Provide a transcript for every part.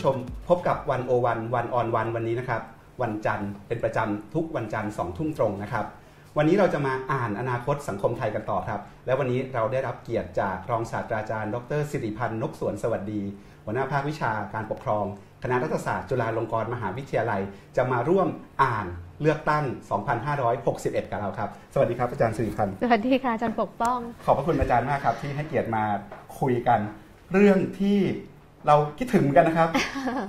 ผู้ชมพบกับวันโอวันวันออนวันวันนี้นะครับ วันจันทร์เป็นประจำทุกวันจันทร์สองทุ่มตรงนะครับ วันนี้เราจะมาอ่านอนาคตสังคมไทยกันต่อครับ และวันนี้เราได้รับเกียรติจากรองศาสตราจารย์ ดรสิริพันธ์นกสวนสวัสดี หัวหน้าภาควิชาการปกครอง คณะรัฐศาสตร์จุฬาลงกรณ์มหาวิทยาลัย จะมาร่วมอ่านเลือกตั้ง 2561 กับเราครับ สวัสดีครับอาจารย์สิริพันธ์ สวัสดีค่ะอาจารย์ปกป้อง ขอบพระคุณอาจารย์มากครับที่ให้เกียรติมาคุยกัน เรื่องที่ เราคิดถึงเหมือนกันนะครับ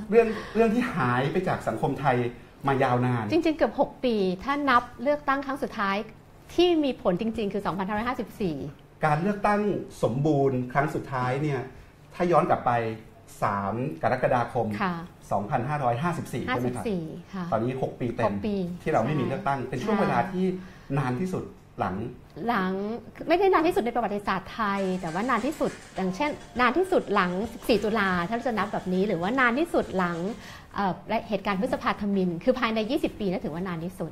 เรื่องเรื่องที่หายไปจากสังคมไทยมายาวนาน จริง ๆ เกือบ 6 ปี ถ้านับเลือกตั้งครั้งสุดท้ายที่มีผลจริง ๆ คือ 2554 การเลือกตั้งสมบูรณ์ครั้งสุดท้ายเนี่ยถ้าย้อนกลับไป 3 กรกฎาคมค่ะ2554 ใช่ไหมครับ54ค่ะตอนนี้ 6 ปีเต็มหกปีที่เราไม่ใช่มีเลือกตั้ง เป็นช่วงใช่เวลาที่นานที่สุดหลัง หลังไม่ได้นานที่สุดในประวัติศาสตร์ไทย แต่ว่านานที่สุดอย่างเช่น นานที่สุดหลัง 14 ตุลาถ้าเราจะนับแบบนี้ หรือว่านานที่สุดหลังเอ่อและเหตุการณ์พฤษภาธมิน คือภายใน 20 ปีนั่นถือว่านานที่สุด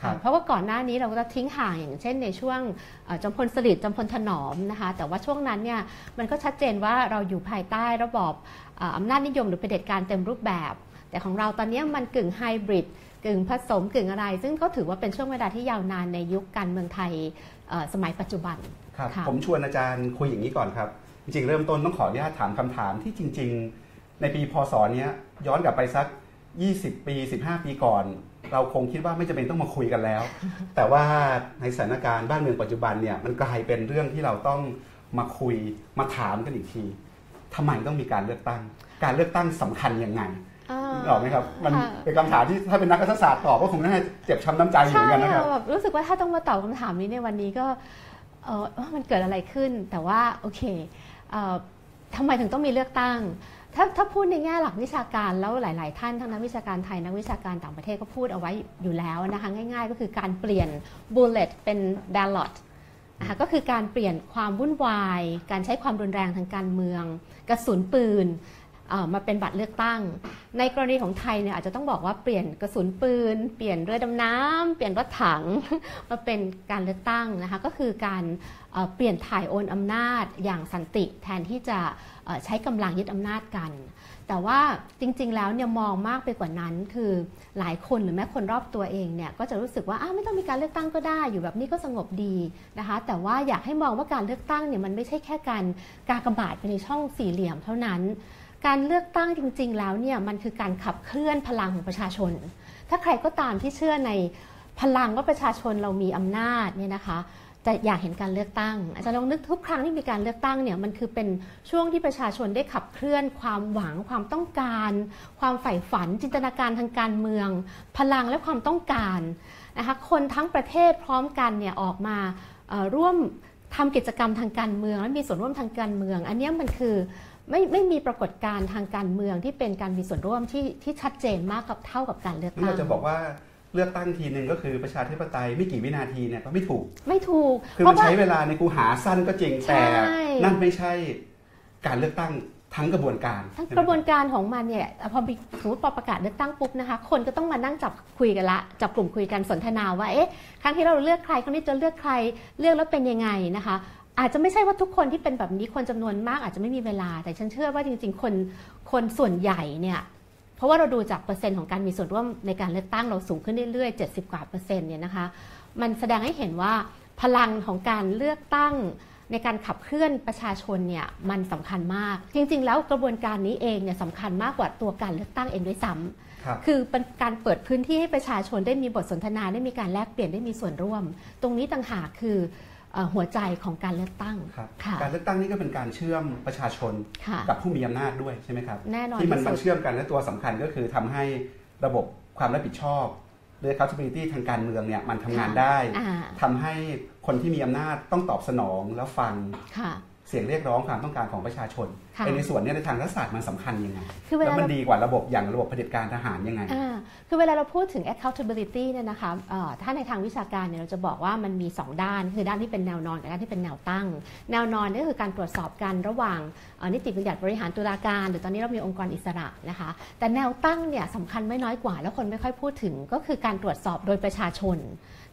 ครับเพราะว่าก่อนหน้านี้เราก็จะทิ้งห่างอย่างเช่นในช่วงเอ่อจอมพลสฤษดิ์จอมพลถนอมนะคะ แต่ว่าช่วงนั้นเนี่ยมันก็ชัดเจนว่าเราอยู่ภายใต้ระบอบเอ่ออำนาจนิยมหรือเผด็จการเต็มรูปแบบ แต่ของเราตอนนี้มันกึ่งไฮบริดกึ่งผสมกึ่งอะไร ซึ่งก็ถือว่าเป็นช่วงเวลาที่ยาวนานในยุคการเมืองไทยเอ่อ สมัยปัจจุบันครับค่ะผมชวนอาจารย์คุยอย่างนี้ก่อนครับ จริงๆ เริ่มต้นต้องขออนุญาตถามคำถามที่จริง ๆ ในปีพศเนี้ยย้อนกลับไปสัก 20 ปี 15 ปีก่อน เราคงคิดว่าไม่จำเป็นต้องมาคุยกันแล้ว แต่ว่าในสถานการณ์บ้านเมืองปัจจุบันเนี่ยมันกลายเป็นเรื่องที่เราต้องมาคุยมาถามกันอีกทีทำไมต้องมีการเลือกตั้ง การเลือกตั้งสำคัญยังไง อ่านึกออกไหมครับ มันค่ะเป็นคำถามที่ถ้าเป็นนักรัฐศาสตร์ตอบก็คงน่าจะเจ็บช้ำน้ำใจอยู่เหมือนกันนะครับใช่แบบรู้สึกว่าถ้าต้องมาตอบคำถามนี้ในวันนี้ก็เออว่ามันเกิดอะไรขึ้น แต่ว่าโอเคเอ่อทำไมถึงต้องมีเลือกตั้ง ถ้าถ้าพูดในแง่หลักวิชาการแล้วหลาย ๆ ท่านทั้งนักวิชาการไทยนักวิชาการต่างประเทศก็พูดเอาไว้อยู่แล้วนะคะง่าย ๆ ก็คือการเปลี่ยน bullet เป็น ballot นะคะก็คือการเปลี่ยนความวุ่นวาย การใช้ความรุนแรงทางการเมือง กระสุนปืนเอ่อ มาเป็นบัตรเลือกตั้ง ในกรณีของไทยเนี่ยอาจจะต้องบอกว่าเปลี่ยนกระสุนปืน เปลี่ยนเรือดำน้ำเปลี่ยนรถถังมาเป็นการเลือกตั้งนะคะก็คือการเปลี่ยนถ่ายโอนอำนาจอย่างสันติแทนที่จะใช้กำลังยึดอำนาจกัน แต่ว่าจริง ๆ แล้วเนี่ยมองมากไปกว่านั้น คือหลายคนหรือแม้คนรอบตัวเองเนี่ยก็จะรู้สึกว่าอ้าวไม่ต้องมีการเลือกตั้งก็ได้อยู่แบบนี้ก็สงบดีนะคะ แต่ว่าอยากให้มองว่าการเลือกตั้งเนี่ยมันไม่ใช่แค่การกากบาทไปในช่องสี่เหลี่ยมเท่านั้น การเลือกตั้งจริง ๆ แล้วเนี่ยมันคือการขับเคลื่อนพลังของประชาชน ถ้าใครก็ตามที่เชื่อในพลังว่าประชาชนเรามีอำนาจเนี่ยนะคะจะอยากเห็นการเลือกตั้ง อาจารย์ลองนึกทุกครั้งที่มีการเลือกตั้งเนี่ยมันคือเป็นช่วงที่ประชาชนได้ขับเคลื่อน ความหวังความต้องการ ความใฝ่ฝัน จินตนาการทางการเมือง พลังและความต้องการนะคะคนทั้งประเทศพร้อมกันเนี่ยออกมาร่วมทำกิจกรรมทางการเมือง และมีส่วนร่วมทางการเมือง อันนี้มันคือ ไม่ไม่มีปรากฏการณ์ทางการเมืองที่เป็นการมีส่วนร่วมที่ที่ชัดเจนมากกับเท่ากับการเลือกนี่ตั้เรางจะบอกว่าเลือกตั้งทีหนึ่งก็คือประชาธิปไตยไม่กี่วินาทีเนี่ยก็ไม่ถูก ไม่ถูก คือเพมันราะว่าใช้เวลาในกูหาสั้นก็จริงใช่แต่นั่นไม่ใช่การเลือกตั้งทั้งกระบวนการ ทั้งใช่ไหมกระบวนการของมันเนี่ยพอมีสมมติพอประกาศเลือกตั้งปุ๊บนะคะ คนก็ต้องมานั่งจับคุยกันละ จับกลุ่มคุยกันสนทนาว่าเอ๊ะครั้งที่เราเลือกใครครั้งนี้จะเลือกใครเลือกแล้วเป็นยังไงนะคะ อาจจะไม่ใช่ว่าทุกคนที่เป็นแบบนี้คนจำนวนมากอาจจะไม่มีเวลา แต่ฉันเชื่อว่าจริง ๆ คนคนส่วนใหญ่เนี่ยเพราะว่าเราดูจากเปอร์เซ็นต์ของการมีส่วนร่วมในการเลือกตั้งเราสูงขึ้นเรื่อยๆ 70 กว่าเปอร์เซ็นต์เนี่ยนะคะมันแสดงให้เห็นว่าพลังของการเลือกตั้งในการขับเคลื่อนประชาชนเนี่ยมันสำคัญมาก จริง ๆ แล้วกระบวนการนี้เองเนี่ยสำคัญมากกว่าตัวการเลือกตั้งเองด้วยซ้ำครับคือเป็นการเปิดพื้นที่ให้ประชาชนได้มีบทสนทนาได้มีการแลกเปลี่ยนได้มีส่วนร่วม ตรงนี้ต่างหากคือเอ่อ หัวใจของการเลือกตั้งครับค่ะการเลือกตั้งนี่ก็เป็นการเชื่อมประชาชนค่ะกับผู้มีอำนาจด้วยใช่ไหมครับแน่นอนที่มันที่สุมันดเชื่อมกันและตัวสำคัญก็คือทำให้ระบบความรับผิดชอบหรือ accountability ทางการเมืองเนี่ยมันทำงานได้อ่าทำให้คนที่มีอำนาจต้องตอบสนองแล้วฟังค่ะ เสียงเรียกร้องความต้องการของประชาชนค่ะไอ้ในส่วนเนี้ในทางรัฐศาสตร์มันสำคัญยังไงคือเวแล้วลามันเราดีกว่าระบบอย่างระบบเผด็จการทหารยังไงอ่าคือเวลาเราพูดถึง accountability เนี่ยนะคะเอ่อถ้าในทางวิชาการเนี่ยเราจะบอกว่ามันมี 2 ด้าน คือด้านที่เป็นแนวนอนกับด้านที่เป็นแนวตั้ง แนวนอนเนี่ยก็คือการตรวจสอบกันระหว่างเอ่อนิติบัญญัติบริหารตุลาการ หรือตอนนี้เรามีองค์กรอิสระนะคะ แต่แนวตั้งเนี่ยสำคัญไม่น้อยกว่าแล้วคนไม่ค่อยพูดถึงก็คือการตรวจสอบโดยประชาชน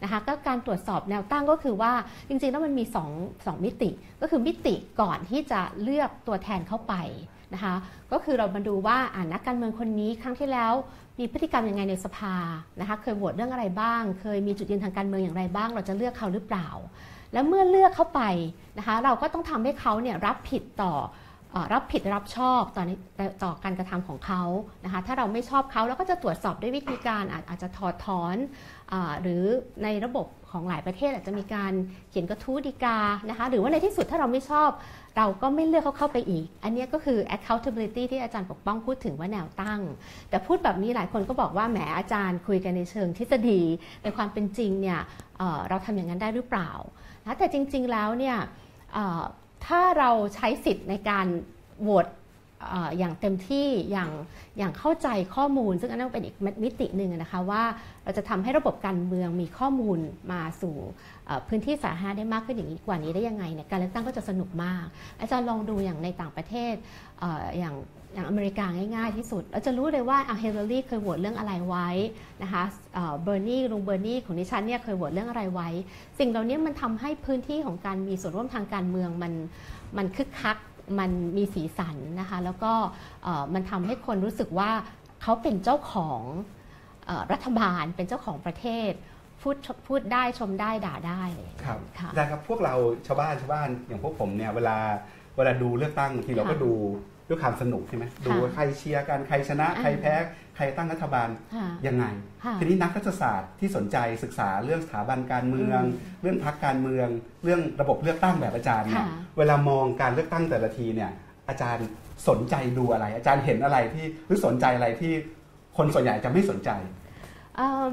นะคะก็การตรวจสอบแนวตั้งก็คือว่าจริงๆแล้วมันมี2งมิติ ก็คือมิติก่อนที่จะเลือกตัวแทนเข้าไปนะคะก็คือเรามาดูว่าอ่านักการเมืองคนนี้ครั้งที่แล้วมีพฤติกรรมยังไงในสภานะคะเคยโหวตเรื่องอะไรบ้าง เคยมีจุดยืนทางการเมืองอย่างไรบ้าง เราจะเลือกเขาหรือเปล่า แล้วเมื่อเลือกเข้าไปนะคะเราก็ต้องทำให้เขาเนี่ยรับผิดต่อรับผิดรับชอบต่อนต่อการกระทำของเขานะคะถ้าเราไม่ชอบเขาเราก็จะตรวจสอบด้วยวิธีการอาจจะถอดถอน หรือในระบบของหลายประเทศอาจจะมีการเขียนกระทู้ดีกานะคะหรือว่าในที่สุดถ้าเราไม่ชอบ เราก็ไม่เลือกเขาเข้าไปอีก อันนี้ก็คือ accountability ที่อาจารย์ปกป้องพูดถึงว่าแนวตั้ง แต่พูดแบบนี้หลายคนก็บอกว่าแหมอาจารย์คุยกันในเชิงทฤษฎีในความเป็นจริงเนี่ยเเราทำอย่างนั้นได้หรือเปล่านะแต่จริง ๆแล้วเนี่ยถ้าเราใช้สิทธิ์ในการโหวตเอ่ออย่างเต็มที่อย่างอย่างเข้าใจข้อมูล ซึ่งอันนั้นเป็นอีกมิติหนึ่งนะคะว่า เราจะทำให้ระบบการเมืองมีข้อมูลมาสู่พื้นที่สาธารณะได้มากขึ้นอย่างนี้กว่านี้ได้ยังไงเนี่ยการเลือกตั้งก็จะสนุกมาก อาจารย์ลองดูอย่างในต่างประเทศออย่างอย่างอเมริกาง่ายๆที่สุด เราจะรู้เลยว่าเฮเลอรี่เคยโหวตเรื่องอะไรไว้นะคะเบอร์นีลุงเบอร์นีของดิฉันเนี่ยเคยโหวตเรื่องอะไรไว้ สิ่งเหล่านี้มันทำให้พื้นที่ของการมีส่วนร่วมทางการเมืองมันมันคึกคักมันมีสีสันนะคะ แล้วก็มันทำให้คนรู้สึกว่าเขาเป็นเจ้าของ รัฐบาลเป็นเจ้าของประเทศ พูดพูดได้ชมได้ด่าได้เลยครับค่ะได้ครับพวกเราชาวบ้านชาวบ้านอย่างพวกผมเนี่ยเวลาเวลาดูเลือกตั้งทีเราก็ค่ะดูด้วยความสนุกใช่ไหมดูว่าใครเชียร์กันใครชนะอ่าใครแพ้ใครตั้งรัฐบาลค่ะยังไงค่ะทีนี้นักรัฐศาสตร์ที่สนใจศึกษาเรื่องสถาบันการเมือง เรื่องพรรคการเมือง เรื่องระบบเลือกตั้งแบบอาจารย์เนี่ยค่ะเวลามองการเลือกตั้งแต่ละทีเนี่ยอาจารย์สนใจดูอะไร อาจารย์เห็นอะไรที่หรือสนใจอะไรที่ คนส่วนใหญ่จะไม่สนใจเอิ่ม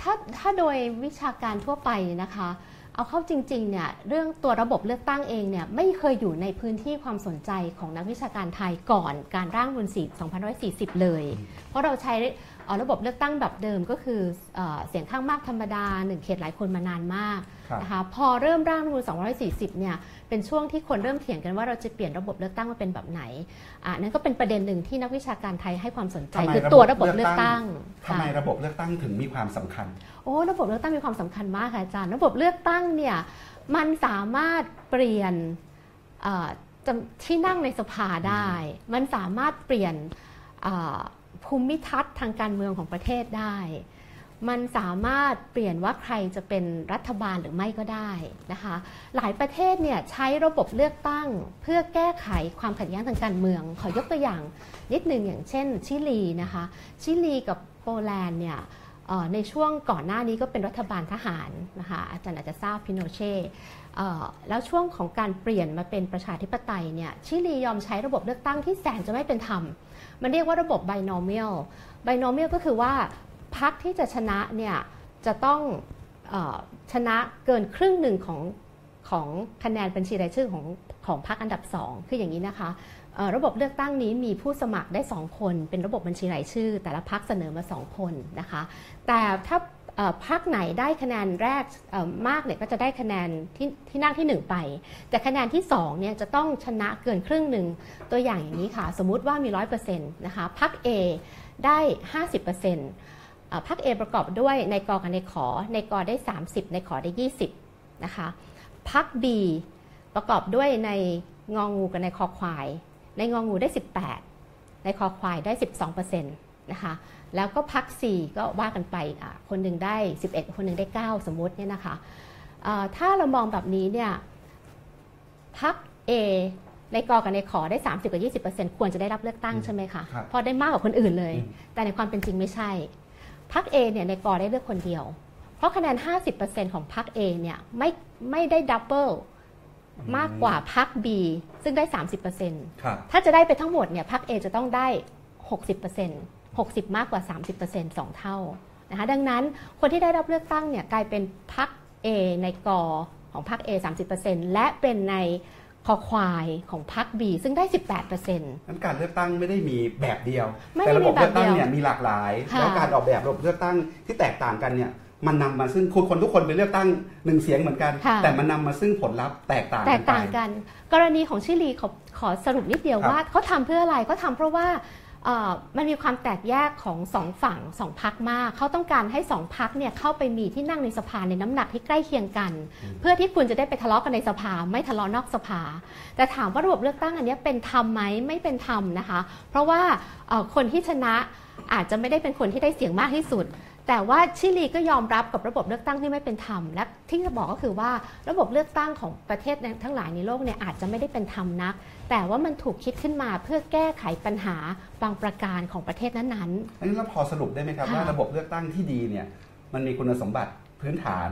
ถ้าถ้าโดยวิชาการทั่วไปนะคะ เอาเข้าจริงๆเนี่ยเรื่องตัวระบบเลือกตั้งเองเนี่ยไม่เคยอยู่ในพื้นที่ความสนใจของนักวิชาการไทยก่อนการร่างรัฐธรรมนูญ4 2540 เลย เพราะเราใช้เอ่อระบบเลือกตั้งแบบเดิมก็คือเออเสียงข้างมากธรรมดาหนึ่งเขตหลายคนมานานมากครับ นะคะพอเริ่มร่างรัฐธรรมนูญ240 เนี่ยเป็นช่วงที่คนเริ่มเถียงกันว่าเราจะเปลี่ยนระบบเลือกตั้งมาเป็นแบบไหนอะนั่นก็เป็นประเด็นหนึ่งที่นักวิชาการไทยให้ความสนใจทำไมคือตัวระบบเลือกตั้งทำไมค่ะระบบเลือกตั้งถึงมีความสำคัญโอ้ระบบเลือกตั้งมีความสำคัญมากค่ะอาจารย์ระบบเลือกตั้งเนี่ยมันสามารถเปลี่ยนเอ่อจำที่นั่งในสภาได้ มันสามารถเปลี่ยนเอ่อภูมิทัศน์ทางการเมืองของประเทศได้ มันสามารถเปลี่ยนว่าใครจะเป็นรัฐบาลหรือไม่ก็ได้นะคะ หลายประเทศเนี่ยใช้ระบบเลือกตั้งเพื่อแก้ไขความขัดแย้งทางการเมือง ขอยกตัวอย่างนิดหนึ่งอย่างเช่น ชิลีนะคะ ชิลีกับโปแลนด์เนี่ยในช่วงก่อนหน้านี้ก็เป็นรัฐบาลทหารนะคะอาจารย์อาจจะทราบพิโนเช่แล้วช่วงของการเปลี่ยนมาเป็นประชาธิปไตยเนี่ยชิลียอมใช้ระบบเลือกตั้งที่แสนจะไม่เป็นธรรม มันเรียกว่าระบบ binomial binomial ก็คือว่า พรรคที่จะชนะเนี่ยจะต้องอชนะเกินครึ่งหนึ่งของของคะแนนบัญชีรายชื่อของของพรรคอันดับสองคืออย่างนี้นะคะ ระบบเลือกตั้งนี้มีผู้สมัครได้ 2 คน เป็นระบบบัญชีรายชื่อ แต่ละพรรคเสนอมา 2 คนนะคะ แต่ถ้าพรรคไหนได้คะแนนแรกมากเนี่ยก็จะได้คะแนนที่ที่นั่งที่ 1 ไป แต่คะแนนที่2เนี่ยจะต้องชนะเกินครึ่งหนึ่งตัวอย่างอย่างนี้ค่ะ สมมุติว่ามี 100%นะคะพรรค A ได้ 50% เอ่อพรรค A ประกอบด้วยในกอกับในขอ ในกอได้ 30 ในขอได้ 20นะคะพรรค B ประกอบด้วยในงองูกับในคอควาย ในงองูได้ 18 ในคอควายได้ 12%นะคะแล้วก็พัก 4 ก็ว่ากันไปอะคนหนึ่งได้ 11 คนหนึ่งได้ 9 สมมติเนี่ยนะคะเอ่อถ้าเรามองแบบนี้เนี่ยพัก A ในกอกับในขอได้ 30 กับ 20%ควรจะได้รับเลือกตั้งใช่ไหมคะครับเพราะได้มากกว่าคนอื่นเลยอืมแต่ในความเป็นจริงไม่ใช่ พัก A เนี่ยในกอได้เลือกคนเดียว เพราะคะแนน 50%ของพัก A เนี่ยไม่ไม่ได้ดับเบิลมากกว่าพัก B ซึ่งได้ 30%ครับถ้าจะได้ไปทั้งหมดเนี่ยพรรค A จะต้องได้ 60% 60 มากกว่า 30% 2 เท่านะคะดังนั้นคนที่ได้รับเลือกตั้งเนี่ยกลายเป็นพรรค A ในกอของพรรค A 30%และเป็นใน คอควายของพรรค B ซึ่งได้ 18%นั้นการเลือกตั้งไม่ได้มีแบบเดียวไม่แต่ได้ระมีบบเลือกตั้งแบบเดียวเนี่ยมีหลากหลายค่ะแล้วการออกแบบระบบเลือกตั้งที่แตกต่างกันเนี่ยมันนำมาซึ่งคนคนทุกคนไปเลือกตั้งหนึ่งเสียงเหมือนกันค่ะแต่มันนำมาซึ่งผลลัพธ์แตกต่างแตกักนไปต่างกัน กรณีของชิลีขอขอสรุปนิดเดียวครับว่าเขาทำเพื่ออะไรเขาทำเพราะว่าเอ่อ มันมีความแตกแยกของสองฝั่งสองพักมาก เขาต้องการให้สองพักเนี่ยเข้าไปมีที่นั่งในสภาในน้ำหนักที่ใกล้เคียงกัน เพื่อที่คุณจะได้ไปทะเลาะกันในสภา ไม่ทะเลาะนอกสภา แต่ถามว่าระบบเลือกตั้งอันเนี้ยเป็นธรรมไหมไม่เป็นธรรมนะคะ เพราะว่าเอ่อคนที่ชนะอาจจะไม่ได้เป็นคนที่ได้เสียงมากที่สุด แต่ว่าชิลีก็ยอมรับกับระบบเลือกตั้งที่ไม่เป็นธรรมและที่จะบอกก็คือว่าระบบเลือกตั้งของประเทศทั้งหลายในโลกเนี่ยอาจจะไม่ได้เป็นธรรมนัก แต่ว่ามันถูกคิดขึ้นมาเพื่อแก้ไขปัญหาบางประการของประเทศนั้นอันนี้เราพอสรุปได้ไหมครับค่ะว่าระบบเลือกตั้งที่ดีเนี่ยมันมีคุณสมบัติพื้นฐาน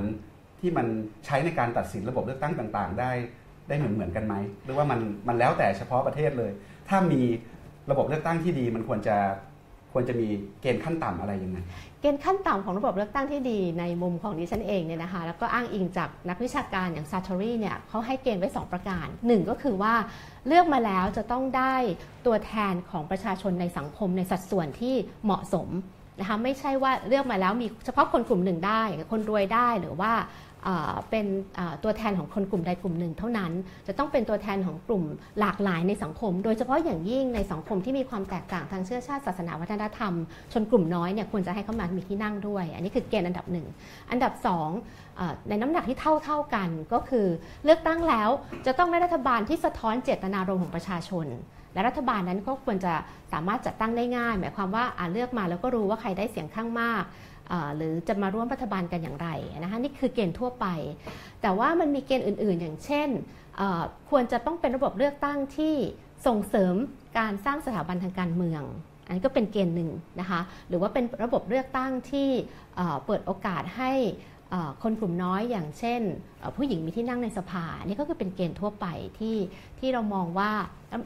ที่มันใช้ในการตัดสินระบบเลือกตั้งต่างๆ ได้ได้เหมือนเหมือนๆกันไหมหรือว่ามันมันแล้วแต่เฉพาะประเทศเลย ถ้ามีระบบเลือกตั้งที่ดีมันควรจะควรจะมีเกณฑ์ขั้นต่ำอะไรยังไงๆ เกณฑ์ขั้นต่ำของระบบเลือกตั้งที่ดีในมุมของดิฉันเองเนี่ยนะคะแล้วก็อ้างอิงจากนักวิชาการอย่างซา t ต r รีเนี่ยเขาให้เกณฑ์ไว้ 2 ประการหนึ่งก็คือว่าเลือกมาแล้วจะต้องได้ตัวแทนของประชาชนในสังคมในสัดส่วนที่เหมาะสมนะคะไม่ใช่ว่าเลือกมาแล้วมีเฉพาะคนกลุ่มหนึ่งได้ คนรวยได้หรือว่า เป็นตัวแทนของคนกลุ่มใดกลุ่มหนึ่งเท่านั้น จะต้องเป็นตัวแทนของกลุ่มหลากหลายในสังคม โดยเฉพาะอย่างยิ่งในสังคมที่มีความแตกต่างทางเชื้อชาติศาสนาวัฒนธรรม ชนกลุ่มน้อยเนี่ยควรจะให้เข้ามามีที่นั่งด้วย อันนี้คือเกณฑ์อันดับหนึ่งอันดับสองในน้ำหนักที่เท่าเท่ากันก็คือเลือกตั้งแล้วจะต้องได้รัฐบาลที่สะท้อนเจตนารมณ์ของประชาชนและรัฐบาลนั้นก็ควรจะสามารถจัดตั้งได้ง่าย หมายความว่าอ่าเลือกมาแล้วก็รู้ว่าใครได้เสียงข้างมาก หรือจะมาร่วมรัฐบาลกันอย่างไรนะคะนี่คือเกณฑ์ทั่วไป แต่ว่ามันมีเกณฑ์อื่น ๆ อย่างเช่น ควรจะต้องเป็นระบบเลือกตั้งที่ส่งเสริมการสร้างสถาบันทางการเมือง อันนี้ก็เป็นเกณฑ์หนึ่งนะคะหรือว่าเป็นระบบเลือกตั้งที่เปิดโอกาสให้ คนกลุ่มน้อยอย่างเช่น ผู้หญิงมีที่นั่งในสภาอันนี่ก็คือเป็นเกณฑ์ทั่วไปที่ที่เรามองว่า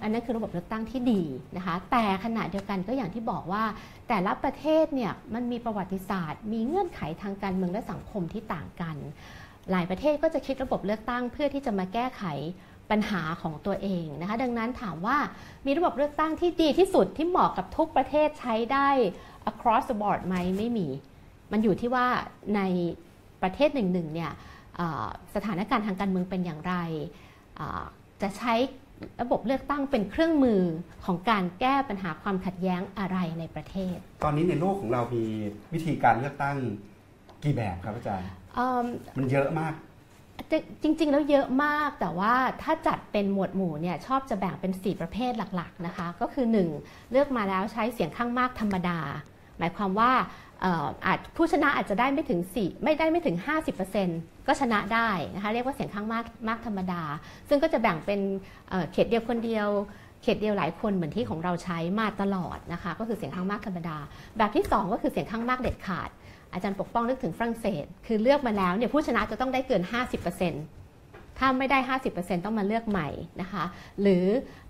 อันนั้นคือระบบเลือกตั้งที่ดีนะคะแต่ขณะเดียวกันก็อย่างที่บอกว่า แต่ละประเทศเนี่ยมันมีประวัติศาสตร์ มีเงื่อนไขทางการเมืองและสังคมที่ต่างกัน หลายประเทศก็จะคิดระบบเลือกตั้งเพื่อที่จะมาแก้ไขปัญหาของตัวเองนะคะดังนั้นถามว่ามีระบบเลือกตั้งที่ดีที่สุดที่เหมาะกับทุกประเทศใช้ได้ across the board ไหมไม่มี มันอยู่ที่ว่าใน ประเทศหนึ่งๆเนี่ยเอ่อสถานการณ์ทางการเมืองเป็นอย่างไรเอ่อจะใช้ระบบเลือกตั้งเป็นเครื่องมือของการแก้ปัญหาความขัดแย้งอะไรในประเทศ ตอนนี้ในโลกของเรามีวิธีการเลือกตั้งกี่แบบครับอาจารย์เอิ่มมันเยอะมากจริง ๆ แล้วเยอะมากแต่ว่าถ้าจัดเป็นหมวดหมู่เนี่ยชอบจะแบ่งเป็น 4 ประเภทหลักๆนะคะ ก็คือ 1 เลือกมาแล้วใช้เสียงข้างมากธรรมดา หมายความว่าเอาจผู้ชนะอาจจะได้ไม่ถึง 4 ไม่ได้ไม่ถึง 50%ก็ชนะได้นะคะเรียกว่าเสียงข้างมากมากธรรมดา ซึ่งก็จะแบ่งเป็นเอ่อเขตเดียวคนเดียว เขตเดียวหลายคนเหมือนที่ของเราใช้มาตลอดนะคะก็คือเสียงข้างมากธรรมดา แบบที่ 2 ก็คือเสียงข้างมากเด็ดขาด อาจารย์ปกป้องนึกถึงฝรั่งเศส คือเลือกมาแล้วเนี่ยผู้ชนะจะต้องได้เกิน 50% ถ้าไม่ได้ 50%ต้องมาเลือกใหม่นะคะ หรือ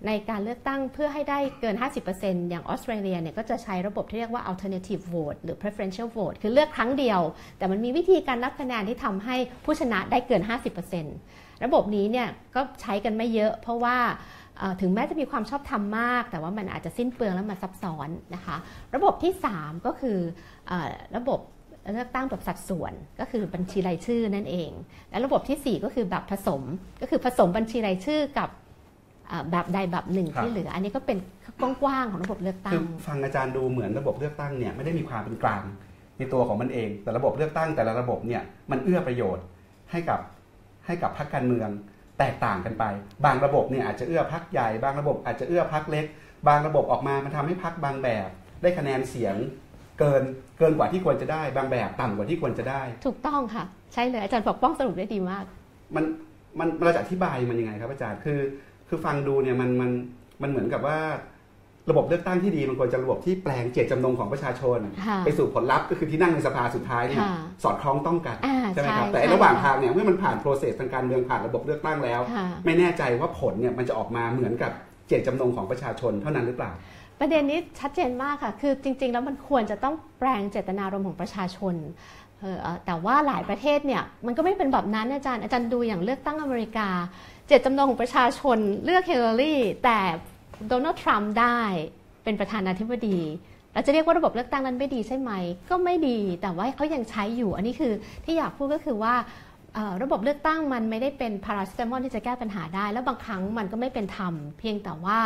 ในการเลือกตั้งเพื่อให้ได้เกิน 50%อย่างออสเตรเลียเนี่ยก็จะใช้ระบบที่เรียกว่า alternative vote หรือ preferential vote คือเลือกครั้งเดียว แต่มันมีวิธีการนับคะแนนที่ทำให้ผู้ชนะได้เกิน 50%ระบบนี้เนี่ยก็ใช้กันไม่เยอะ เพราะว่าถึงแม้จะมีความชอบธรรมมาก แต่ว่ามันอาจจะสิ้นเปลืองแล้วมันซับซ้อนนะคะ ระบบที่ 3 ก็คืออระบบ เลือกตั้งแบบสัดส่วนก็คือบัญชีรายชื่อนั่นเอง และระบบทีสี่4 ก็คือแบบผสมก็คือผสมบัญชีรายชื่อกับเอ่อแบบใดแบบหนึ่งครับที่เหลือ อันนี้ก็เป็นกว้างๆของระบบเลือกตั้คืองฟังอาจารย์ดูเหมือนระบบเลือกตั้งเนี่ยไม่ได้มีความเป็นกลางในตัวของมันเอง แต่ระบบเลือกตั้งแต่ละระบบเนี่ยมันเอื้อประโยชน์ให้กับให้กับพรรคการเมืองแตกต่างกันไป บางระบบเนี่ยอาจจะเอื้อพรรคใหญ่ บางระบบอาจจะเอื้อพรรคเล็ก บางระบบออกมามันทำให้พรรคบางแบบ ได้คะแนนเสียงเกินเกินกว่าที่ควรจะได้ บางแบบต่ำกว่าที่ควรจะได้ ถูกต้องค่ะ ใช่เลยอาจารย์ปกป้องสรุปได้ดีมาก มันมันเราจะอธิบายมันยังไงครับอาจารย์คือ คือฟังดูเนี่ยมันมันมันเหมือนกับว่า ระบบเลือกตั้งที่ดีมันควรจะระบบที่แปลงเจตจำนงของประชาชนค่ะไปสู่ผลลัพธ์ก็คือที่นั่งในสภาสุดท้ายเนี่ยค่ะสอดคล้องต้องกันอ่าใช่ไหมครับใช่แต่ไอ้ใช่ระหว่างค่ะทางเนี่ยเมื่อมันผ่านโปรเซสทางการเมืองผ่านระบบเลือกตั้งแล้วค่ะไม่แน่ใจว่าผลเนี่ยมันจะออกมาเหมือนกับเจตจำนงของประชาชนเท่านั้นหรือเปล่า ประเด็นนี้ชัดเจนมากค่ะ คือจริง ๆ แล้วมันควรจะต้องแปลงเจตนารมณ์ของประชาชน แต่ว่าหลายประเทศเนี่ยมันก็ไม่เป็นแบบนั้นอาจารย์ อาจารย์ดูอย่างเลือกตั้งอเมริกา เจตจำนงของประชาชนเลือกฮิลลารีแต่โดนัลด์ทรัมป์ได้เป็นประธานาธิบดีเราจะเรียกว่าระบบเลือกตั้งนั้นไม่ดีใช่ไหม ก็ไม่ดี แต่ว่าเขายังใช้อยู่ อันนี้คือที่อยากพูดก็คือว่าระบบเลือกตั้งมันไม่ได้เป็นพาราเซตามอลที่จะแก้ปัญหาได้ แล้วบางครั้งมันก็ไม่เป็นธรรม เพียงแต่ว่า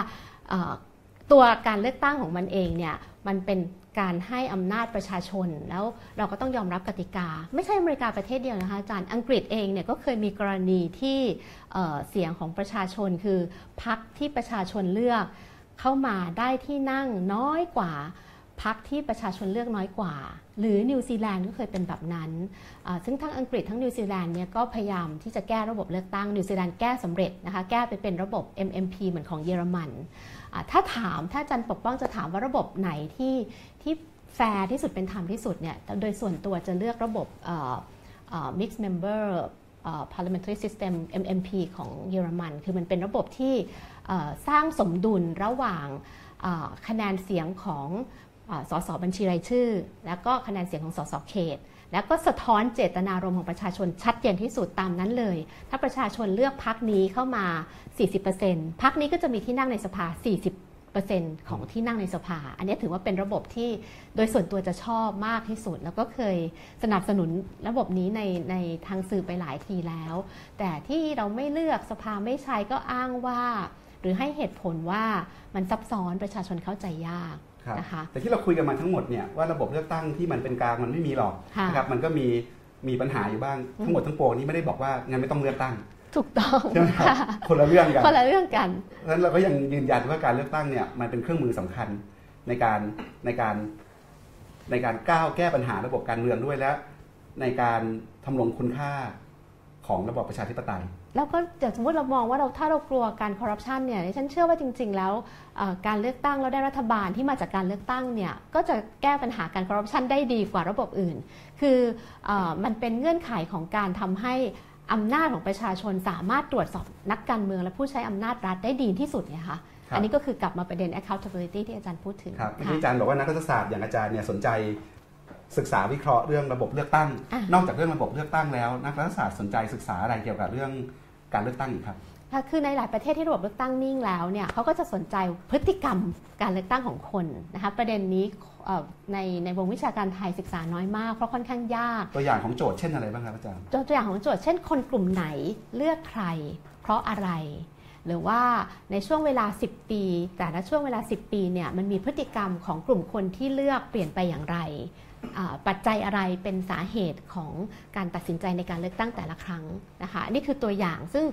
ตัวการเลือกตั้งของมันเองเนี่ยมันเป็นการให้อำนาจประชาชน แล้วเราก็ต้องยอมรับกติกา ไม่ใช่อเมริกาประเทศเดียวนะคะอาจารย์อังกฤษเองเนี่ยก็เคยมีกรณีที่เสียงของประชาชนคือพรรคที่ประชาชนเลือกเข้ามาได้ที่นั่งน้อยกว่าพรรคที่ประชาชนเลือกน้อยกว่า หรือนิวซีแลนด์ก็เคยเป็นแบบนั้น ซึ่งทั้งอังกฤษทั้งนิวซีแลนด์เนี่ยก็พยายามที่จะแก้ระบบเลือกตั้งนิวซีแลนด์แก้สำเร็จนะคะแก้ไปเป็นระบบ MMP เหมือนของเยอรมัน ถ้าถามถ้าจันปกป้องจะถามว่าระบบไหนที่ที่แฟร์ที่สุดเป็นธรรมที่สุดเนี่ยโดยส่วนตัวจะเลือกระบบ mixed member parliamentary system MMP ของเยอรมัน คือมันเป็นระบบที่สร้างสมดุลระหว่างคะแนนเสียงของ สสบัญชีรายชื่อ แล้วก็คะแนนเสียงของสสเขต แล้วก็สะท้อนเจตนารมณ์ของประชาชนชัดเจนที่สุดตามนั้นเลย ถ้าประชาชนเลือกพักนี้เข้ามา 40%พักนี้ก็จะมีที่นั่งในสภา 40%ของที่นั่งในสภา อันนี้ถือว่าเป็นระบบที่โดยส่วนตัวจะชอบมากที่สุด แล้วก็เคยสนับสนุนระบบนี้ในในทางสื่อไปหลายทีแล้ว แต่ที่เราไม่เลือกสภาไม่ใช้ก็อ้างว่า หรือให้เหตุผลว่ามันซับซ้อนประชาชนเข้าใจยาก นะคะแต่ที่เราคุยกันมาทั้งหมดเนี่ยว่าระบบเลือกตั้งที่มันเป็นกลางมันไม่มีหรอกนะครับมันก็มีมีปัญหาอยู่บ้างทั้งหมดทั้งปวงนี้ไม่ได้บอกว่างั้นไม่ต้องเลือกตั้งถูกต้องใช่ไหมคนละเรื่องกันคนละเรื่องกันดังนั้นเราก็ยังยืนยันว่าการเลือกตั้งเนี่ยมันเป็นเครื่องมือสำคัญในการในการในการก้าวแก้ปัญหาระบบการเมืองด้วยและในการทำลงคุณค่าของระบบประชาธิปไตย แล้วก็อย่างสมมติเรามองว่าเราถ้าเรากลัวการคอร์รัปชันเนี่ยฉันเชื่อว่าจริง ๆ แล้วการเลือกตั้งเราได้รัฐบาลที่มาจากการเลือกตั้งเนี่ยก็จะแก้ปัญหาการคอร์รัปชันได้ดีกว่าระบบอื่น คืออมันเป็นเงื่อนไขของการทำให้อำนาจของประชาชนสามารถตรวจสอบนักการเมืองและผู้ใช้อำนาจรัฐได้ดีที่สุดไงคะอันนี้ก็คือกลับมาประเด็น accountability ที่อาจารย์พูดถึงครับที่อาจารย์บอกว่านักรัฐศาสตร์อย่างอาจารย์เนี่ยสนใจศึกษาวิเคราะห์เรื่องระบบเลือกตั้ง นอกจากเรื่องระบบเลือกตั้งแล้ว นักรัฐศาสตร์สนใจศึกษาอะไรเกี่ยวกับเรื่อง การเลือกตั้งอีกครับคือในหลายประเทศที่ระบบเลือกตั้งนิ่งแล้วเนี่ยเขาก็จะสนใจพฤติกรรมการเลือกตั้งของคนนะคะประเด็นนี้ในในวงวิชาการไทยศึกษาน้อยมากเพราะค่อนข้างยาก ตัวอย่างของโจทย์เช่นอะไรบ้างครับอาจารย์ตัวอย่างของโจทย์เช่น คนกลุ่มไหนเลือกใคร เพราะอะไร หรือว่าในช่วงเวลา 10 ปี แต่ละช่วงเวลา 10 ปีเนี่ยมันมีพฤติกรรมของกลุ่มคนที่เลือกเปลี่ยนไปอย่างไร ปัจจัยอะไรเป็นสาเหตุของการตัดสินใจในการเลือกตั้งแต่ละครั้งนะคะนี่คือตัวอย่างซึ่ง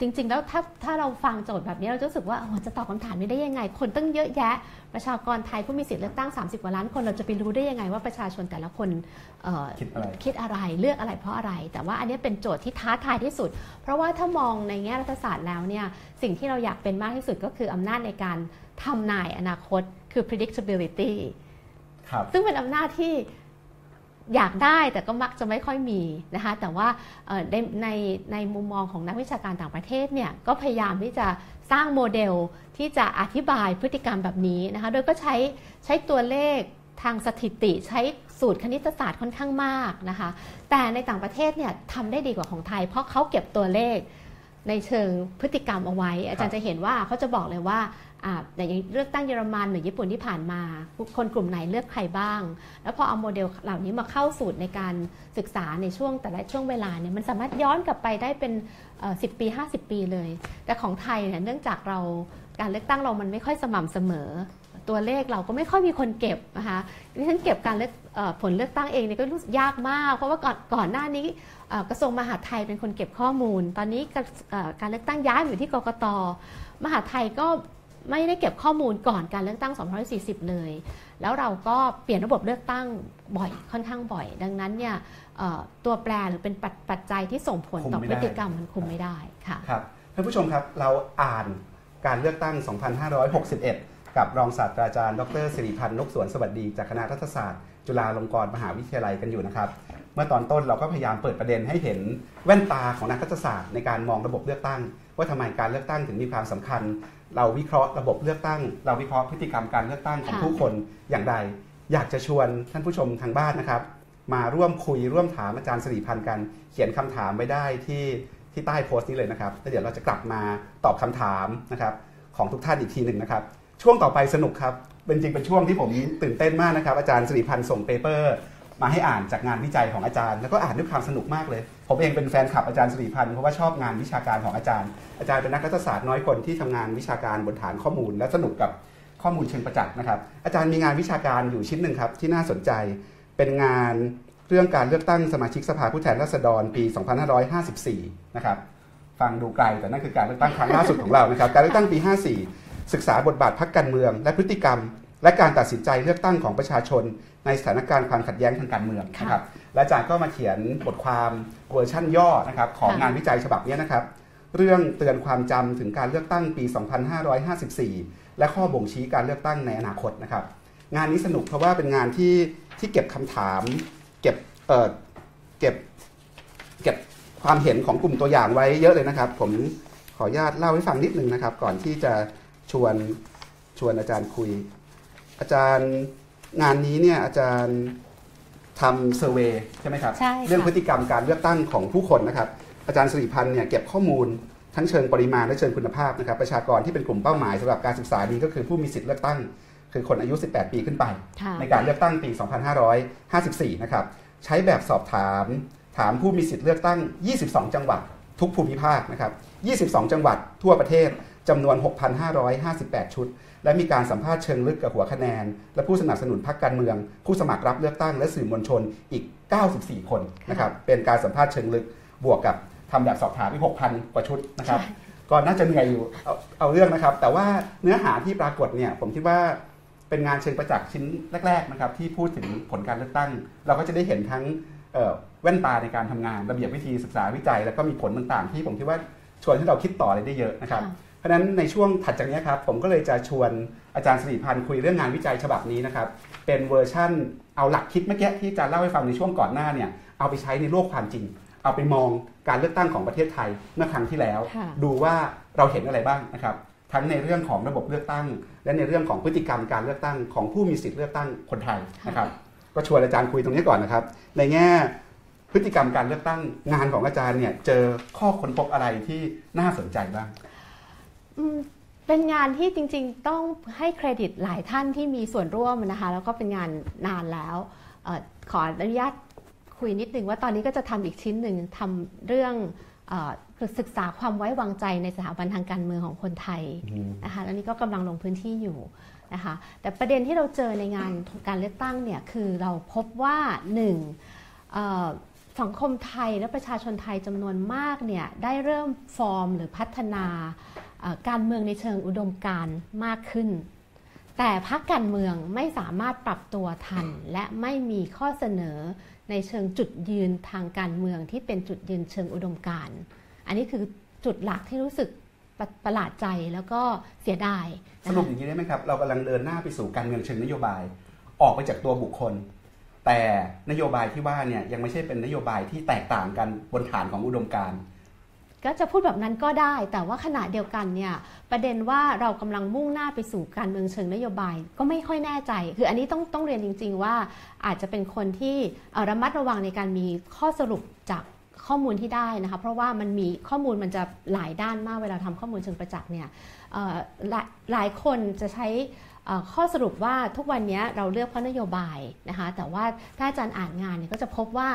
จริง ๆ แล้วถ้าถ้าเราฟังโจทย์แบบนี้เราจะรู้สึกว่าจะตอบคำถามนี้ได้ยังไง คนตั้งเยอะแยะ ประชากรไทยผู้มีสิทธิเลือกตั้ง 30 กว่าล้านคนเราจะไปรู้ได้ยังไงว่าประชาชนแต่ละคนคิดอะไรคิดอะไรเลือกอะไรเพราะอะไร แต่ว่าอันนี้เป็นโจทย์ที่ท้าทายที่สุด เพราะว่าถ้ามองในแง่รัฐศาสตร์แล้วเนี่ยสิ่งที่เราอยากเป็นมากที่สุดก็คืออำนาจในการทำนายอนาคตคือ predictability ซึ่งเป็นอำนาจที่อยากได้แต่ก็มักจะไม่ค่อยมีนะคะแต่ว่าในในในมุมมองของนักวิชาการต่างประเทศเนี่ยก็พยายามที่จะสร้างโมเดลที่จะอธิบายพฤติกรรมแบบนี้นะคะโดยก็ใช้ใช้ตัวเลขทางสถิติใช้สูตรคณิตศาสตร์ค่อนข้างมากนะคะแต่ในต่างประเทศเนี่ยทำได้ดีกว่าของไทย เพราะเขาเก็บตัวเลข ในเชิงพฤติกรรมเอาไว้ อาจารย์จะเห็นว่าเขาจะบอกเลยว่าแต่อย่างเลือกตั้งเยอรมันหรือญี่ปุ่นที่ผ่านมา คนกลุ่มไหนเลือกใครบ้าง แล้วพอเอาโมเดลเหล่านี้มาเข้าสูตรในการศึกษาในช่วงแต่ละช่วงเวลาเนี่ยมันสามารถย้อนกลับไปได้เป็น 10 ปี 50 ปีเลย แต่ของไทยเนี่ยเนื่องจากเราการเลือกตั้งเรามันไม่ค่อยสม่ำเสมอ ตัวเลขเราก็ไม่ค่อยมีคนเก็บนะคะดิฉันเก็บการเลือกผลเลือกตั้งเองเนี่ยก็รู้สึกยากมาก เพราะว่าก่อนก่อนหน้านี้กระทรวงมหาดไทยเป็นคนเก็บข้อมูล ตอนนี้การเลือกตั้งย้ายอยู่ที่กกตมหาดไทยก็ไม่ได้เก็บข้อมูลก่อนการเลือกตั้ง 240 เลย แล้วเราก็เปลี่ยนระบบเลือกตั้งบ่อยค่อนข้างบ่อย ดังนั้นเนี่ยตัวแปรหรือเป็นปัจจัยที่ส่งผลต่อพฤติกรรมมันคุมไม่ได้ค่ะครับท่านผู้ชมครับเราอ่านการเลือกตั้ง 2561 กับรองศาสตราจารย์ ดรสิริพันธ์นกสวนสวัสดีจากคณะรัฐศาสตร์ จุฬาลงกรณ์มหาวิทยาลัยกันอยู่นะครับ เมื่อตอนต้นเราก็พยายามเปิดประเด็นให้เห็นแว่นตาของนักรัฐศาสตร์ในการมองระบบเลือกตั้ง ว่าทำไมการเลือกตั้งถึงมีความสำคัญ เราวิเคราะห์ระบบเลือกตั้ง เราวิเคราะห์พฤติกรรมการเลือกตั้งของผู้คนอย่างไรอยากจะชวนท่านผู้ชมทางบ้านนะครับ มาร่วมคุยร่วมถามอาจารย์สิริพรรณกัน เขียนคำถามไว้ได้ที่ที่ใต้โพสต์นี้เลยนะครับแล้วเดี๋ยวเราจะกลับมาตอบคำถามนะครับของทุกท่านอีกทีหนึ่งนะครับ ช่วงต่อไปสนุกครับเป็นจริงเป็นช่วงที่ผมตื่นเต้นมากนะครับ อาจารย์สิริพรรณส่ง paper มาให้อ่านจากงานวิจัยของอาจารย์ แล้วก็อ่านด้วยความสนุกมากเลย ผมเองเป็นแฟนคลับอาจารย์สิริพันธ์เพราะว่าชอบงานวิชาการของอาจารย์ อาจารย์เป็นนักรัฐศาสตร์น้อยคนที่ทำงานวิชาการบนฐานข้อมูล และสนุกกับข้อมูลเชิงประจักษ์นะครับ อาจารย์มีงานวิชาการอยู่ชิ้นหนึ่งครับที่น่าสนใจเป็นงานเรื่องการเลือกตั้งสมาชิกสภาผู้แทนราษฎรปี 2554 นะครับ ฟังดูไกลแต่นั่นคือการเลือกตั้งครั้งล่าสุดของเรานะครับ การเลือกตั้งปี 54 ศึกษาบทบาทพรรคการเมือง และพฤติกรรม และการตัดสินใจเลือกตั้งของประชาชน ในสถานการณ์ความขัดแย้งทางการเมืองนะครับและอาจารย์ก็มาเขียนบทความเวอร์ชั่นย่อนะครับของค่ะงานวิจัยฉบับนี้นะครับเรื่องเตือนความจำถึงการเลือกตั้งปี 2554 และข้อบ่งชี้การเลือกตั้งในอนาคตนะครับ งานนี้สนุกเพราะว่าเป็นงานที่ที่เก็บคำถาม เก็บเอ่อเก็บเก็บความเห็นของกลุ่มตัวอย่างไว้เยอะเลยนะครับ ผมขออนุญาตเล่าให้ฟังนิดนึงนะครับ ก่อนที่จะ ชวนชวนอาจารย์คุย อาจารย์งานนี้เนี่ยอาจารย์ทำเซอร์เวยใช่ไหมครับใช่ค่ะเรื่องพฤติกรรมการเลือกตั้งของผู้คนนะครับ อาจารย์สิริพันธ์เนี่ยเก็บข้อมูลทั้งเชิงปริมาณและเชิงคุณภาพนะครับประชากรที่เป็นกลุ่มเป้าหมายสำหรับการศึกษานี้ก็คือผู้มีสิทธิ์เลือกตั้ง คือคนอายุ 18 ปีขึ้นไปค่ะในการเลือกตั้งปี 2554 นะครับใช้แบบสอบถาม ถามผู้มีสิทธิ์เลือกตั้ง 22 จังหวัด ทุกภูมิภาคนะครับ 22 จังหวัดทั่วประเทศ จำนวน 6,558 ชุด และมีการสัมภาษณ์เชิงลึกกับหัวคะแนน และผู้สนับสนุนพรรคการเมือง ผู้สมัครรับเลือกตั้งและสื่อมวลชนอีก 94 คนนะครับเป็นการสัมภาษณ์เชิงลึกบวกกับทำแบบสอบถามอีก 6,000 กว่าชุดนะครับใช่ก็น่าจะเหนื่อยอยู่เอาเอาเรื่องนะครับ แต่ว่าเนื้อหาที่ปรากฏเนี่ยผมคิดว่าเป็นงานเชิงประจักษ์ชิ้นแรก ๆนะครับ ที่พูดถึงผลการเลือกตั้ง เราก็จะได้เห็นทั้งเอ่อแว่นตาในการทำงาน ระเบียบวิธีศึกษาวิจัย แล้วก็มีผลต่างๆ ที่ผมคิดว่าชวนให้เราคิดต่ออะไรได้เยอะนะครับค่ะ เพราะฉะนั้นในช่วงถัดจากนี้ครับผมก็เลยจะชวนอาจารย์สิริพันธ์คุยเรื่องงานวิจัยฉบับนี้นะครับเป็นเวอร์ชั่นเอาหลักคิดเมื่อกี้ที่อาจารย์เล่าให้ฟังในช่วงก่อนหน้าเนี่ยเอาไปใช้ในโลกความจริง เอาไปมองการเลือกตั้งของประเทศไทยเมื่อครั้งที่แล้วค่ะดูว่าเราเห็นอะไรบ้างนะครับทั้งในเรื่องของระบบเลือกตั้ง และในเรื่องของพฤติกรรมการเลือกตั้งของผู้มีสิทธิ์เลือกตั้งคนไทยนะครับก็ชวนอาจารย์คุยตรงนี้ก่อนนะครับในแง่พฤติกรรมการเลือกตั้งงานของอาจารย์เนี่ยเจอข้อค้นพบอะไรที่น่าสนใจบ้างอืม เป็นงานที่จริงๆ ต้องให้เครดิตหลายท่านที่มีส่วนร่วมนะคะ แล้วก็เป็นงานนานแล้วเออขออนุญาตคุยนิดนึงว่าตอนนี้ก็จะทำอีกชิ้นหนึ่งทำเรื่องเออศึกษาความไว้วางใจในสถาบันทางการเมืองของคนไทยนะคะ แล้วนี่ก็กำลังลงพื้นที่อยู่นะคะ แต่ประเด็นที่เราเจอในงานการเลือกตั้งเนี่ยคือเราพบว่าหนึ่งเอ่อสังคมไทยและประชาชนไทยจำนวนมากเนี่ยได้เริ่มฟอร์มหรือพัฒนาเอ่อ การเมืองในเชิงอุดมการณ์มากขึ้น แต่พรรคการเมืองไม่สามารถปรับตัวทัน และไม่มีข้อเสนอในเชิงจุดยืนทางการเมืองที่เป็นจุดยืนเชิงอุดมการณ์อันนี้คือจุดหลักที่รู้สึกประประหลาดใจแล้วก็เสียดายสรุปอย่างนี้ได้ไหมครับ เรากำลังเดินหน้าไปสู่การเมืองเชิงนโยบาย ออกไปจากตัวบุคคล แต่นโยบายที่ว่าเนี่ยยังไม่ใช่เป็นนโยบายที่แตกต่างกันบนฐานของอุดมการณ์ ก็จะพูดแบบนั้นก็ได้ แต่ว่าขณะเดียวกันเนี่ยประเด็นว่าเรากำลังมุ่งหน้าไปสู่การเมืองเชิงนโยบาย ก็ไม่ค่อยแน่ใจ คืออันนี้ต้องต้องเรียนจริง ๆ ว่าอาจจะเป็นคนที่ระมัดระวังในการมีข้อสรุปจากข้อมูลที่ได้นะคะ เพราะว่ามันมีข้อมูลมันจะหลายด้านมากเวลาทำข้อมูลเชิงประจักษ์เนี่ยหลายหลายคนจะใช้ข้อสรุปว่าทุกวันนี้เราเลือกเพราะนโยบายนะคะแต่ว่าถ้าอาจารย์อ่านงานเนี่ยก็จะพบว่า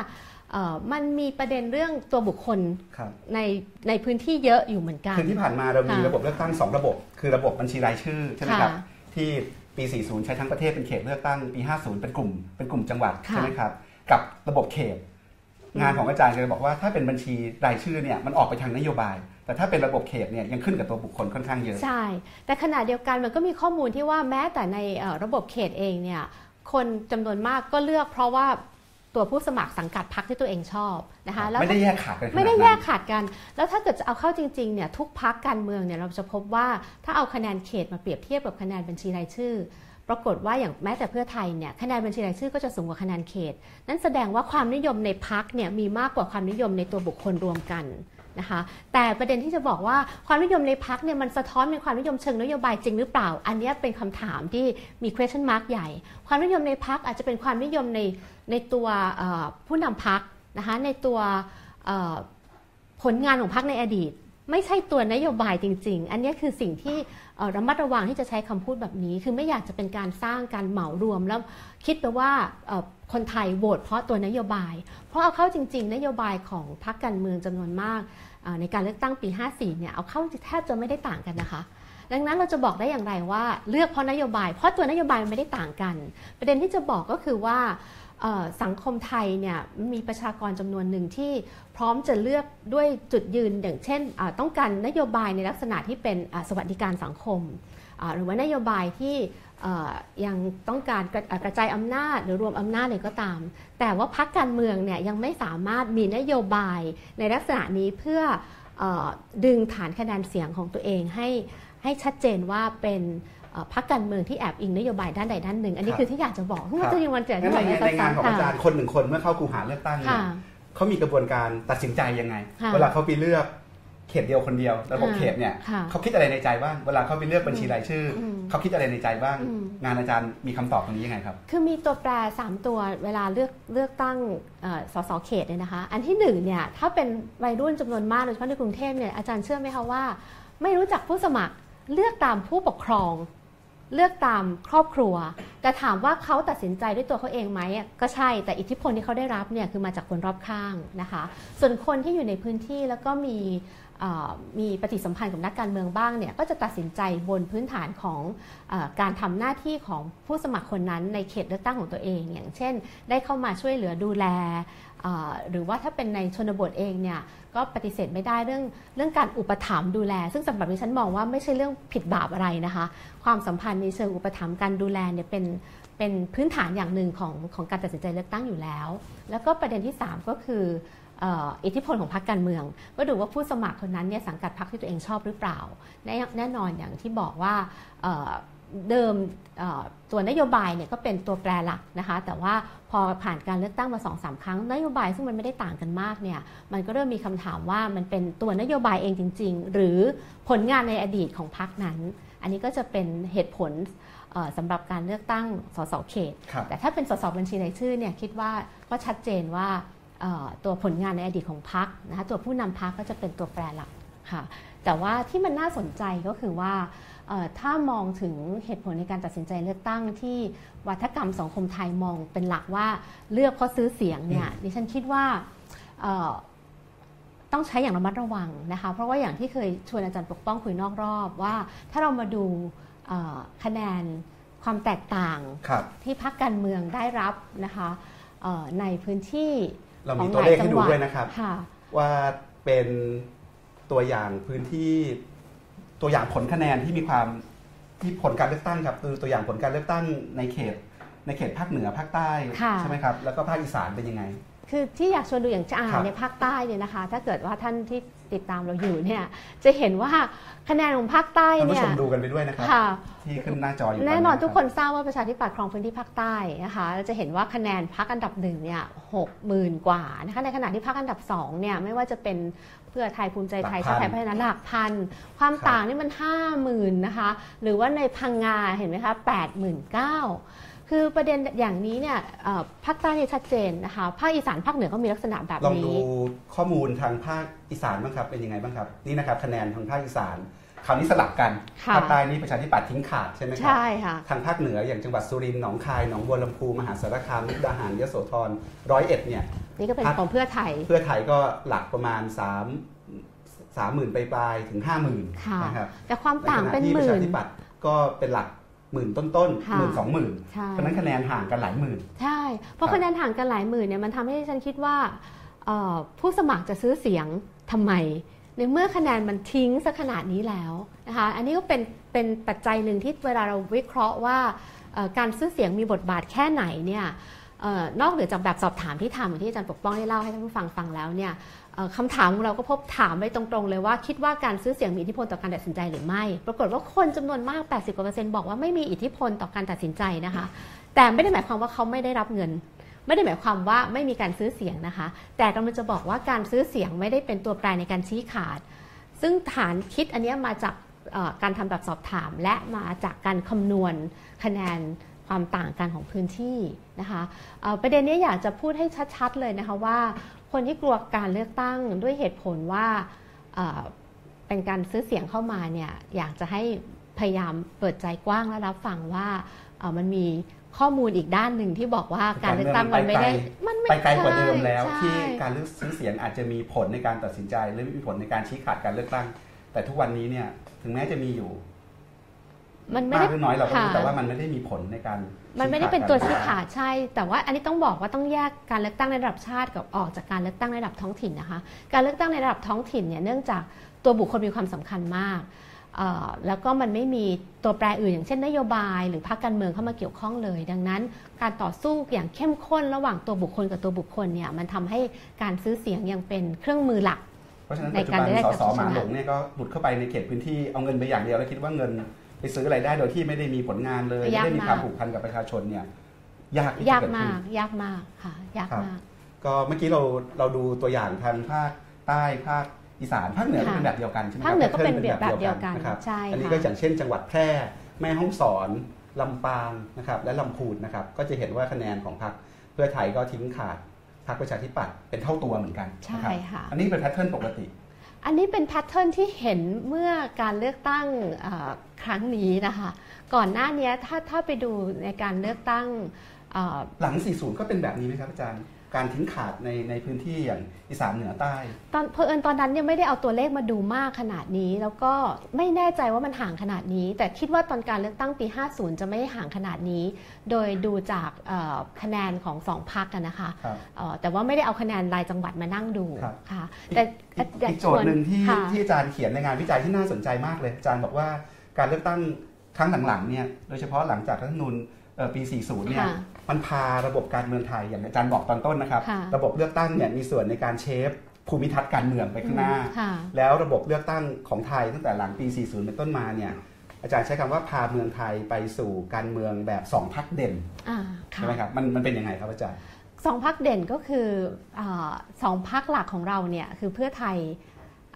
มันมีประเด็นเรื่องตัวบุคคลครับในในพื้นที่เยอะอยู่เหมือนกันคือที่ผ่านมาเรามีค่ะระบบเลือกตั้ง 2 ระบบ คือระบบบัญชีรายชื่อใช่ไหมครับค่ะที่ปี 40 ใช้ทั้งประเทศเป็นเขตเลือกตั้งปี 50 เป็นกลุ่มเป็นกลุ่มจังหวัดค่ะใช่ไหมครับกับระบบเขต งานของอาจารย์จะบอกว่าถ้าเป็นบัญชีรายชื่อเนี่ยมันออกไปทางนโยบายแต่ถ้าเป็นระบบเขตเนี่ยยังขึ้นกับตัวบุคคลค่อนข้างเยอะ ใช่ แต่ขณะเดียวกันมันก็มีข้อมูลที่ว่าแม้แต่ในเอ่อระบบเขตเองเนี่ยคนจำนวนมากก็เลือกเพราะว่า ตัวผู้สมัครสังกัดพรรคที่ตัวเองชอบนะคะแล้วไม่ได้แยกขาดกันขนาดนั้นไม่ได้แยกขาดกัน แล้วถ้าเกิดจะเอาเข้าจริงๆเนี่ยทุกพักการเมืองเนี่ยเราจะพบว่าถ้าเอาคะแนนเขตมาเปรียบเทียบกับคะแนนบัญชีรายชื่อ ปรากฏว่าอย่างแม้แต่เพื่อไทยเนี่ยคะแนนบัญชีรายชื่อก็จะสูงกว่าคะแนนเขต นั่นแสดงว่าความนิยมในพักเนี่ยมีมากกว่าความนิยมในตัวบุคคลรวมกัน นะคะ แต่ประเด็นที่จะบอกว่าความนิยมในพักเนี่ยมันสะท้อนเป็นความนิยมเชิงนโยบายจริงหรือเปล่า อันนี้เป็นคำถามที่มี question mark ใหญ่ ความนิยมในพักอาจจะเป็นความนิยมในในตัวผู้นำพักนะคะในตัวผลงานของพักในอดีต ไม่ใช่ตัวนโยบายจริง ๆ อันนี้คือสิ่งที่ระมัดระวังที่จะใช้คำพูดแบบนี้ คือไม่อยากจะเป็นการสร้างการเหมารวม แล้วคิดไปว่าคนไทยโหวตเพราะตัวนโยบาย เพราะเอาเข้าจริง ๆ นโยบายของพรรคการเมืองจำนวนมาก ในการเลือกตั้งปี 54 เนี่ยเอาเข้าแทบจะไม่ได้ต่างกันนะคะ ดังนั้นเราจะบอกได้อย่างไรว่าเลือกเพราะนโยบาย เพราะตัวนโยบายมันไม่ได้ต่างกัน ประเด็นที่จะบอกก็คือว่าสังคมไทยเนี่ยมีประชากรจำนวนหนึ่งที่พร้อมจะเลือกด้วยจุดยืนอย่างเช่น ต้องการนโยบายในลักษณะที่เป็นสวัสดิการสังคม หรือว่านโยบายที่ ยังต้องการกระอ่ากระจายอำนาจหรือรวมอำนาจเลยก็ตาม แต่ว่าพรรคการเมืองเนี่ยยังไม่สามารถมีนโยบายในลักษณะนี้เพื่อเออดึงฐานคะแนนเสียงของตัวเองให้ให้ชัดเจนว่าเป็นเอ่อพรรคการเมืองที่แอบอิงนโยบายด้านใดด้านหนึ่ง อันนี้ครับคือที่อยากจะบอกเพราะว่าครับจะยังวันเจองั้นที่บอกในในงานของอาจารค่ะย์คนหนึ่งคนเมื่อเข้าคูหาเลือกตั้งเนี่ยค่ะเขามีกระบวนการตัดสินใจยังไงค่ะเวลาเขาไปเลือก เขตเดียวคนเดียวแล้วหกค่ะเขตเนี่ยค่ะเขาคิดอะไรในใจบ้างเวลาเขาไปเลือกบัญชีรายชื่ออมเขาคิดอะไรในใจบ้างอืมงานอาจารย์มีคำตอบตรงนี้ยังไงครับ คือมีตัวแปร 3 ตัวเวลาเลือกเลือกตั้งเอ่อสสเขตเนี่ยนะคะ อันที่หนึ่งเนี่ยถ้าเป็นวัยรุ่นจำนวนมากโดยเฉพาะในกรุงเทพเนี่ยอาจารย์เชื่อไหมคะว่า ไม่รู้จักผู้สมัครเลือกตามผู้ปกครอง เลือกตามครอบครัว แต่ถามว่าเขาตัดสินใจด้วยตัวเขาเองไหมอะก็ใช่แต่อิทธิพลที่เขาได้รับเนี่ยคือมาจากคนรอบข้างนะคะ ส่วนคนที่อยู่ในพื้นที่แล้วก็มีเอ่อ มีปฏิสัมพันธ์กับนักการเมืองบ้างเนี่ยก็จะตัดสินใจบนพื้นฐานของอการทำหน้าที่ของผู้สมัครคนนั้นในเขตเลือกตั้งของตัวเอง อย่างเช่น ได้เข้ามาช่วยเหลือดูแล หรือว่าถ้าเป็นในชนบทเองเนี่ยก็ปฏิเสธไม่ได้เรื่องเรื่องการอุปถัมภ์ดูแล ซึ่งสำหรับดิฉันมองว่าไม่ใช่เรื่องผิดบาปอะไรนะคะ ความสัมพันธ์ในเชิงอุปถัมภ์การดูแลเนี่ยเป็นเป็นพื้นฐานอย่างหนึ่งของของการตัดสินใจเลือกตั้งอยู่แล้ว แล้วก็ประเด็นที่ 3 ก็คือ อ่ออิทธิพลของพรรคการเมืองก็ดูว่าผู้สมัครคนนั้นเนี่ยสังกัดพรรคที่ตัวเองชอบหรือเปล่า แน่แน่นอนอย่างที่บอกว่าเอ่อเดิมเอ่อตัวนโยบายเนี่ยก็เป็นตัวแปรหลักนะคะ แต่ว่าพอผ่านการเลือกตั้งมา2อสาครั้ง นโยบายซึ่งมันไม่ได้ต่างกันมากเนี่ยมันก็เริ่มมีคำถามว่ามันเป็นตัวนโยบายเองจริง ๆ หรือผลงานในอดีตของพรรคนั้น อันนี้ก็จะเป็นเหตุผลเอ่อสำหรับการเลือกตั้งสสเขตครับแต่ถ้าเป็นสสบัญชีรายชื่อเนี่ยคิดว่าก็ชัดเจนว่าเอ่อ ตัวผลงานในอดีตของพรรคนะคะตัวผู้นำพรรคก็จะเป็นตัวแปรหลักค่ะแต่ว่าที่มันน่าสนใจก็คือว่าเอ่อถ้ามองถึงเหตุผลในการตัดสินใจเลือกตั้งที่วัฒกรรมสังคมไทยมองเป็นหลักว่าเลือกเพราะซื้อเสียงเนี่ยดิฉันคิดว่าเอ่อต้องใช้อย่างระมัดระวังนะคะเพราะว่าอย่างที่เคยชวนอาจารย์ปกป้องคุยนอกรอบว่า ถ้าเรามาดูเอ่อคะแนนความแตกต่างครับที่พักการเมืองได้รับนะคะเอ่อในพื้นที่ เราขอมีงตัวหเลลายขจัให้งดูหวัดด้วยนะครับค่ะว่าเป็นตัวอย่างพื้นที่ตัวอย่างผลคะแนนที่มีความที่ผลการเลือกตั้งครับคือตัวอย่างผลการเลือกตั้งในเขต ในเขตภาคเหนือภาคใต้ค่ะใช่ไหมครับแล้วก็ภาคอีสานเป็นยังไง คือที่อยากชวนดูอย่างอ่าครับในภาคใต้เนี่ยนะคะ ถ้าเกิดว่าท่านที่ ติดตามเราอยู่เนี่ยจะเห็นว่าคะแนนของภาคใต้ท่านผู้เนี่ชยมดูกันไปด้วยนะครับค่ะที่ขึ้นหน้าจออยู่แน่นอนตทุกคนทราบว่าประชาธิปัตย์ครองพื้นที่ภาคใต้นะคะเราจะเห็นว่าคะแนนพักอันดับหนึ่งเนี่ยหกหมื่นกว่านะคะในขณะที่พักอันดับสองเนี่ยไม่ว่าจะเป็นเพื่อไทยภูมิใจไทยชาติไทยพัฒนาหลักพัน ความต่างนี่มันห้าหมื่นนะคะหรือว่าในพังงาเห็นไหมคะแปดหมื่นเก้า คือประเด็นอย่างนี้เนี่ยเอ่อภาคใต้เนี่ยชัดเจนนะคะภาคอีสานภาคเหนือก็มีลักษณะแบบลองนี้ดูข้อมูลทางภาคอีสานบ้างครับเป็นยังไงบ้างครับนี่นะครับคะแนนทางภาคอีสานคราวนี้สลับกันค่ะภาคใต้นี่ประชาธิปัตย์ทิ้งขาดใช่ไหมครัใช่ค่ะทางภาคเหนืออย่างจังหวัดสุรินทร์หนองคายหนองบัวลำพูมหาสารคามมุกดาหารยโสธรร้อยเอ็ดเนี่ยนี่ก็เป็นพรรคของเพื่อไทย เพื่อไทยก็หลักประมาณ3 3หมื่นปลายๆถึง5 0,000ค่ะนะครับแต่ความต่างเป็นใขณะที่หประมื่ชานธิปัตย์ก็เป็นหลัก หมื่นต้นๆค่ะหมื่นสองหมื่นใช่เพราะฉะนั้นคะแนนห่างกันหลายหมื่น ใช่ เพราะครับคะแนนห่างกันหลายหมื่นเนี่ยมันทำให้ฉันคิดว่าเอ่อผู้สมัครจะซื้อเสียงทำไม ในเมื่อคะแนนมันทิ้งสักขนาดนี้แล้วนะคะอันนี้ก็เป็นเป็นปัจจัยหนึ่งที่เวลาเราวิเคราะห์ว่าเอ่อการซื้อเสียงมีบทบาทแค่ไหนเนี่ยเอ่อนอกเหนือจากแบบสอบถามที่ทำอย่างที่อาจารย์ปกป้องได้เล่าให้ท่านผู้ฟังฟังแล้วเนี่ยเอ่อ คำถามของเราก็พบถามไปตรงๆเลยว่าคิดว่าการซื้อเสียงมีอิทธิพลต่อการตัดสินใจหรือไม่ ปรากฏว่าคนจำนวนมาก 80กว่าเปอร์เซ็นต์บอกว่าไม่มีอิทธิพลต่อการตัดสินใจนะคะ แต่ไม่ได้หมายความว่าเขาไม่ได้รับเงิน ไม่ได้หมายความว่าไม่มีการซื้อเสียงนะคะ แต่กำลังจะบอกว่าการซื้อเสียงไม่ได้เป็นตัวแปรในการชี้ขาด ซึ่งฐานคิดอันนี้มาจากการทำแบบสอบถาม และมาจากการคำนวณคะแนนความต่างกันของพื้นที่นะคะประเด็นนี้อยากจะพูดให้ชัด ๆ เลยนะคะว่า คนที่กลัวการเลือกตั้งด้วยเหตุผลว่าเอ่อเป็นการซื้อเสียงเข้ามาเนี่ยอยากจะให้พยายามเปิดใจกว้างและรับฟังว่าเอ่อมันมีข้อมูลอีกด้านหนึ่งที่บอกว่าการเลือกตั้งมันไม่ได้มันไม่ไปไกลกว่าเดิมแล้วใช่ที่การเลือกซื้อเสียงอาจจะมีผลในการตัดสินใจหรือมีผลในการชี้ขาดการเลือกตั้ง แต่ทุกวันนี้เนี่ยถึงแม้จะมีอยู่มันไม่มาได้กหรือน้อยเราก็รู้ค่ะแต่ว่ามันไม่ได้มีผลในการ มันไม่ได้เป็นตัวชี้ขาขาดใช่ แต่ว่าอันนี้ต้องบอกว่าต้องแยกการเลือกตั้งในระดับชาติกับออกจากการเลือกตั้งในระดับท้องถิ่นนะคะ การเลือกตั้งในระดับท้องถิ่นเนี่ยเนื่องจากตัวบุคคลมีความสำคัญมากแล้วก็มันไม่มีตัวแปรอื่นอย่างเช่นนโยบายหรือพรรคการเมืองเข้ามาเกี่ยวข้องเลย ดังนั้น การต่อสู้อย่างเข้มข้นระหว่างตัวบุคคลกับตัวบุคคลเนี่ยมันทำให้การซื้อเสียงยังเป็นเครื่องมือหลัก เพราะฉะนั้นปัจจุการบันได้สกับสผู้ชหมาหลงเนี่ยก็หลุดเข้าไปในเขตพื้นที่เอาเงินไปอย่างเดียวแล้วคิดว่าเงิน ไปซื้ออะไรได้โดยที่ไม่ได้มีผลงานเลยไม่ยากได้มีความมากผูกพันกับประชาชนเนี่ยยากที่ยาจะกเกิดขึ้มานกยากมากค่ะ ยากครับมาก ก็เมื่อกี้เราเราดูตัวอย่างทางภาคใต้ภาคอีสานภาคเหนือก็ค่ะเป็นแบบเดียวกันใช่ไหมภาคเหนือก็เป็นแพทแบบเดียวกันนะครับใช่อันนี้ค่ะก็อย่างเช่น จังหวัดแพร่ แม่ฮ่องสอนลำปางนะครับและลำพูนนะครับก็จะเห็นว่าคะแนนของพรรคเพื่อไทยก็ทิ้งขาดพรรคประชาธิปัตย์เป็นเท่าตัวเหมือนกันนะครับใช่ค่ะอันนี้เป็น pattern ปกติ อันนี้เป็น pattern ที่เห็นเมื่อการเลือกตั้งครั้งนี้นะคะ ก่อนหน้านี้ถ้าถ้าไปดูในการเลือกตั้งหลัง 40 ก็เป็นแบบนี้ไหมครับอาจารย์ การทิ้งขาดในในพื้นที่อย่างอีสานเหนือใต้ ตอนเพอเอิญตอนนั้นเนี่ยไม่ได้เอาตัวเลขมาดูมากขนาดนี้ แล้วก็ไม่แน่ใจว่ามันห่างขนาดนี้ แต่คิดว่าตอนการเลือกตั้งปี 50 จะไม่ห่างขนาดนี้ โดยดูจากเอ่อคะแนนของสองพักกันนะคะครับเอ่อแต่ว่าไม่ได้เอาคะแนนรายจังหวัดมานั่งดูครับค่ะแต่อีกอยากอีกโจทย์หนึ่งที่ค่ะที่อาจารย์เขียนในงานวิจัยที่น่าสนใจมากเลยอาจารย์บอกว่าการเลือกตั้งครั้งหลังๆเนี่ยโดยเฉพาะหลังจากรัฐธรรมนูญเอ่อ ปี 40 เนี่ยค่ะมันพาระบบการเมืองไทยอย่างอาจารย์บอกตอนต้นนะครับค่ะระบบเลือกตั้งเนี่ยมีส่วนในการเชฟภูมิทัศน์การเมืองไปข้างหน้าค่ะแล้วระบบเลือกตั้งของไทยตั้งแต่หลังปี 40 เป็นต้นมาเนี่ยอาจารย์ใช้คำว่าพาเมืองไทยไปสู่การเมืองแบบสองพักเด่นอ่าใช่ค่ะไหมครับมันมันเป็นยังไงครับอาจารย์สองพักเด่นก็คืออาสองพักหลักของเราเนี่ยคือเพื่อไทย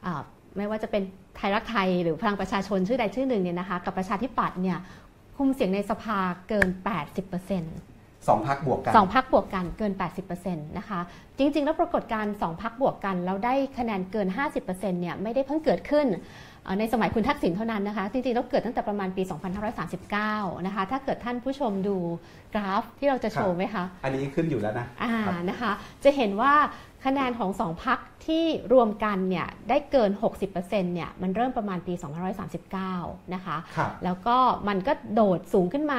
อ่าไม่ว่าจะเป็นไทยรักไทยหรือพลังประชาชนชื่อใดชื่อหนึ่งเนี่ยนะคะกับประชาธิปัตย์เนี่ยคุ มเสียงในสภาเกิน 80%สองพักบวกกันสองพักบวกกันเกิน 80%นะคะ จริง ๆ แล้วปรากฏการณ์สองพักบวกกัน แล้วได้คะแนนเกิน 50%เนี่ยไม่ได้เพิ่งเกิดขึ้นเอ่อในสมัยคุณทักษิณเท่านั้นนะคะ จริงๆแล้วเกิดตั้งแต่ประมาณปี 2539 นะคะ ถ้าเกิดท่านผู้ชมดูกราฟที่เราจะโชว์ไหมคะ อันนี้ขึ้นอยู่แล้วนะอ่าครับนะคะ จะเห็นว่า คะแนนของสองพักที่รวมกันเนี่ยได้เกิน 60%เนี่ยมันเริ่มประมาณปี 2539 นะคะครับแล้วก็มันก็โดดสูงขึ้นมา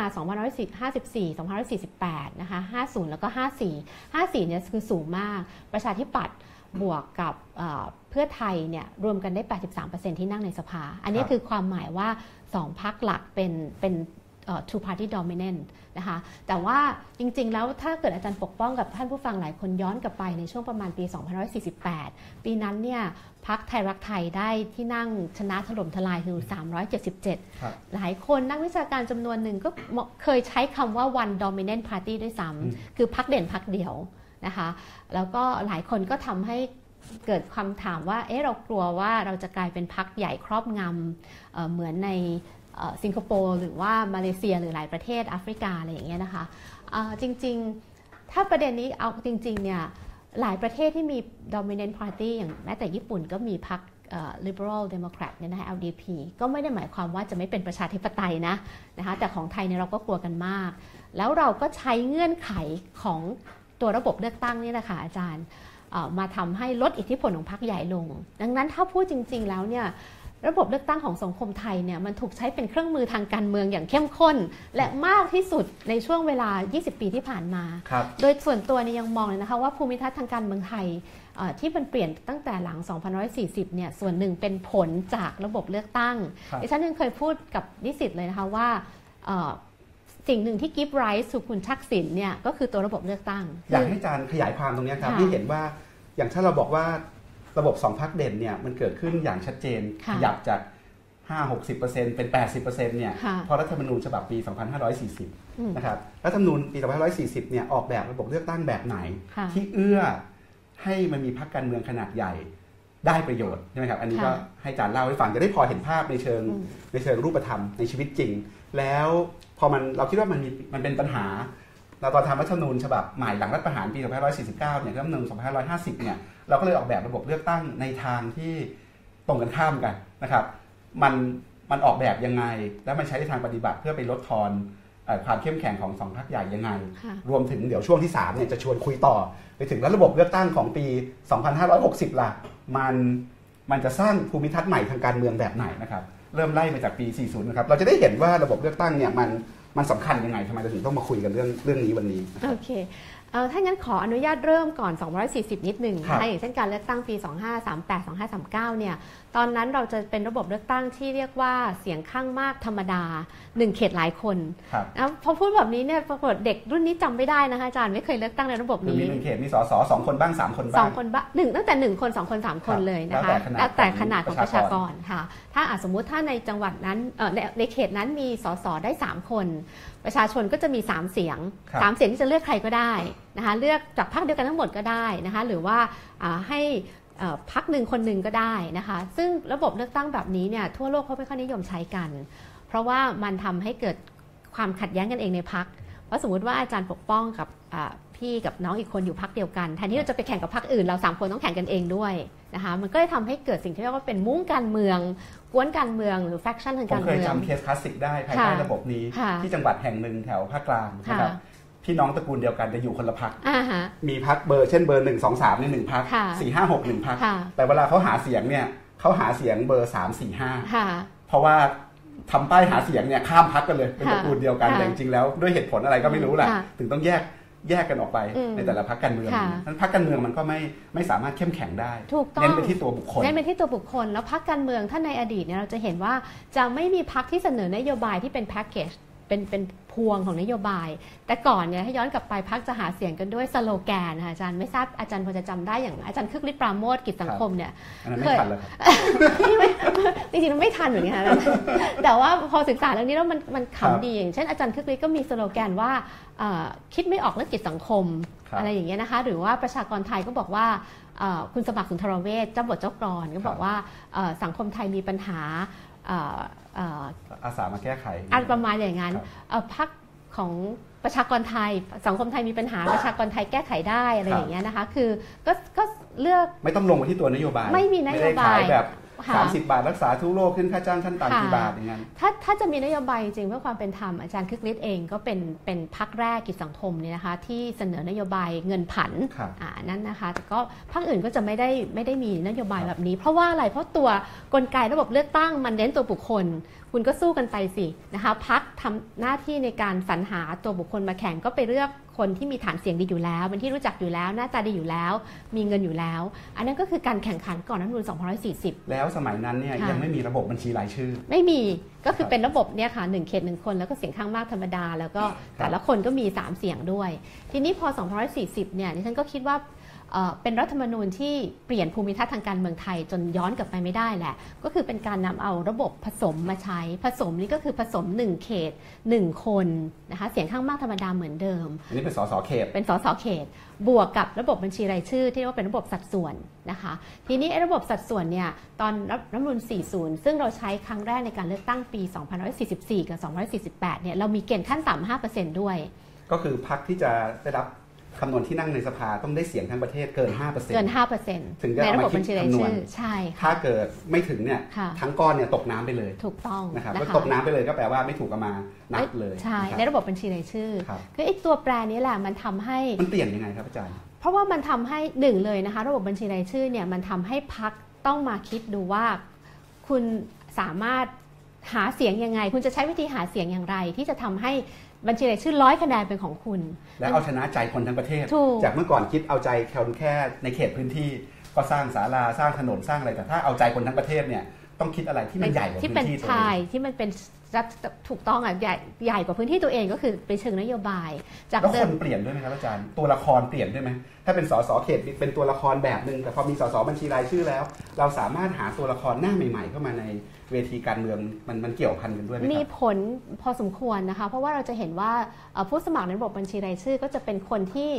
2554 2548 นะคะ 50 แล้วก็ 54 54 เนี่ยคือสูงมาก ประชาธิปัตย์บวกกับเอ่อเพื่อไทยเนี่ยรวมกันได้ 83%ที่นั่งในสภา อันนี้ครับคือความหมายว่า 2พักหลักเป็นเป็นเอ่อ two party dominant นะคะ แต่ว่าจริงๆ แล้วถ้าเกิดอาจารย์ปกป้องกับท่านผู้ฟังหลายคนย้อนกลับไปในช่วงประมาณปี 2548 ปีนั้นเนี่ยพักไทยรักไทยได้ที่นั่งชนะถล่มทลายคือ 377ครับหลายคนนักวิชาการจำนวนหนึ่งก็เคยใช้คำว่า one dominant party ด้วยซ้อืมำคือพักเด่นพักเดียวนะคะ แล้วก็หลายคนก็ทำให้เกิดคำถามว่า เอ๊ะ เรากลัวว่าเราจะกลายเป็นพักใหญ่ครอบงำเอ่อเหมือนในเอ่อ สิงคโปร์หรือว่ามาเลเซียหรือหลายประเทศแอฟริกาอะไรอย่างเงี้ยนะคะจริงๆ ถ้าประเด็นนี้เอาจริงๆเนี่ยหลายประเทศที่มี dominant party อย่างแม้แต่ญี่ปุ่นก็มีพรรคเอ่อ liberal democrat เนี่ยนะคะ LDP ก็ไม่ได้หมายความว่าจะไม่เป็นประชาธิปไตยนะนะคะแต่ของไทยเนี่ยเราก็กลัวกันมาก แล้วเราก็ใช้เงื่อนไขของตัวระบบเลือกตั้งนี่แหละค่ะอาจารย์มาทำให้ลดอิทธิพลของพรรคใหญ่ลง ดังนั้นถ้าพูดจริง ๆ แล้วเนี่ย ระบบเลือกตั้งของสังคมไทยเนี่ยมันถูกใช้เป็นเครื่องมือทางการเมืองอย่างเข้มข้น และมากที่สุดในช่วงเวลา 20 ปีที่ผ่านมาครับโดยส่วนตัวเนี่ยยังมองเลยนะคะว่าภูมิทัศน์ทางการเมืองไทยเอ่อที่มันเปลี่ยนตั้งแต่หลัง 2540 เนี่ย ส่วนหนึ่งเป็นผลจากระบบเลือกตั้งครับดิฉันยังเคยพูดกับนิสิตเลยนะคะว่าเอ่อสิ่งหนึ่งที่กิฟต์ไรส์สู่คุณทักษิณเนี่ยก็คือตัวระบบเลือกตั้ง อยากให้อาจารย์ขยายความตรงเนี้ยครับค่ะที่เห็นว่าอย่างถ้าเราบอกว่า ระบบสองพักเด่นเนี่ยมันเกิดขึ้นอย่างชัดเจนค่ะขยับจาก 5-60%เป็น 80%เนี่ยค่ะเพราะรัฐธรรมนูญฉบับปีอืม2540 นะครับรัฐธรรมนูญปี 2540 เนี่ยออกแบบระบบเลือกตั้งแบบไหนค่ะที่เอื้อให้มันมีพรรคการเมืองขนาดใหญ่ได้ประโยชน์ใช่ไหมครับ อันนี้ก็ค่ะให้อาจารย์เล่าให้ฟังจะได้พอเห็นภาพในเชิงอืมในเชิงรูปธรรมในชีวิตจริง แล้วพอมันเราคิดว่ามันมีมันเป็นปัญหาเราตอนทำรัฐธรรมนูญฉบับใหม่หลังรัฐประหารปี 2549 เนี่ยรัฐธรรมนูญ 2550 เนี่ย เราก็เลยออกแบบระบบเลือกตั้งในทางที่ตรงกันข้ามกันนะครับ มันมันออกแบบยังไง แล้วมันใช้ในทางปฏิบัติเพื่อไปลดทอนเอ่อความเข้มแข็งของสองพรรคใหญ่ยังไงค่ะรวมถึงเดี๋ยวช่วงที่3เนี่ยจะชวนคุยต่อ ไปถึงแล้วระบบเลือกตั้งของปี 2560 ล่ะ มันมันจะสร้างภูมิทัศน์ใหม่ทางการเมืองแบบไหนนะครับเริ่มไล่มาจากปี 40 นะครับ เราจะได้เห็นว่าระบบเลือกตั้งเนี่ยมันมันสำคัญยังไงทำไมเราถึงต้องมาคุยกันเรื่องเรื่องนี้วันนี้นะครับโอเคเอ่อ ถ้างั้นขออนุญาตเริ่มก่อน 240 นิดหนึ่งครับนะคะอย่างเช่นการเลือกตั้งปี 2538 2539 เนี่ย ตอนนั้นเราจะเป็นระบบเลือกตั้งที่เรียกว่าเสียงข้างมากธรรมดา1เขตหลายคนครับนะพอพูดแบบนี้เนี่ยปรากฏเด็กรุ่นนี้จำไม่ได้นะคะอาจารย์ไม่เคยเลือกตั้งในระบบคือนี้มีหนึ่งเขตมีสสสองคนบ้างสามคนสบ้าองงคนบ้างหนึ่งตั้งแต่หนึ่งคนสองคนสามคนครับเลยนะคะแล้วแต่ขนาดของของประชากประชากรค่ะ ถ้าอาสมมุติถ้าในจังหวัดนั้นเอ่อในในเขตนั้นมีสสได้3คน ประชาชนก็จะมี3เสียงครับ3เสียงที่จะเลือกใครก็ได้นะคะเลือกจากพรรคเดียวกันทั้งหมดก็ได้นะคะหรือว่าอ่าให้เอ่อ พรรคหนึ่งคนหนึ่งก็ได้นะคะ ซึ่งระบบเลือกตั้งแบบนี้เนี่ยทั่วโลกเขาไม่ค่อยนิยมใช้กัน เพราะว่ามันทำให้เกิดความขัดแย้งกันเองในพรรคเพราะสมมติว่าอาจารย์ปกป้องกับอ่าพี่กับน้องอีกคนอยู่พรรคเดียวกันแทนที่เราจะไปแข่งกับพรรคอื่นเราสามคนต้องแข่งกันเองด้วยนะคะมันก็เลยทำให้เกิดสิ่งที่เรียกว่าเป็นมุ้งการเมือง ก๊วนการเมืองหรือ faction ทางการเมืองผมเคยจำเคคลาสสิกได้ภายใต้ค่ะระบบนี้ค่ะที่จังหวัดแห่งหนึ่งแถวภาคกลางนะค่ะครับ พี่น้องตระกูลเดียวกันจะอยู่คนละพรรคอ่าฮะมีพรรคเบอร์เช่นเบอร์หนึ่งสองสามในหนึ่งพรรคค่ะสี่ห้าหกหนึ่งพรรคค่ะแต่เวลาเขาหาเสียงเนี่ยเขาหาเสียงเบอร์สามสี่ห้าค่ะเพราะว่าทำป้ายหาเสียงเนี่ยข้ามพรรคกันเลยเป็นตระกูลเดียวกันค่ะแต่จริงๆแล้วด้วยเหตุผลอะไรก็ไม่รู้แหละค่ะถึงต้องแยกแยกกันออกไปอืมในแต่ละพรรคการเมืองค่ะนั้นพรรคการเมืองมันก็ไม่ไม่สามารถเข้มแข็งได้ถูกต้องเน้นไปที่ตัวบุคคลเน้นไปที่ตัวบุคคล แล้วพรรคการเมืองถ้าในอดีตเนี่ยเราจะเห็นว่าจะไม่มีพรรคที่เสนอนโยบายที่เป็นแพ็กเกจ เป็นเป็นพวงของนโยบาย แต่ก่อนเนี่ยถ้าย้อนกลับไปพักจะหาเสียงกันด้วยสโลแกนนะคะอาจารย์ไม่ทราบอาจารย์พอจะจำได้อย่างอาจารย์คึกฤทธิ์ปราโมทกิจสังคมเนี่ยอันนั้นเคไม่ยทันแล้วครับจริงๆมันไม่ทันเหมือนกันนะแต่ว่าพอศึกษาเรื่องนี้แล้วมันมันครับขำดีอย่างเช่นอาจารย์คึกฤทธิ์ก็มีสโลแกนว่าเอ่อคิดไม่ออกเรื่องกิจสังคมครับอะไรอย่างเงี้ยนะคะ หรือว่าประชากรไทยก็บอกว่าเอ่อคุณสมัครสุนทรเวชเจ้าบทเจ้ากรอนก็บอกว่าเอ่อสังคมไทยมีปัญหาเอ่อเอ่ออาสามาแก้ไขอันประมาณอย่างนั้นครับเอ่อพักของประชากรไทยสังคมไทยมีปัญหาประชากรไทยแก้ไขได้อะไรอย่างเงี้ยนะคะ คือก็ก็เลือกไม่ต้องลงไปที่ตัวนโยบาย ไม่มีนโยบายไม่ได้ขายแบบค่ะ 30 บาทรักษาทุกโรคขึ้นค่าจ้างขั้นต่ำกี่ค่ะบาทอย่างนั้นถ้าถ้าจะมีนโยบายจริงๆเพื่อความเป็นธรรมอาจารย์คึกฤทธิ์เองก็เป็นเป็นพักแรกกิจสังคมเนี่ยนะคะที่เสนอนโยบายเงินผันครับอ่านั่นนะคะแต่ก็พรรคอื่นก็จะไม่ได้ไม่ได้มีนโยบายแบบนี้ เพราะว่าอะไรเพราะตัวกลไกระบบเลือกตั้งมันเน้นตัวบุคคล คุณก็สู้กันไปสินะคะพักทำหน้าที่ในการสรรหาตัวบุคคลมาแข่งก็ไปเลือกคนที่มีฐานเสียงดีอยู่แล้วเป็นที่รู้จักอยู่แล้ว หน้าตาดีอยู่แล้ว มีเงินอยู่แล้ว อันนั้นก็คือการแข่งขันก่อนรัฐธรรมนูล240 แล้วสมัยนั้นเนี่ยค่ะยังไม่มีระบบบัญชีรายชื่อ ไม่มีก็คืคอรับเป็นระบบเนี่ยค่ะหนึ่งเขตหนึ่งคนแล้วก็เสียงข้างมากธรรมดา แล้วก็ครับแต่ละคนก็มี 3 เสียงด้วย ทีนี้พอ 240เนี่ยดิฉันก็คิดว่า เอ่อเป็นรัฐธรรมนูญที่เปลี่ยนภูมิทัศน์ทางการเมืองไทยจนย้อนกลับไปไม่ได้แหละ ก็คือเป็นการนำเอาระบบผสมมาใช้ ผสมนี่ก็คือผสม 1 เขต 1 คนนะคะเสียงข้างมากธรรมดาเหมือนเดิม อันนี้เป็นสสเขต เป็นสสเขต บวกกับระบบบัญชีรายชื่อ ที่เรียกว่าเป็นระบบสัดส่วนนะคะ ทีนี้ไอ้ระบบสัดส่วนเนี่ยตอนรัฐรัฐธรรมนูล40 ซึ่งเราใช้ครั้งแรกในการเลือกตั้งปี2544 กับ 2548 เนี่ยเรามีเกณฑ์ขั้นต่ำ5%ด้วย ก็คือพักที่จะได้รับ คำนวณที่นั่งในสภาต้องได้เสียงทั้งประเทศเกิน 5%เกิน 5%ถึงจะในเอาระมาบบบัญชีรายคิดคำนวณชื่อใช่ค่ะถ้าเกิดไม่ถึงเนี่ยค่ะทั้งก้อนเนี่ยตกน้ำไปเลย ถูกต้องนะครับนะก็คะตกน้ำไปเลยก็แปลว่าไม่ถูกเอามานับเลยใช่นะครับในระบบบัญชีรายชื่อครับคือไอ้ตัวแปรนี้แหละมันทำให้มันเปลี่ยนยังไงครับอาจารย์เพราะว่ามันทำให้หนึ่งเลยนะคะ ระบบบัญชีรายชื่อเนี่ยมันทำให้พักต้องมาคิดดูว่า คุณสามารถหาเสียงยังไง คุณจะใช้วิธีหาเสียงอย่างไร ที่จะทำให้ บัญชีรายชื่อร้อยคะแนนเป็นของคุณ และเอาชนะใจคนทั้งประเทศ ถูก จากเมื่อก่อนคิดเอาใจคนแค่ในเขตพื้นที่ ก็สร้างศาลาสร้างถนนสร้างอะไรแต่ถ้าเอาใจคนทั้งประเทศเนี่ยต้องคิดอะไรที่มันใหญ่กว่าที่พื้เป็นนที่ตัวชาเอยงที่มันเป็นรัฐถูกต้องอะใหญ่ใหญ่กว่าพื้นที่ตัวเองก็คือเป็นเชิงนโยบาย จากแล้วเดิคมนเปลี่ยนด้วยไหมครับอาจารย์ตัวละครเปลี่ยนด้วยไหมถ้าเป็นสสเขตเป็นตัวละครแบบหนึ่งแต่พอมีสสบัญชีรายชื่อแล้ว เราสามารถหาตัวละครหน้าใหม่ ๆ เข้ามาใน เวทีการเมืองมันมันเกี่ยวพันกันด้วยไหมมีผลพอสมควรนะคะ เพราะว่าเราจะเห็นว่าผู้สมัครในระบบบัญชีรายชื่อ ก็จะเป็นคนที่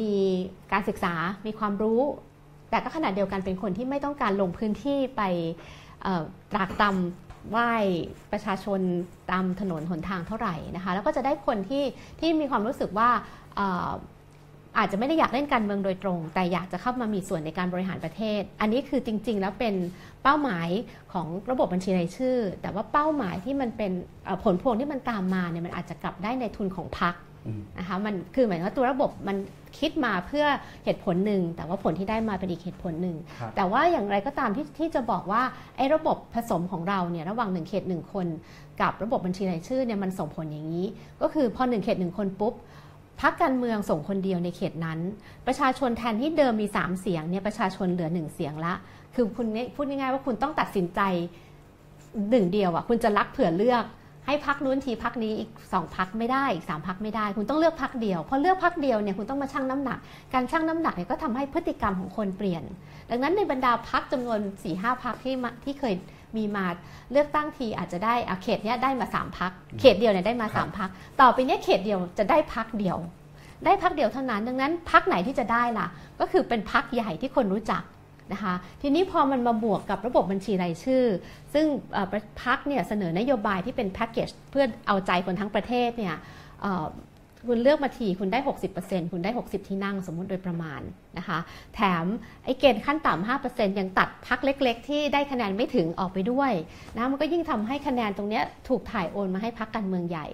มีการศึกษา มีความรู้ แต่ก็ขณะเดียวกันเป็นคนที่ไม่ต้องการลงพื้นที่ไปตรากตำไหว้ประชาชนตามถนนหนทางเท่าไหร่นะคะ แล้วก็จะได้คนที่ที่มีความรู้สึกว่า อ่ออาจจะไม่ได้อยากเล่นการเมืองโดยตรง แต่อยากจะเข้ามามีส่วนในการบริหารประเทศ อันนี้คือจริง ๆ แล้วเป็นเป้าหมายของระบบบัญชีรายชื่อ แต่ว่าเป้าหมายที่มันเป็นเอ่อผลพวงที่มันตามมาเนี่ยมันอาจจะกลับได้ในทุนของพรรคอืมนะคะมันคือหมายถึงว่าตัวระบบมันคิดมาเพื่อเหตุผลหนึ่ง แต่ว่าผลที่ได้มาเป็นอีกเหตุผลหนึ่งครับแต่ว่าอย่างไรก็ตามที่ที่จะบอกว่าไอ้ระบบผสมของเราเนี่ยระหว่างหนึ่งเขตหนึ่งคน กับระบบบัญชีรายชื่อเนี่ยมันส่งผลอย่างนี้ ก็คือพอหนึ่งเขตหนึ่งคนปุ๊บ พักการเมืองส่งคนเดียวในเขตนั้น ประชาชนแทนที่เดิมมี 3 เสียงเนี่ยประชาชนเหลือ 1 เสียงละ คือคุณนี่พูดง่ายๆว่าคุณต้องตัดสินใจหนึ่งเดียวอะคุณจะรักเผื่อเลือกให้พักนู้นทีพักนี้อีกสองพักไม่ได้อีกสามพักไม่ได้ คุณต้องเลือกพักเดียวพอเลือกพักเดียวเนี่ยคุณต้องมาชั่งน้ำหนัก การชั่งน้ำหนักเนี่ยก็ทำให้พฤติกรรมของคนเปลี่ยน ดังนั้นในบรรดาพักจำนวน4ี่ห้าพักที่มาที่เคย มีมาเลือกตั้งทีอาจจะได้อะเขตเนี้ยได้มาสามพัก เขตเดียวเนี่ยได้มาครัสาบมพัก ต่อไปเนี้ยเขตเดียวจะได้พักเดียว ได้พักเดียวเท่านั้น ดังนั้นพักไหนที่จะได้ล่ะ ก็คือเป็นพักใหญ่ที่คนรู้จักนะคะทีนี้พอมันมาบวกกับระบบบัญชีรายชื่อ ซึ่งเอ่อพักเนี่ยเสนอนโยบายที่เป็นแพ็กเกจเพื่อเอาใจคนทั้งประเทศเนี่ยเอ่อ คุณเลือกมาทีคุณได้ 60%คุณได้ 60 ที่นั่งสมมุติโดยประมาณนะคะ แถมไอ้เกณฑ์ขั้นต่ำ5%ยังตัดพักเล็ก ๆ ที่ได้คะแนนไม่ถึงออกไปด้วยนะมันก็ยิ่งทำให้คะแนนตรงนี้ถูกถ่ายโอนมาให้พักการเมืองใหญ่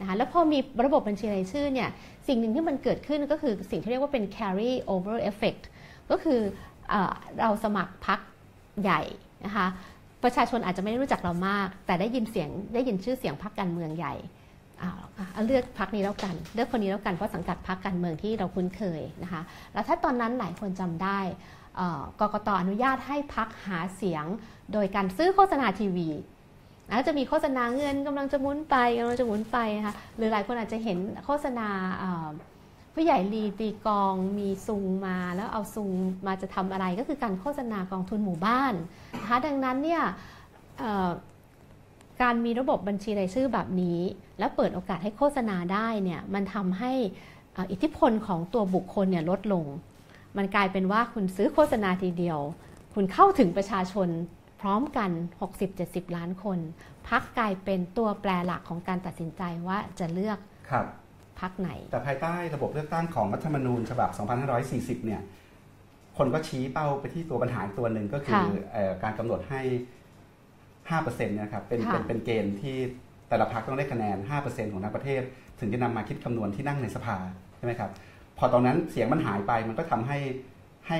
นะคะแล้วพอมีระบบบัญชีรายชื่อเนี่ยสิ่งหนึ่งที่มันเกิดขึ้นก็คือสิ่งที่เรียกว่าเป็น carry over effect ก็คือเอเราสมัครพักใหญ่นะคะประชาชนอาจจะไม่ได้รู้จักเรามาก แต่ได้ยินเสียงได้ยินชื่อเสียงพักการเมืองใหญ่ เอาเลือกพักนี้แล้วกัน เลือกคนนี้แล้วกันเพราะสังกัดพักการเมืองที่เราคุ้นเคยนะคะ แล้วถ้าตอนนั้นหลายคนจำได้กกตอนุญาตให้พักหาเสียงโดยการซื้อโฆษณาทีวีแล้วจะมีโฆษณาเงินกำลังจะหมุนไปกำลังจะหมุนไปนะคะหรือหลายคนอาจจะเห็นโฆษณาผู้ใหญ่ลีตีกองมีซุงมาแล้วเอาซุงมาจะทำอะไรก็คือการโฆษณากองทุนหมู่บ้านนะคะดังนั้นเนี่ย การมีระบบบัญชีรายชื่อแบบนี้ แล้วเปิดโอกาสให้โฆษณาได้เนี่ยมันทำให้เอ่ออิทธิพลของตัวบุคคลเนี่ยลดลง มันกลายเป็นว่าคุณซื้อโฆษณาทีเดียว คุณเข้าถึงประชาชนพร้อมกัน 60-70 ล้านคน พักกลายเป็นตัวแปรหลักของการตัดสินใจว่าจะเลือกครับพักไหน แต่ภายใต้ระบบเลือกตั้งของรัฐธรรมนูญฉบับ 2540 เนี่ย คนก็ชี้เป้าไปที่ตัวปัญหาอีกตัวหนึ่งก็คือค่ะเอ่อการกำหนดให้ 5%นะครับเป็นค่ะเป็นเป็นเกณฑ์ที่แต่ละพรรคต้องได้คะแนน 5%ของทั้งประเทศ ถึงจะนำมาคิดคำนวณที่นั่งในสภาใช่ไหมครับพอตอนนั้นเสียงมันหายไปมันก็ทำให้ให้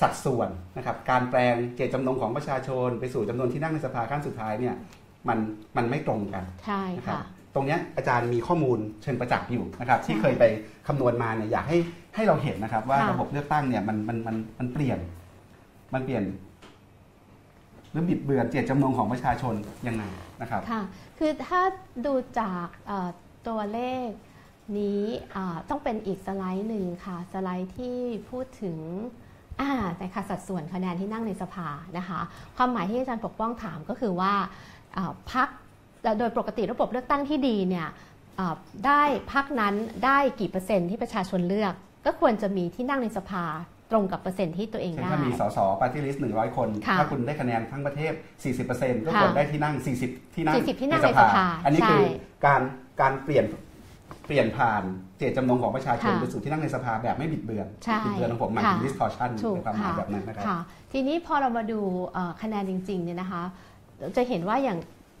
สัดส่วนนะครับการแปลงเจตจำนงของประชาชน ไปสู่จำนวนที่นั่งในสภาขั้นสุดท้ายเนี่ยมันมันไม่ตรงกันใช่นะครับค่ะตรงเนี้ยอาจารย์มีข้อมูลเชิงประจักษ์อยู่นะครับใช่ที่เคยไปคำนวณมาเนี่ยอยากให้ให้เราเห็นนะครับว่าค่ะระบบเลือกตั้งเนี่ยมันมันมันมันเปลี่ยน มันเปลี่ยน หรือบิดเบือนเจตจำนงของประชาชนยังไงนะครับค่ะคือถ้าดูจากตัวเลขนี้ต้องเป็นอีกสไลด์หนึ่งค่ะ สไลด์ที่พูดถึงอ่าแต่ค่ะสัดส่วนคะแนนที่นั่งในสภานะคะ ความหมายที่อาจารย์ปกป้องถามก็คือว่าพักโดยปกติระบบเลือกตั้งที่ดีเนี่ยได้พักนั้นได้กี่เปอร์เซ็นต์ที่ประชาชนเลือก ก็ควรจะมีที่นั่งในสภา ตรงกับเปอร์เซ็นต์ที่ตัวเองเช่นได้ถ้ามีสส party list หนึ่งร้อยคนค่ะถ้าคุณได้คะแนนทั้งประเทศ 40%ก็ค่ะควรได้ที่นั่ง40ที่นั่ง 40 ที่นั่งในสภา อันนี้ใช่คือการการเปลี่ยนเปลี่ยนผ่านเจตจำนงของประชาชนค่ะไปสู่ที่นั่งในสภาแบบไม่บิดเบือนใช่บิดเบือนของผมหมายถึงค่ะ distortion ถูกในความหมายค่ะแบบนั้นนะครับค่ะทีนี้พอเรามาดูเอ่อคะแนนจริงๆเนี่ยนะคะจะเห็นว่าอย่าง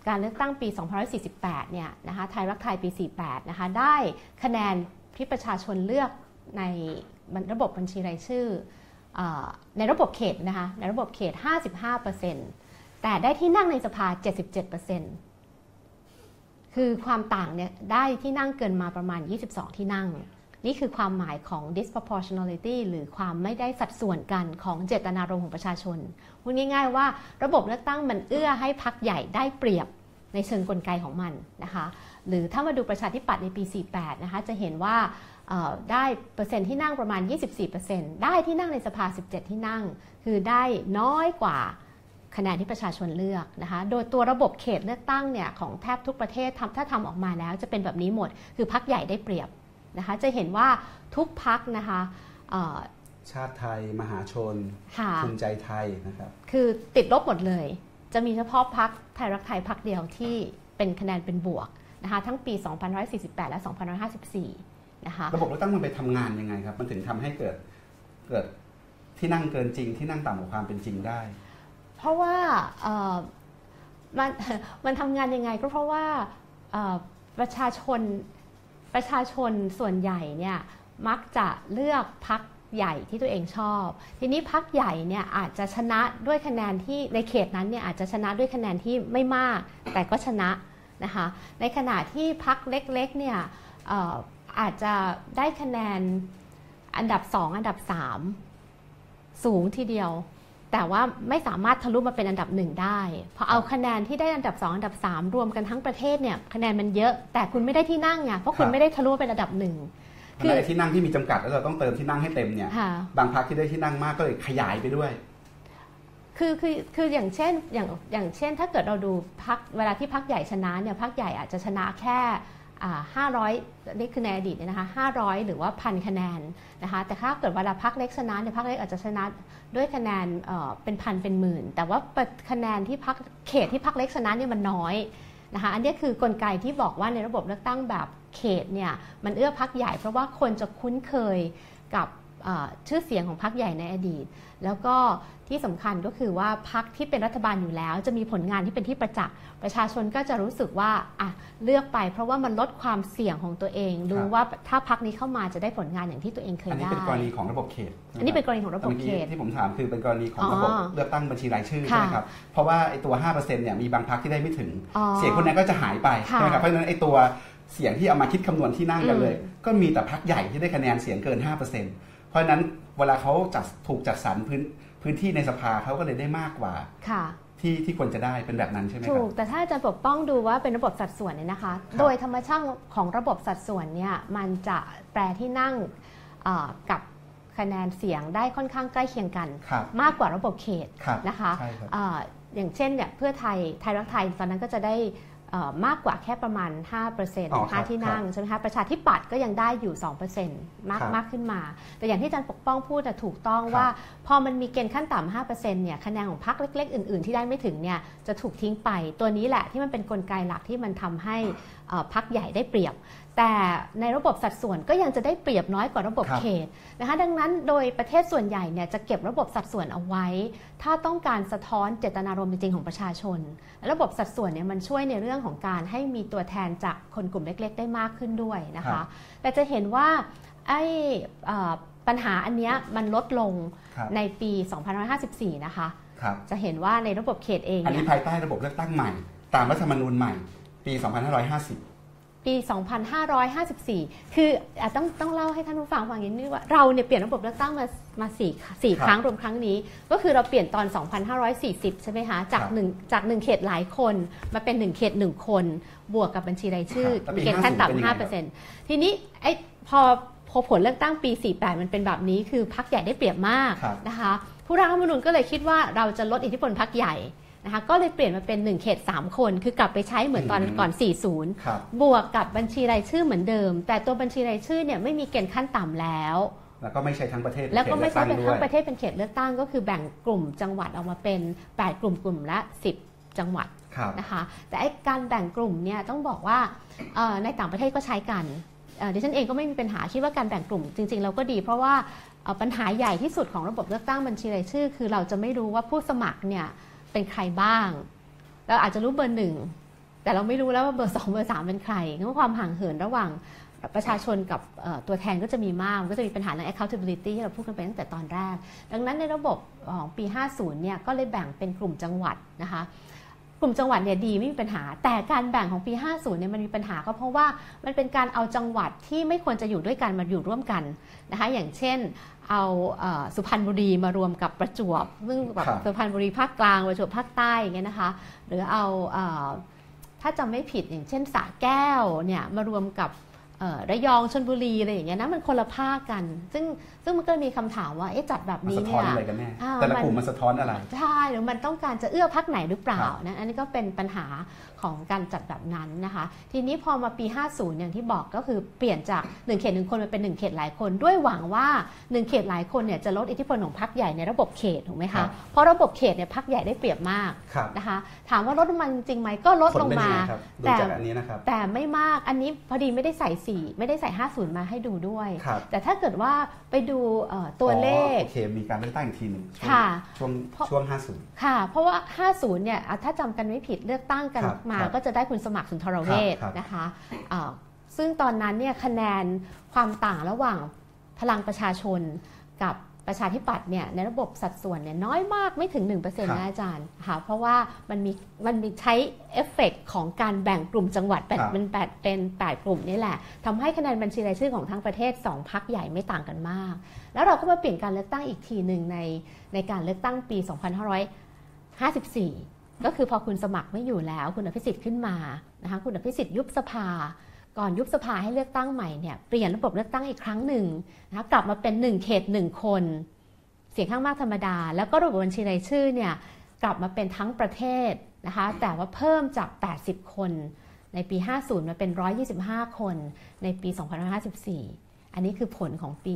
การเลือกตั้งปี 2548 เนี่ยนะคะไทยรักไทยปี 48 นะคะได้คะแนนที่ประชาชนเลือกใน ระบบบัญชีรายชื่ออในระบบเขตนะคะในระบบเขต 55%แต่ได้ที่นั่งในสภา 77%คือความต่างเนี่ยได้ที่นั่งเกินมาประมาณ 22 ที่นั่ง นี่คือความหมายของ disproportionality หรือความไม่ได้สัดส่วนกันของเจตนารมณ์ของประชาชนพูดง่าย ๆ ว่าระบบเลือกตั้งมันเอื้อให้พักใหญ่ได้เปรียบในเชิงกลไกของมันนะคะ หรือถ้ามาดูประชาธิปัตย์ในปี 48 นะคะ จะเห็นว่า ได้เปอร์เซ็นต์ที่นั่งประมาณ 24%ได้ที่นั่งในสภา 17 ที่นั่ง คือได้น้อยกว่าคะแนนที่ประชาชนเลือกนะคะ โดยตัวระบบเขตเลือกตั้งเนี่ยของแทบทุกประเทศทำถ้าทำออกมาแล้วจะเป็นแบบนี้หมด คือพักใหญ่ได้เปรียบนะคะ จะเห็นว่าทุกพักนะคะเอ่อชาติไทย มหาชนค่ะภูมิใจไทยนะครับ คือติดลบหมดเลย จะมีเฉพาะพักไทยรักไทยพักเดียวที่เป็นคะแนนเป็นบวกนะคะทั้งปี 2548 และ 2554 นะคะระบบเลือกตั้งมันไปทำงานยังไงครับ มันถึงทำให้เกิดเกิดที่นั่งเกินจริง ที่นั่งต่ำกว่าความเป็นจริงได้ เพราะว่าเอ่อมันมันทำงานยังไงก็เพราะว่าเอ่อประชาชนประชาชนส่วนใหญ่เนี่ยมักจะเลือกพักใหญ่ที่ตัวเองชอบ ทีนี้พักใหญ่เนี่ยอาจจะชนะด้วยคะแนนที่ในเขตนั้นเนี่ยอาจจะชนะด้วยคะแนนที่ไม่มาก แต่ก็ชนะนะคะในขณะที่พักเล็กๆเนี่ยเอ่ออาจจะได้คะแนนอันดับ 2 อันดับ 3 สูงทีเดียว แต่ว่าไม่สามารถทะลุมาเป็นอันดับหนึ่งได้พอเอาคะแนนที่ได้อันดับ 2 อันดับ 3 รวมกันทั้งประเทศเนี่ยคะแนนมันเยอะแต่คุณไม่ได้ที่นั่งไงเพราะคุณครับไม่ได้ทะลุมาเป็นอันดับหนึ่งคือไอ้ที่นั่งที่มีจำกัดแล้วเราต้องเติมที่นั่งให้เต็มเนี่ยค่ะบางพักที่ได้ที่นั่งมากก็เลยขยายไปด้วยคือคือคืออย่างเช่นอย่างอย่างเช่น ถ้าเกิดเราดูพักเวลาที่พักใหญ่ชนะเนี่ยพักใหญ่อาจจะชนะแค่ ห้าร้อยนี่คือในอดีตเนี่ยนะคะห้าร้อยหรือว่าพันคะแนนนะคะแต่ถ้าเกิดเวลาพักเล็กชนะเนี่ยพักเล็กอาจจะชนะด้วยคะแนนเออเป็นพันเป็นหมื่น แต่ว่าคะแนนที่พักเขตที่พักเล็กชนะเนี่ยมันน้อยนะคะอันนี้คือกลไกที่บอกว่าในระบบเลือกตั้งแบบเขตเนี่ยมันเอื้อพักใหญ่เพราะว่าคนจะคุ้นเคยกับชื่อเสียงของพักใหญ่ในอดีต แล้วก็ ที่สำคัญก็คือว่าพักที่เป็นรัฐบาลอยู่แล้ว จะมีผลงานที่เป็นที่ประจักษ์ประชาชนก็จะรู้สึกว่าอะเลือกไป เพราะว่ามันลดความเสี่ยงของตัวเองรู้ว่าถ้าพักนี้เข้ามาจะได้ผลงานอย่างที่ตัวเองเคยอันนี้ได้เป็นกรณีของระบบเขต อันนี้เป็นกรณีของระบบมื่อเขกี้ตที่ผมถามคือเป็นกรณีของระบบอ๋อเลือกตั้งบัญชีรายชื่อค่ะใช่ไหมครับเพราะว่าไอ้ตัว5%เนี่ยมีบางพักที่ได้ไม่ถึงอ๋อเสียงคนนั้นก็จะหายไปค่ะใช่ไหมครับเพราะฉะนั้นไอ้ตัวเสียงที่เอามาคิดคำนวณที่นั่งกันเลยอืมก็มีแต่พักใหญ่ที่ได้คะแนนเสียงเกิน 5%เพราะฉะนั้นเวลาเขาจัดถูกจัดสรรพื้น พื้นที่ในสภาเขาก็เลยได้มากกว่าค่ะที่ที่ควรจะได้เป็นแบบนั้นใช่ไหมคถูรับกแต่ถ้าอาจารย์ปกป้องดูว่าเป็นระบบสัดส่วนเนี่ยนะคะครับโดยธรรมชาติของระบบสัดส่วนเนี่ยมันจะแปรที่นั่งเอ่อกับคะแนนเสียงได้ค่อนข้างใกล้เคียงกันครับมากกว่าระบบเขตครับนะคะใช่ครับเอ่ออย่างเช่นเนี่ยเพื่อไทยไทยรักไทยตอนนั้นก็จะได้เอ่อ มากกว่าแค่ประมาณ5%เปอร์เซ็นต์อ๋อครับที่นั่งใช่ไหมคะประชาธิปัตย์ก็ยังได้อยู่ 2%มากครับมากขึ้นมา แต่อย่างที่อาจารย์ปกป้องพูดแต่ถูกต้องครับว่า พอมันมีเกณฑ์ขั้นต่ำ5%เนี่ยคะแนนของพรรคเล็ก ๆ อื่น ๆ ที่ได้ไม่ถึงเนี่ยจะถูกทิ้งไป ตัวนี้แหละที่มันเป็นกลไกหลักที่มันทำให้เอ่อพรรคใหญ่ได้เปรียบ แต่ในระบบสัดส่วนก็ยังจะได้เปรียบน้อยกว่าระบบครับเขตนะคะดังนั้นโดยประเทศส่วนใหญ่เนี่ยจะเก็บระบบสัดส่วนเอาไว้ ถ้าต้องการสะท้อนเจตนารมณ์จริงๆของประชาชน ระบบสัดส่วนเนี่ยมันช่วยในเรื่องของการให้มีตัวแทนจากคนกลุ่มเล็ก ๆ ได้มากขึ้นด้วยนะครัคะบแต่จะเห็นว่าไอ้เอ่อปัญหาอันเนี้ยมันลดลงครับในปี 2554 นะคะครับจะเห็นว่าในระบบเขตเองอันเนี่นี้ยภายใต้ระบบเลือกตั้งใหม่ ตามรัฐธรรมนูญใหม่ปี 2550 ปี 2554 คืออาจต้องต้องเล่าให้ท่านผู้ฟังฟังอย่างนี้ว่าเราเนี่ยเปลี่ยนระบบเลือกตั้งมามาสี่สี่ครับครั้งรวมครั้งนี้ ก็คือเราเปลี่ยนตอน 2540 ใช่ไหมคะ จากครับหนึ่งจากหนึ่งเขตหลายคนมาเป็นหนึ่งเขตหนึ่งคน บวกกับบัญชีรายชื่อครับแล้วปีมีเกณฑ์ขั้น50เป็นยังไงต่ำห้าเปอร์เซ็นต์ทีนี้ไอ้พอพอผลเลือกตั้งปี 48 มันเป็นแบบนี้คือพักใหญ่ได้เปรียบมากครับนะคะ ผู้ร่างรัฐธรรมนูญก็เลยคิดว่าเราจะลดอิทธิพลพักใหญ่ นะคะก็เลยเปลี่ยนมาเป็น 1 เขต 3 คน คือกลับไปใช้เหมือนตอนอืมก่อน 40 ครับ บวกกับบัญชีรายชื่อเหมือนเดิม แต่ตัวบัญชีรายชื่อเนี่ยไม่มีเกณฑ์ขั้นต่ำแล้ว แล้วก็ไม่ใช่ทั้งประเทศแล้วก็ไม่ใช่เป็นขตลืทั้องกประเทศเป็นเขตเลือกตั้งก็คือแบ่งกลุ่มจังหวัดออกมาเป็น 8 กลุ่มกลุ่มละ 10 จังหวัดครับ นะคะ แต่ไอ้การแบ่งกลุ่มเนี่ยต้องบอกว่าเอ่อในต่างประเทศก็ใช้กันเอ่อดิฉันเองก็ไม่มีปัญหาคิดว่าการแบ่งกลุ่มจริง ๆ เราก็ดี เพราะว่าเอ่อปัญหาใหญ่ที่สุดของระบบเลือกตั้งบัญชีรายชื่อ คือเราจะไม่รู้ว่าผู้สมัครเนี่ย เป็นใครบ้าง เราอาจจะรู้เบอร์หนึ่งแต่เราไม่รู้แล้วว่าเบอร์สองเบอร์สามเป็นใครงั้นความห่างเหินระหว่างประชาชนกับตัวแทนก็จะมีมาก มันก็จะมีปัญหาเรื่อง accountability ที่เราพูดกันไปตั้งแต่ตอนแรก ดังนั้นในระบบของปี 50 เนี่ยก็เลยแบ่งเป็นกลุ่มจังหวัดนะคะ กลุ่มจังหวัดเนี่ยดีไม่มีปัญหา แต่การแบ่งของปี 50 เนี่ยมันมีปัญหาก็เพราะว่ามันเป็นการเอาจังหวัดที่ไม่ควรจะอยู่ด้วยกันมาอยู่ร่วมกันนะคะ อย่างเช่น เอาเอ่อสุพรรณบุรีมารวมกับประจวบซึ่งแบบครับสุพรรณบุรีภาคกลางประจวบภาคใต้อย่างเงี้ยนะคะ หรือเอาเอ่อถ้าจำไม่ผิดอย่างเช่นสระแก้วเนี่ยมารวมกับเอ่อระยองชนบุรีอะไรอย่างเงี้ยนะมันคนละภาคกัน ซึ่งซึ่งมันก็มีคำถามว่าเอ๊ะจัดแบบมันนี้สะท้เนี่อนยอะไรกันแน่อ่าแต่ละมันกลุ่มมันสะท้อนอะไร ใช่ หรือมันต้องการจะเอื้อพักไหนหรือเปล่าครับนะอันนี้ก็เป็นปัญหาของการจัดแบบนั้นนะคะ ทีนี้พอมาปี 50 อย่างที่บอกก็คือเปลี่ยนจาก 1 เขตหนึ่งคนมาเป็น 1 เขตหลายคน ด้วยหวังว่า 1 เขตหลายคนเนี่ยจะลดอิทธิพลของพักใหญ่ในระบบเขตถูกไหมครัคะบเพราะระบบเขตเนี่ยพักใหญ่ได้เปรียบมากครับนะคะถามว่าลดลงมาจริงไหมก็ลดผลลงเป็นยัมางไงครับดูแต่จากอันนี้นะครับแต่ไม่มากอันนี้พอดีไม่ได้ใส่สี่ไม่ได้ใส่ 50 มาให้ดูด้วยครับแต่ถ้าเกิดว่าไปดูเอ่อตัวเลขอ๋อโอเคมีการเลือกตั้งอีกทีหนึ่งช่วงค่ะช่วงเพราะช่วง50ค่ะ เพราะว่า 50 เนี่ยอะถ้าจำกันไม่ผิดเลือกตั้งกันครับมา ครับก็จะได้คุณสมัครสุนทรเวชครับนะคะอ่าสซึ่งตอนนั้นเนี่ยคะแนนความต่างระหว่างพลังประชาชนกับประชาธิปัตย์เนี่ยในระบบสัดส่วนเนี่ยน้อยมากไม่ถึง 1%นะอาจารย์ค่ะเพราะว่ามันมีมันมีใช้เอฟเฟกของการแบ่งกลุ่มจังหวัดเป็นแปดเป็นแปดกลุ่มนี่แหละทำให้คะแนนบัญชีรายชื่อของทั้งประเทศ 2พักใหญ่ไม่ต่างกันมาก แล้วเราก็มาเปลี่ยนการเลือกตั้งอีกทีหนึ่งในในการเลือกตั้งปี 2554 ก็คือพอคุณสมัครไม่อยู่แล้ว คุณอภิสิทธิ์ขึ้นมานะคะคุณอภิสิทธิ์ยุบสภา ก่อนยุบสภาให้เลือกตั้งใหม่เนี่ยเปลี่ยนระบบเลือกตั้งอีกครั้งหนึ่งนะคะกลับมาเป็น 1 เขต 1 คน เสียงข้างมากธรรมดา แล้วก็ระบบบัญชีรายชื่อเนี่ยกลับมาเป็นทั้งประเทศนะคะแต่ว่าเพิ่มจาก 80 คนในปี 50 มาเป็น 125 คนในปี 2554 อันนี้คือผลของปี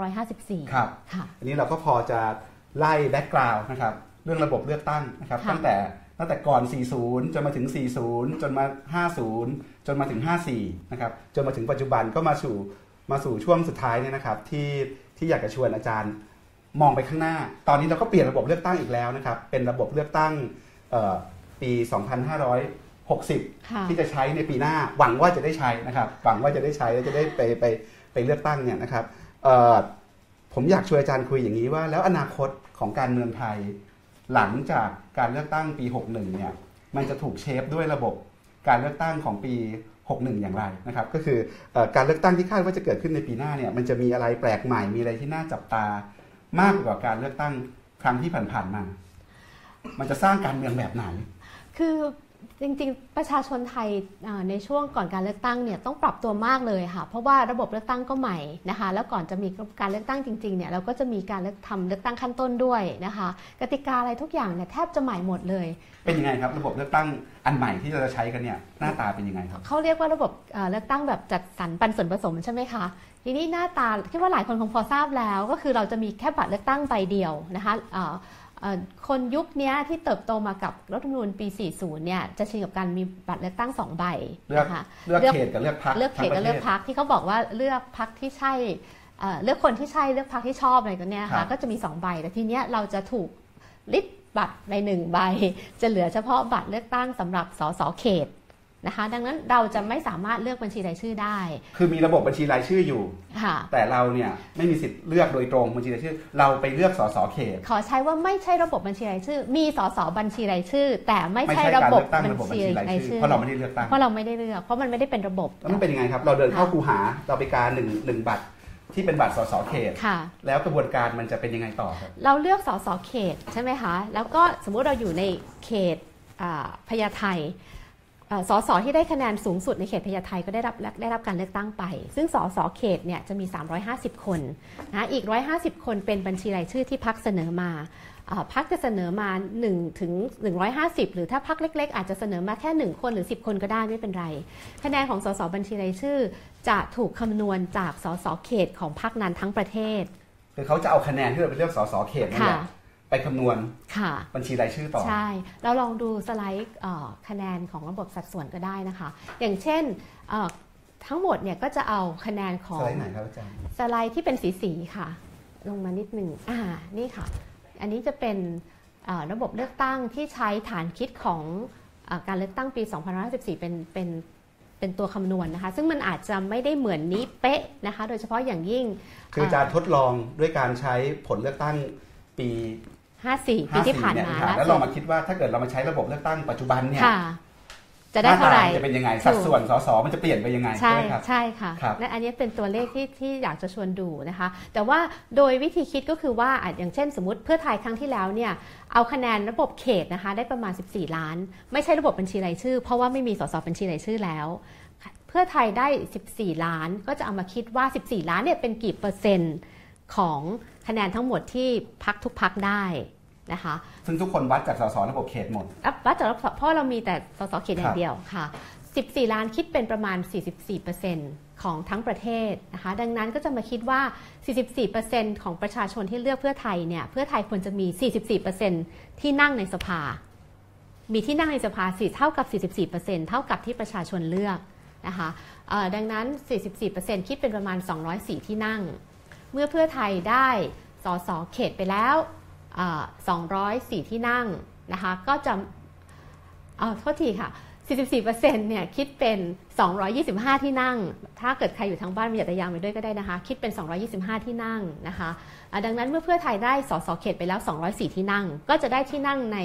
2554 ครับค่ะ อันนี้เราก็พอจะไล่แบ็กกราวน์นะครับเรื่องระบบเลือกตั้งนะครับค่ะตั้งแต่ตั้งแต่ก่อน 40 จนมาถึง 40 จนมา 50 จนมาถึง 54 นะครับ จนมาถึงปัจจุบันก็มาสู่มาสู่ช่วงสุดท้ายเนี่ยนะครับ ที่ที่อยากจะชวนอาจารย์มองไปข้างหน้า ตอนนี้เราก็เปลี่ยนระบบเลือกตั้งอีกแล้วนะครับ เป็นระบบเลือกตั้งเอ่อปี 2560ค่ะที่จะใช้ในปีหน้า หวังว่าจะได้ใช้นะครับ หวังว่าจะได้ใช้แล้วจะได้ไปไป ไปเลือกตั้งเนี่ยนะครับผมอยากชวนอาจารย์คุยอย่างนี้ว่า แล้วอนาคตของการเมืองไทย หลังจากการเลือกตั้งปี 61 เนี่ย มันจะถูกเชฟด้วยระบบการเลือกตั้งของปี 61 อย่างไรนะครับ ก็คือเออการเลือกตั้งที่คาดว่าจะเกิดขึ้นในปีหน้าเนี่ยมันจะมีอะไรแปลกใหม่มีอะไรที่น่าจับตามากกว่าการเลือกตั้งครั้งที่ผ่านๆมา มันจะสร้างการเมืองแบบไหน คือ จริงๆ ประชาชนไทยอ่าในช่วงก่อนการเลือกตั้งเนี่ยต้องปรับตัวมากเลยค่ะ เพราะว่าระบบเลือกตั้งก็ใหม่นะคะ แล้วก่อนจะมีการเลือกตั้งจริงๆเนี่ยเราก็จะมีการเลือกทำเลือกตั้งขั้นต้นด้วยนะคะ กติกาอะไรทุกอย่างเนี่ยแทบจะใหม่หมดเลย เป็นยังไงครับ ระบบเลือกตั้งอันใหม่ที่เราจะใช้กันเนี่ยหน้าตาเป็นยังไงครับเขาเรียกว่าระบบเอ่อเลือกตั้งแบบจัดสรรปันส่วนผสมใช่ไหมคะทีนี้หน้าตาคิดว่าหลายคนคงพอทราบแล้ว ก็คือเราจะมีแค่บัตรเลือกตั้งใบเดียวนะคะเอ่อเอ่อ คนยุคเนี้ยที่เติบโตมากับรัฐธรรมนูญปี 40 เนี่ยจะชินกับการมีบัตรเลือกตั้งสองใบเลือกนะคะเลือกเลือกเขตกับเลือกพรรคเลือกเขตกับเลือกพักที่เขาบอกว่าเลือกพักที่ใช่เอ่อเลือกคนที่ใช่เลือกพักที่ชอบอะไรกันเนี่ยครัค่ะบก็จะมี 2 ใบ แต่ทีเนี้ยเราจะถูกลิดบัตรในหนึ่งใบ จะเหลือเฉพาะบัตรเลือกตั้งสำหรับสสเขต นะคะ ดังนั้นเราจะไม่สามารถเลือกบัญชีรายชื่อได้ คือมีระบบบัญชีรายชื่ออยู่ค่ะแต่เราเนี่ยไม่มีสิทธิ์เลือกโดยตรงบัญชีรายชื่อ เราไปเลือกสสเขต ขอใช้ว่าไม่ใช่ระบบบัญชีรายชื่อ มีสสบัญชีรายชื่อ แต่ไม่ไม่ใช่ใช่ระการบบเลือกตั้งบัญระบบบัญชีชีรายรายชื่ชื่ออเพราะเราไม่ได้เลือกตั้ง เพราะเราไม่ได้เลือก เพราะมันไม่ได้เป็นระบบแล้วมันเป็นยังไงครับ เราเดินเข้าคูหา เราไปการหนึ่งหนึ่งบัตรที่เป็นบัตรสสเขตค่ะแล้วกระบวนการมันจะเป็นยังไงต่อครับ เราเลือกสสเขตใช่ไหมคะ แล้วก็สมมุติเราอยู่ในเขตอ่าพญาไทอ่า สสที่ได้คะแนนสูงสุดในเขตพญาไทก็ได้รับได้รับการเลือกตั้งไป ซึ่งสสเขตเนี่ยจะมี 350 คนนะอีก 150 คนเป็นบัญชีรายชื่อที่พักเสนอมาอ่าพักจะเสนอมา1ถึง150 หรือถ้าพักเล็ก ๆ อาจจะเสนอมาแค่ 1 คนหรือ 10 คนก็ได้ไม่เป็นไร คะแนนของสสบัญชีรายชื่อ จะถูกคำนวณจากสสเขตของพักนั้นทั้งประเทศคือเขาจะเอาคะแนนที่เราไปเลือกสสเขตนั่นแหละค่ะ ไปคำนวณค่ะบัญชีรายชื่อต่อ ใช่ เราลองดูสไลด์เอ่อคะแนนของระบบสัดส่วนก็ได้นะคะ อย่างเช่นเอ่อทั้งหมดเนี่ยก็จะเอาคะแนนขอสงไลด์ไหนครับอาจารย์สไลด์ที่เป็นสีสีๆค่ะ ลงมานิดหนึ่งอ่านี่ค่ะ อันนี้จะเป็นเอ่อระบบเลือกตั้งที่ใช้ฐานคิดของเออการเลือกตั้งปี2514เป็นเป็นเป็นตัวคำนวณนะคะ ซึ่งมันอาจจะไม่ได้เหมือนนี้เป๊ะนะคะ โดยเฉพาะอย่างยิ่ง คืออาจารย์ทดลองด้วยการใช้ผลเลือกตั้งปี 54 ปีที่ผ่านเนี่ยมานะครับล่าแล้วสุเราดมาคิดว่าถ้าเกิดเรามาใช้ระบบเลือกตั้งปัจจุบันเนี่ยค่ะจะได้เท่าไหร่น้ตจะเป็นยังไง สัดส่วนสสมันจะเปลี่ยนไปยังไงใช่ไหมครับใช่ค่ะครับและอันนี้เป็นตัวเลขที่ที่อยากจะชวนดูนะคะ แต่ว่าโดยวิธีคิดก็คือว่าอะอย่างเช่นสมมติเพื่อไทยครั้งที่แล้วเนี่ยเอาคะแนนระบบเขตนะคะ ได้ประมาณ 14 ล้าน ไม่ใช่ระบบบัญชีรายชื่อ เพราะว่าไม่มีสสบัญชีรายชื่อแล้ว เพื่อไทยได้ 14 ล้านก็จะเอามาคิดว่า 14 ล้านเนี่ยเป็นกี่เปอร์เซ็นต์ของ คะแนนทั้งหมดที่พักทุกพักได้นะคะซึ่งทุกคนวัดจากสสระบบเขตหมดรับวัดจากเพราะเรามีแต่สสเขตอครัย่าบงเดียวค่ะ 14 ล้านคิดเป็นประมาณ 44%ของทั้งประเทศนะคะ ดังนั้นก็จะมาคิดว่า 44%ของประชาชนที่เลือกเพื่อไทยเนี่ย เพื่อไทยควรจะมี 44%ที่นั่งในสภา มีที่นั่งในสภาสิเท่ากับ 44%เท่ากับที่ประชาชนเลือกนะคะเอ่อดังนั้น 44%คิดเป็นประมาณ 204 ที่นั่ง เมื่อเพื่อไทยได้สสเขตไปแล้วเอ่อ204 ที่นั่งนะคะ ก็จะเอาโทษทีค่ะ 44%เนี่ยคิดเป็น 225 ที่นั่ง ถ้าเกิดใครอยู่ทางบ้านมีอยากจะยางไปด้วยก็ได้นะคะ คิดเป็น 225 ที่นั่งนะคะอะดังนั้นเมื่อเพื่อไทยได้สสเขตไปแล้ว 204 ที่นั่ง ก็จะได้ที่นั่งใน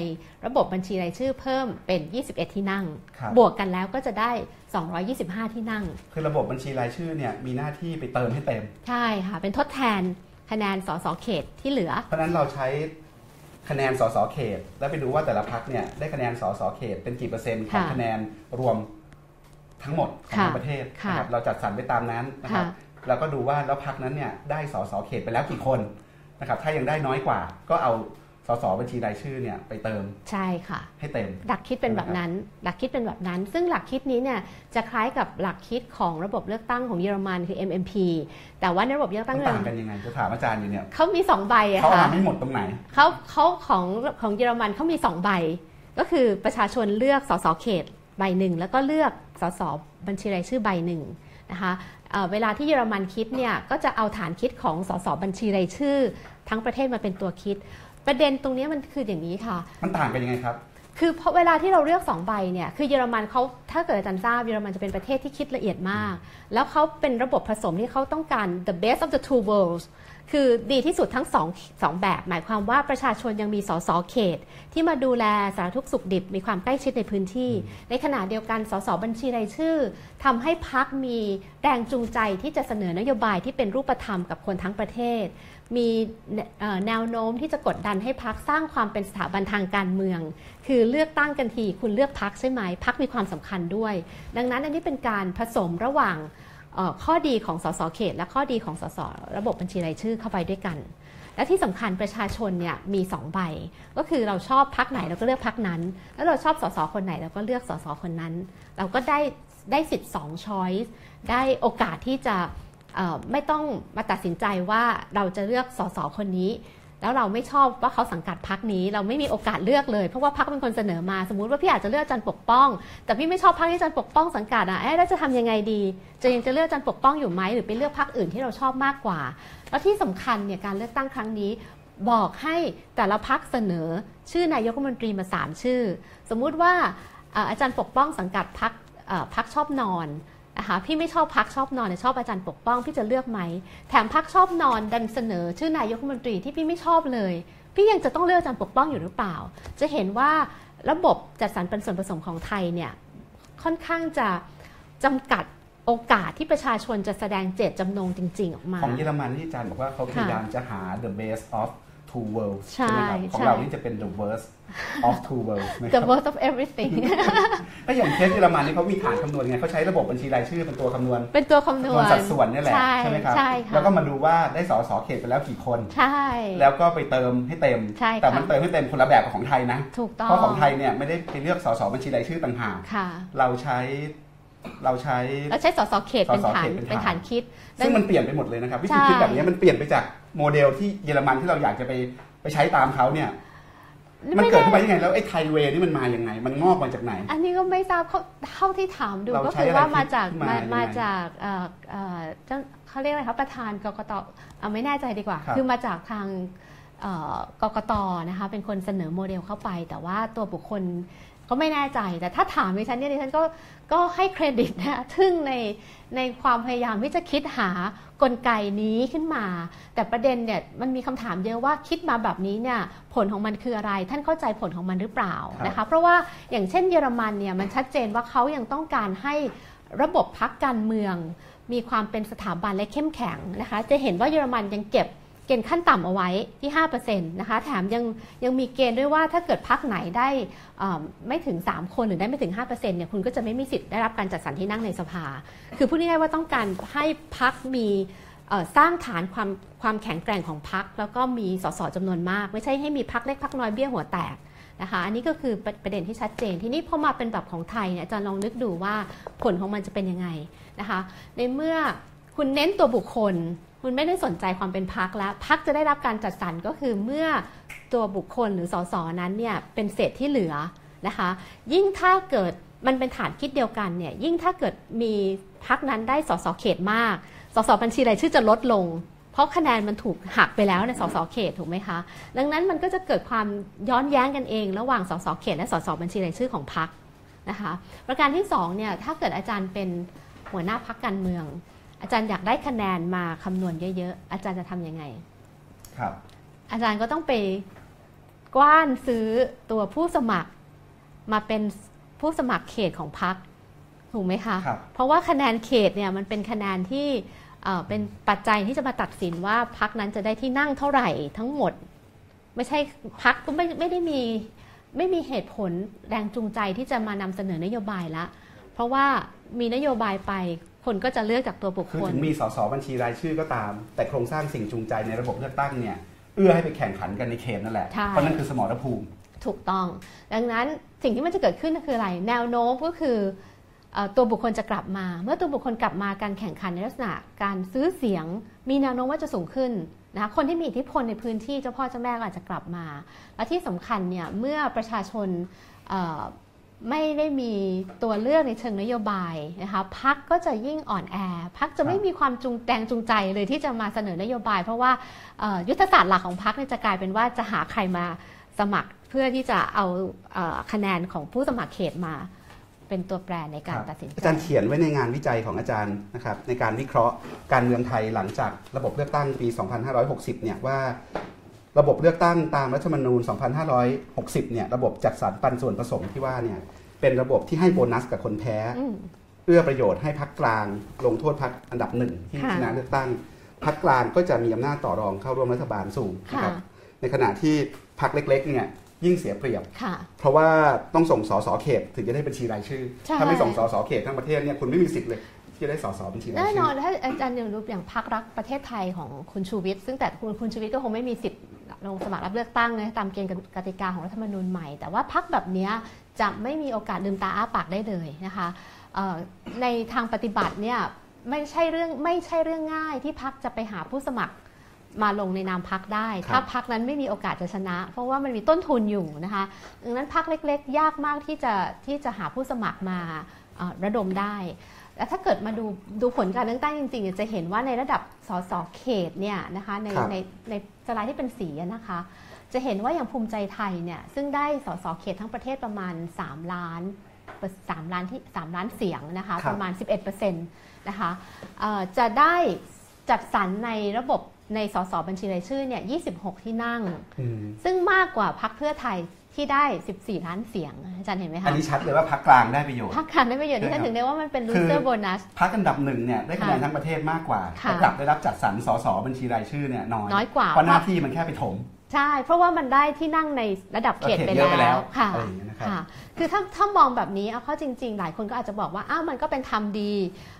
ระบบบัญชีรายชื่อเพิ่มเป็น 21 ที่นั่งครับบวกกันแล้วก็จะได้ 225 ที่นั่ง คือระบบบัญชีรายชื่อเนี่ยมีหน้าที่ไปเติมให้เต็ม ใช่ค่ะ เป็นทดแทนคะแนนสสเขตที่เหลือ เพราะฉะนั้นเราใช้คะแนนสสเขต แล้วไปดูว่าแต่ละพักเนี่ยได้คะแนนสสเขตเป็นกี่เปอร์เซ็นต์ของค่ะคะแนนรวมทั้งหมดของค่ะทั้งประเทศค่ะนะครับเราจัดสรรไปตามนั้นนะครับค่ะแล้วก็ดูว่าแล้วพักนั้นเนี่ยได้สสเขตไปแล้วกี่คนนะครับถ้ายังได้น้อยกว่าก็เอา สสบัญชีรายชื่อเนี่ยไปเติมใช่ค่ะ ให้เต็ม หลักคิดเป็นแบบนั้น หลักคิดเป็นแบบนั้น ซึ่งหลักคิดนี้เนี่ยจะคล้ายกับหลักคิดของระบบเลือกตั้งของเยอรมันคือ MMP แต่ว่าในระบบเลือกตั้มังนเยอรต่างมันกันยังไงจะถามอาจารย์อยู่เนี่ยเขามี 2 ใบอะเขาเอาค่ะมาไม่หมดตรงไหนเขาเขาของของเยอรมันเขามี 2 ใบ ก็คือประชาชนเลือกสสเขตใบหนึ่งแล้วก็เลือกสสบัญชีรายชื่อใบหนึ่งนะคะเอ่อเวลาที่เยอรมันคิดเนี่ยก็จะเอาฐานคิดของสสบัญชีรายชื่อ ทั้งประเทศมาเป็นตัวคิด ประเด็นตรงนี้มันคืออย่างนี้ค่ะ มันต่างกันยังไงครับ คือเพราะเวลาที่เราเลือก2ใบเนี่ยคือเยอรมันเขาถ้าเกิดอาจารย์ทราบเยอรมันจะเป็นประเทศที่คิดละเอียดมาก แล้วเขาเป็นระบบผสมที่เขาต้องการ the best of the two worlds คือดีที่สุดทั้งสองสองแบบ หมายความว่าประชาชนยังมีสสเขต ที่มาดูแลสารทุกข์สุขดิบ มีความใกล้ชิดในพื้นที่ ในขณะเดียวกันสสบัญชีรายชื่อทำให้พักมีแรงจูงใจที่จะเสนอนโยบายที่เป็นรูปธรรมกับคนทั้งประเทศ มีแนวโน้มที่จะกดดันให้พักสร้างความเป็นสถาบันทางการเมือง คือเลือกตั้งกันทีคุณเลือกพักใช่ไหมพักมีความสำคัญด้วย ดังนั้นอันนี้เป็นการผสมระหว่างข้อดีของสสเขต และข้อดีของสสระบบบัญชีรายชื่อเข้าไปด้วยกัน และที่สำคัญประชาชนเนี่ยมี 2 ใบ ก็คือเราชอบพักไหนเราก็เลือกพักนั้น แล้วเราชอบสสคนไหนเราก็เลือกสสคนนั้น เราก็ได้ได้สิทธิ์2 choice ได้โอกาสที่จะ ไม่ต้องมาตัดสินใจว่าเราจะเลือกสสคนนี้ แล้วเราไม่ชอบว่าเขาสังกัดพักนี้ เราไม่มีโอกาสเลือกเลยเพราะว่าพักเป็นคนเสนอมาสมมุติว่าพี่อาจจะเลือกอาจารย์ปกป้อง แต่พี่ไม่ชอบพักที่อาจารย์ปกป้องสังกัดอะเอ๊ะแล้วจะทำยังไงดีจะยังจะเลือกอาจารย์ปกป้องอยู่ไหมหรือไปเลือกพักอื่นที่เราชอบมากกว่า แล้วที่สำคัญเนี่ยการเลือกตั้งครั้งนี้บอกให้แต่ละพักเสนอชื่อนายกรัฐมนตรีมาสามชื่อ สมมุติว่าอาจารย์ปกป้องสังกัดพักพักชอบนอน นะคะพี่ไม่ชอบพักชอบนอนแต่ชอบอาจารย์ปกป้องพี่จะเลือกไหม แถมพักชอบนอนดันเสนอ ชื่อนายกรัฐมนตรีที่พี่ไม่ชอบเลย พี่ยังจะต้องเลือกอาจารย์ปกป้องอยู่หรือเปล่า จะเห็นว่าระบบจัดสรรเป็นส่วนผสมของไทยเนี่ยค่อนข้างจะจำกัดโอกาสที่ประชาชนจะแสดงเจตจำนงจริง ๆ ออกมา ของเยอรมันที่อาจารย์บอกว่าเขาพยายามจะหา the best of two worlds ใช่ไหมครับของใช่เรานี่จะเป็น the worst of two worlds นะค the รับ worst of everything ถ้าอย่างเคสเยอรมันนี่เขามีฐานคำนวณยังไงเขาใช้ระบบบัญชีรายชื่อเป็นตัวคำนวณเป็นตัวคำนคำนววณณสัดส่วนนี่แหละใช่ไหมครับ ใช่ค่ะแล้วก็มาดูว่าได้สสเขตไปแล้วกี่คน ใช่ แล้วก็ไปเติมให้เต็ม ใช่ค่ะแต่มันเติมให้เต็มคนละแบบกับของไทยนะ ถูกต้อง เพราะของไทยเนี่ยไม่ได้ไปเลือกสสบัญชีรายชื่อต่างหาก ค่ะ เราใช้เราใช้ แล้วใช้สสเขตเป็นสสฐานเขตเป็นฐาน เป็นฐานคิด ซึ่งมันเปลี่ยนไปหมดเลยนะครับ ใช่วิธีคิดแบบนี้มันเปลี่ยนไปจากโมเดลที่เยอรมันที่เราอยากจะไปไปใช้ตามเขาเนี่ย มันเกิดขึ้นมายังไงแล้วไอ้ Thai way นี่มันมาอย่างไง มันงอกมาจากไหน อันนี้ก็ไม่ทราบเขาเท่าที่ถามดูเราก็ใช้คืออะไรว่าคิดมาจากมามายังไงมาจากเอ่อเอ่อเจ้าเขาเรียกอะไรครับประธานกกตเอาไม่แน่ใจดีกว่าครับคือมาจากทางเอ่อกกตนะคะเป็นคนเสนอโมเดลเข้าไป แต่ว่าตัวบุคคล ก็ไม่แน่ใจแต่ถ้าถามดิฉันเนี่ยดิฉันก็ก็ให้เครดิตนะทึ่งในในความพยายามที่จะคิดหากลไกนี้ขึ้นมา แต่ประเด็นเนี่ยมันมีคำถามเยอะว่าคิดมาแบบนี้เนี่ยผลของมันคืออะไร ท่านเข้าใจผลของมันหรือเปล่าครับนะคะเพราะว่าอย่างเช่นเยอรมันเนี่ยมันชัดเจนว่าเขายังต้องการให้ระบบพักการเมือง มีความเป็นสถาบันและเข้มแข็งนะคะจะเห็นว่าเยอรมันยังเก็บ เกณฑ์ขั้นต่ำเอาไว้ที่5%นะคะแถมยังยังมีเกณฑ์ด้วยว่าถ้าเกิดพักไหนได้ไม่ถึง 3 คนหรือได้ไม่ถึง5%เนี่ยคุณก็จะไม่มีสิทธิ์ได้รับการจัดสรรที่นั่งในสภา คือพูดง่ายๆว่าต้องการให้พักมีสร้างฐานความความแข็งแกร่งของพัก แล้วก็มีสสจำนวนมาก ไม่ใช่ให้มีพักเล็กพักน้อยเบี้ยหัวแตกนะคะอันนี้ก็คือประประเด็นที่ชัดเจน ทีนี้พอมาเป็นแบบของไทยเนี่ยจารย์ลองนึกดูว่าผลของมันจะเป็นยังไงนะคะในเมื่อคุณเน้นตัวบุคคล คุณไม่ได้สนใจความเป็นพักแล้ว พักจะได้รับการจัดสรรก็คือเมื่อตัวบุคคลหรือสสนั้นเนี่ยเป็นเศษที่เหลือนะคะ ยิ่งถ้าเกิดมันเป็นฐานคิดเดียวกันเนี่ยยิ่งถ้าเกิดมีพักนั้นได้สสเขตมาก สสบัญชีรายชื่อจะลดลง เพราะคะแนนมันถูกหักไปแล้วในสสเขตถูกไหมคะ ดังนั้นมันก็จะเกิดความย้อนแย้งกันเอง ระหว่างสสเขต และสสบัญชีรายชื่อของพักนะคะ ประการที่สองเนี่ยถ้าเกิดอาจารย์เป็นหัวหน้าพักการเมือง อาจารย์อยากได้คะแนนมาคำนวณเยอะๆ อาจารย์จะทำยังไง ครับ อาจารย์ก็ต้องไปกว้านซื้อตัวผู้สมัครมาเป็นผู้สมัครเขตของพรรคถูกไหมคะครับเพราะว่าคะแนนเขตเนี่ยมันเป็นคะแนนที่เอ่อเป็นปัจจัยที่จะมาตัดสินว่าพรรคนั้นจะได้ที่นั่งเท่าไหร่ทั้งหมด ไม่ใช่พรรคก็ไม่ไม่ได้มีไม่มีเหตุผลแรงจูงใจที่จะมานำเสนอนโยบายละ เพราะว่ามีนโยบายไป คนก็จะเลือกจากตัวบุคคือคล ถึงมีสสบัญชีรายชื่อก็ตาม แต่โครงสร้างสิ่งจูงใจในระบบเลือกตั้งเนี่ยเอื้อให้ไปแข่งขันกันในเขตนั่นแหละ ใช่ เพราะนั่นคือสมรภูมิ ถูกต้อง ดังนั้นสิ่งที่มันจะเกิดขึ้นก็คืออะไร แนวโน้มก็คือเอ่อตัวบุคคลจะกลับมา เมื่อตัวบุคคลกลับมาการแข่งขันในลักษณะการซื้อเสียง มีแนวโน้มว่าจะสูงขึ้นนะคะคนที่มีอิทธิพลในพื้นที่เจ้าพ่อเจ้าแม่ก็อาจจะกลับมา และที่สำคัญเนี่ยเมื่อประชาชนเอ่อ ไม่ได้มีตัวเลือกในเชิงนโยบายนะคะพักก็จะยิ่งอ่อนแอพักจะไม่มีความจูงแรงจูงใจเลยที่จะมาเสนอนโยบาย เพราะว่าเอ่อยุทธศาสตร์หลักของพักเนี่ยจะกลายเป็นว่าจะหาใครมาสมัครเพื่อที่จะเอาเออคะแนนของผู้สมัครเขตมาเป็นตัวแปรในการครับตัดสินใจอาจารย์เขียนไว้ในงานวิจัยของอาจารย์นะครับในการวิเคราะห์การเมืองไทยหลังจากระบบเลือกตั้งปี 2560 เนี่ยว่า ระบบเลือกตั้งตามรัฐธรรมนูญ 2560 เนี่ย ระบบจัดสรรปันส่วนผสมที่ว่าเนี่ย เป็นระบบที่ให้โบนัสกับคนแพ้อืมเอื้อประโยชน์ให้พักกลาง ลงโทษพักอันดับหนึ่งที่ค่ะชนะเลือกตั้ง พักกลางก็จะมีอำนาจต่อรองเข้าร่วมรัฐบาลสูงนะครับค่ะในขณะที่พักเล็กๆ เนี่ยยิ่งเสียเปรียบค่ะเพราะว่าต้องส่งสสเขตถึงจะได้บัญชีรายชื่อใช่ถ้าไม่ส่งสสเขตทั้งประเทศเนี่ยคุณไม่มีสิทธิ์เลยที่จะได้สสบัญชีรายแน่ชื่นออนถ้าอาจารย์ยังรู้อย่างพักรักประเทศไทยของคุณชูวิทย์ซึ่งแต่คุณคุณชูวิทย์ก็คงไม่มีสิทธิ์ ลงสมัครรับเลือกตั้งนะตามเกณฑ์กติกาของรัฐธรรมนูญใหม่ แต่ว่าพักแบบเนี้ยจะไม่มีโอกาสลืมตาอ้าปากได้เลยนะคะเอ่อในทางปฏิบัติเนี่ยไม่ใช่เรื่องไม่ใช่เรื่องง่ายที่พักจะไปหาผู้สมัครมาลงในนามพักได้ครับถ้าพักนั้นไม่มีโอกาสจะชนะ เพราะว่ามันมีต้นทุนอยู่นะคะดังนั้นพักเล็กๆ ยากมากที่จะที่จะหาผู้สมัครมาเอ่อระดมได้ แต่ถ้าเกิดมาดูดูผลการเลือกตั้งจริงๆเนี่ยจะเห็นว่าในระดับสสเขตเนี่ยนะคะในครับในในสไลด์ที่เป็นสีอะนะคะ จะเห็นว่าอย่างภูมิใจไทยเนี่ยซึ่งได้สสเขตทั้งประเทศประมาณ 3 ล้านสามล้านที่3ล้านเสียงนะคะครับประมาณ 11%นะคะเอ่อจะได้จัดสรรในระบบในสสบัญชีรายชื่อเนี่ย26 ที่นั่งอืมซึ่งมากกว่าพรรคเพื่อไทย ที่ได้ 14 ล้านเสียงอาจารย์เห็นไหมอันคะนี้ชัดเลยว่าพักกลางได้ประโยชน์พรรคการได้ประโยชน์ที่ฉันถึงได้ว่ามันเป็น loser bonus พักอันดับหนึ่งเนี่ยได้คะแนนค่ะทั้งประเทศมากกว่าค่ะแต่กลับได้รับจัดสรรสสบัญชีรายชื่อเนี่ยน้อยน้อยกว่าเพราะหน้าที่มันแค่ไปถมใช่ เพราะว่ามันได้ที่นั่งในระดับเขตไปเขตเยอะไปแล้แล้ววค่ะอะไรอย่างเงี้ยนะครับค่ะ คือถ้าถ้ามองแบบนี้เอาเข้าจริง ๆ หลายคนก็อาจจะบอกว่า อ้าวมันก็เป็นธรรมดี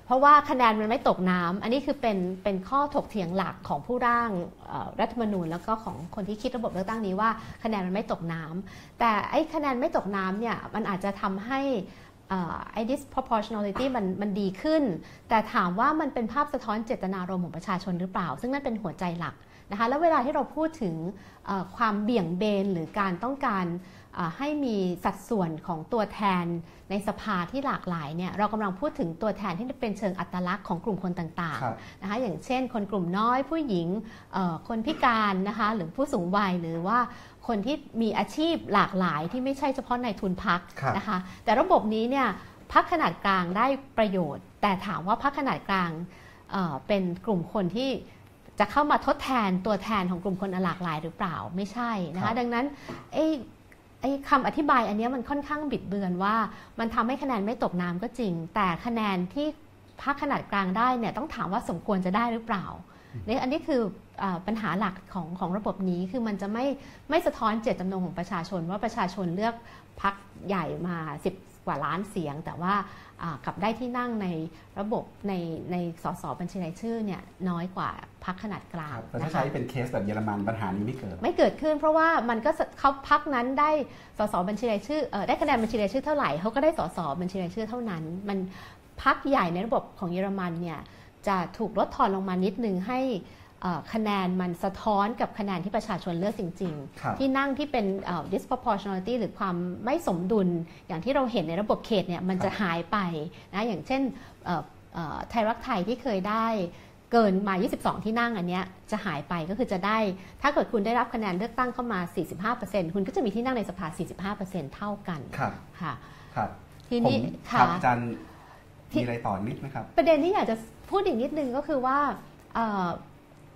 เพราะว่าคะแนนมันไม่ตกน้ำอันนี้คือเป็นเป็นข้อถกเถียงหลักของผู้ร่างรัฐธรรมนูญ แล้วก็ของคนที่คิดระบบเลือกตั้งนี้ว่าคะแนนมันไม่ตกน้ำแต่ไอ้คะแนนไม่ตกน้ำเนี่ยมันอาจจะทำให้ไอ้ disproportionality มันมันดีขึ้น แต่ถามว่ามันเป็นภาพสะท้อนเจตนารมณ์ของประชาชนหรือเปล่า ซึ่งนั่นเป็นหัวใจหลักนะคะแล้วเวลาที่เราพูดถึงความเบี่ยงเบนหรือการต้องการ ให้มีสัดส่วนของตัวแทนในสภาที่หลากหลายเนี่ยเรากำลังพูดถึงตัวแทนที่เป็นเชิงอัตลักษณ์ของกลุ่มคนต่างครับๆนะคะอย่างเช่น คนกลุ่มน้อยผู้หญิงเอ่อคนพิการนะคะหรือผู้สูงวัยหรือว่าคนที่มีอาชีพหลากหลายที่ไม่ใช่เฉพาะในทุนพักครับนะคะ แต่ระบบนี้เนี่ยพักขนาดกลางได้ประโยชน์ แต่ถามว่าพักขนาดกลางเอ่อเป็นกลุ่มคนที่จะเข้ามาทดแทนตัวแทนของกลุ่มคนหลากหลายหรือเปล่าไม่ใช่นะครัคะบดังนั้น ไอ้คำอธิบายอันนี้มันค่อนข้างบิดเบือนว่า มันทำให้คะแนนไม่ตกน้ำก็จริง แต่คะแนนที่พักขนาดกลางได้เนี่ยต้องถามว่าสมควรจะได้หรือเปล่าเนี่ยอันนี้คืออปัญหาหลักของของระบบนี้คือมันจะไม่ไม่สะท้อนเจตจำนงของประชาชนว่าประชาชนเลือกพักใหญ่มา 10 กว่าล้านเสียง แต่ว่า กลับได้ที่นั่งในระบบในในสสบัญชีรายชื่อเนี่ยน้อยกว่าพักขนาดกลางครับแต่นะถ้าคะใช้เป็นเคสแบบเยอรมันปัญหานี้ไม่เกิด ไม่เกิดขึ้นเพราะว่ามันก็สเขาพักนั้นได้สสบัญชีรายชื่อเออได้คะแนนบัญชีรายชื่อเท่าไหร่เขาก็ได้สสบัญชีรายชื่อเท่านั้น มันพักใหญ่ในระบบของเยอรมันเนี่ยจะถูกลดทอนลงมานิดนึงให้เอ่อ คะแนนมันสะท้อนกับคะแนนที่ประชาชนเลือกจริงครับๆที่นั่งที่เป็นเอ่อ disproportionality หรือความไม่สมดุลอย่างที่เราเห็นในระบบเขตเนี่ยมันจะหายไปนะอย่างเช่นเอ่อเอ่อไทยรักไทยที่เคยได้เกินมา 22 ที่นั่งอันเนี้ยจะหายไปก็คือจะได้ ถ้าเกิดคุณได้รับคะแนนเลือกตั้งเข้ามา 45%คุณก็จะมีที่นั่งในสภา 45%เท่ากันครับค่ะครับทีผมนี้ครัค่ะบอาจารย์ที่มีอะไรต่อนิดไหมครับ ประเด็นที่อยากจะพูดอีกนิดนึงก็คือว่า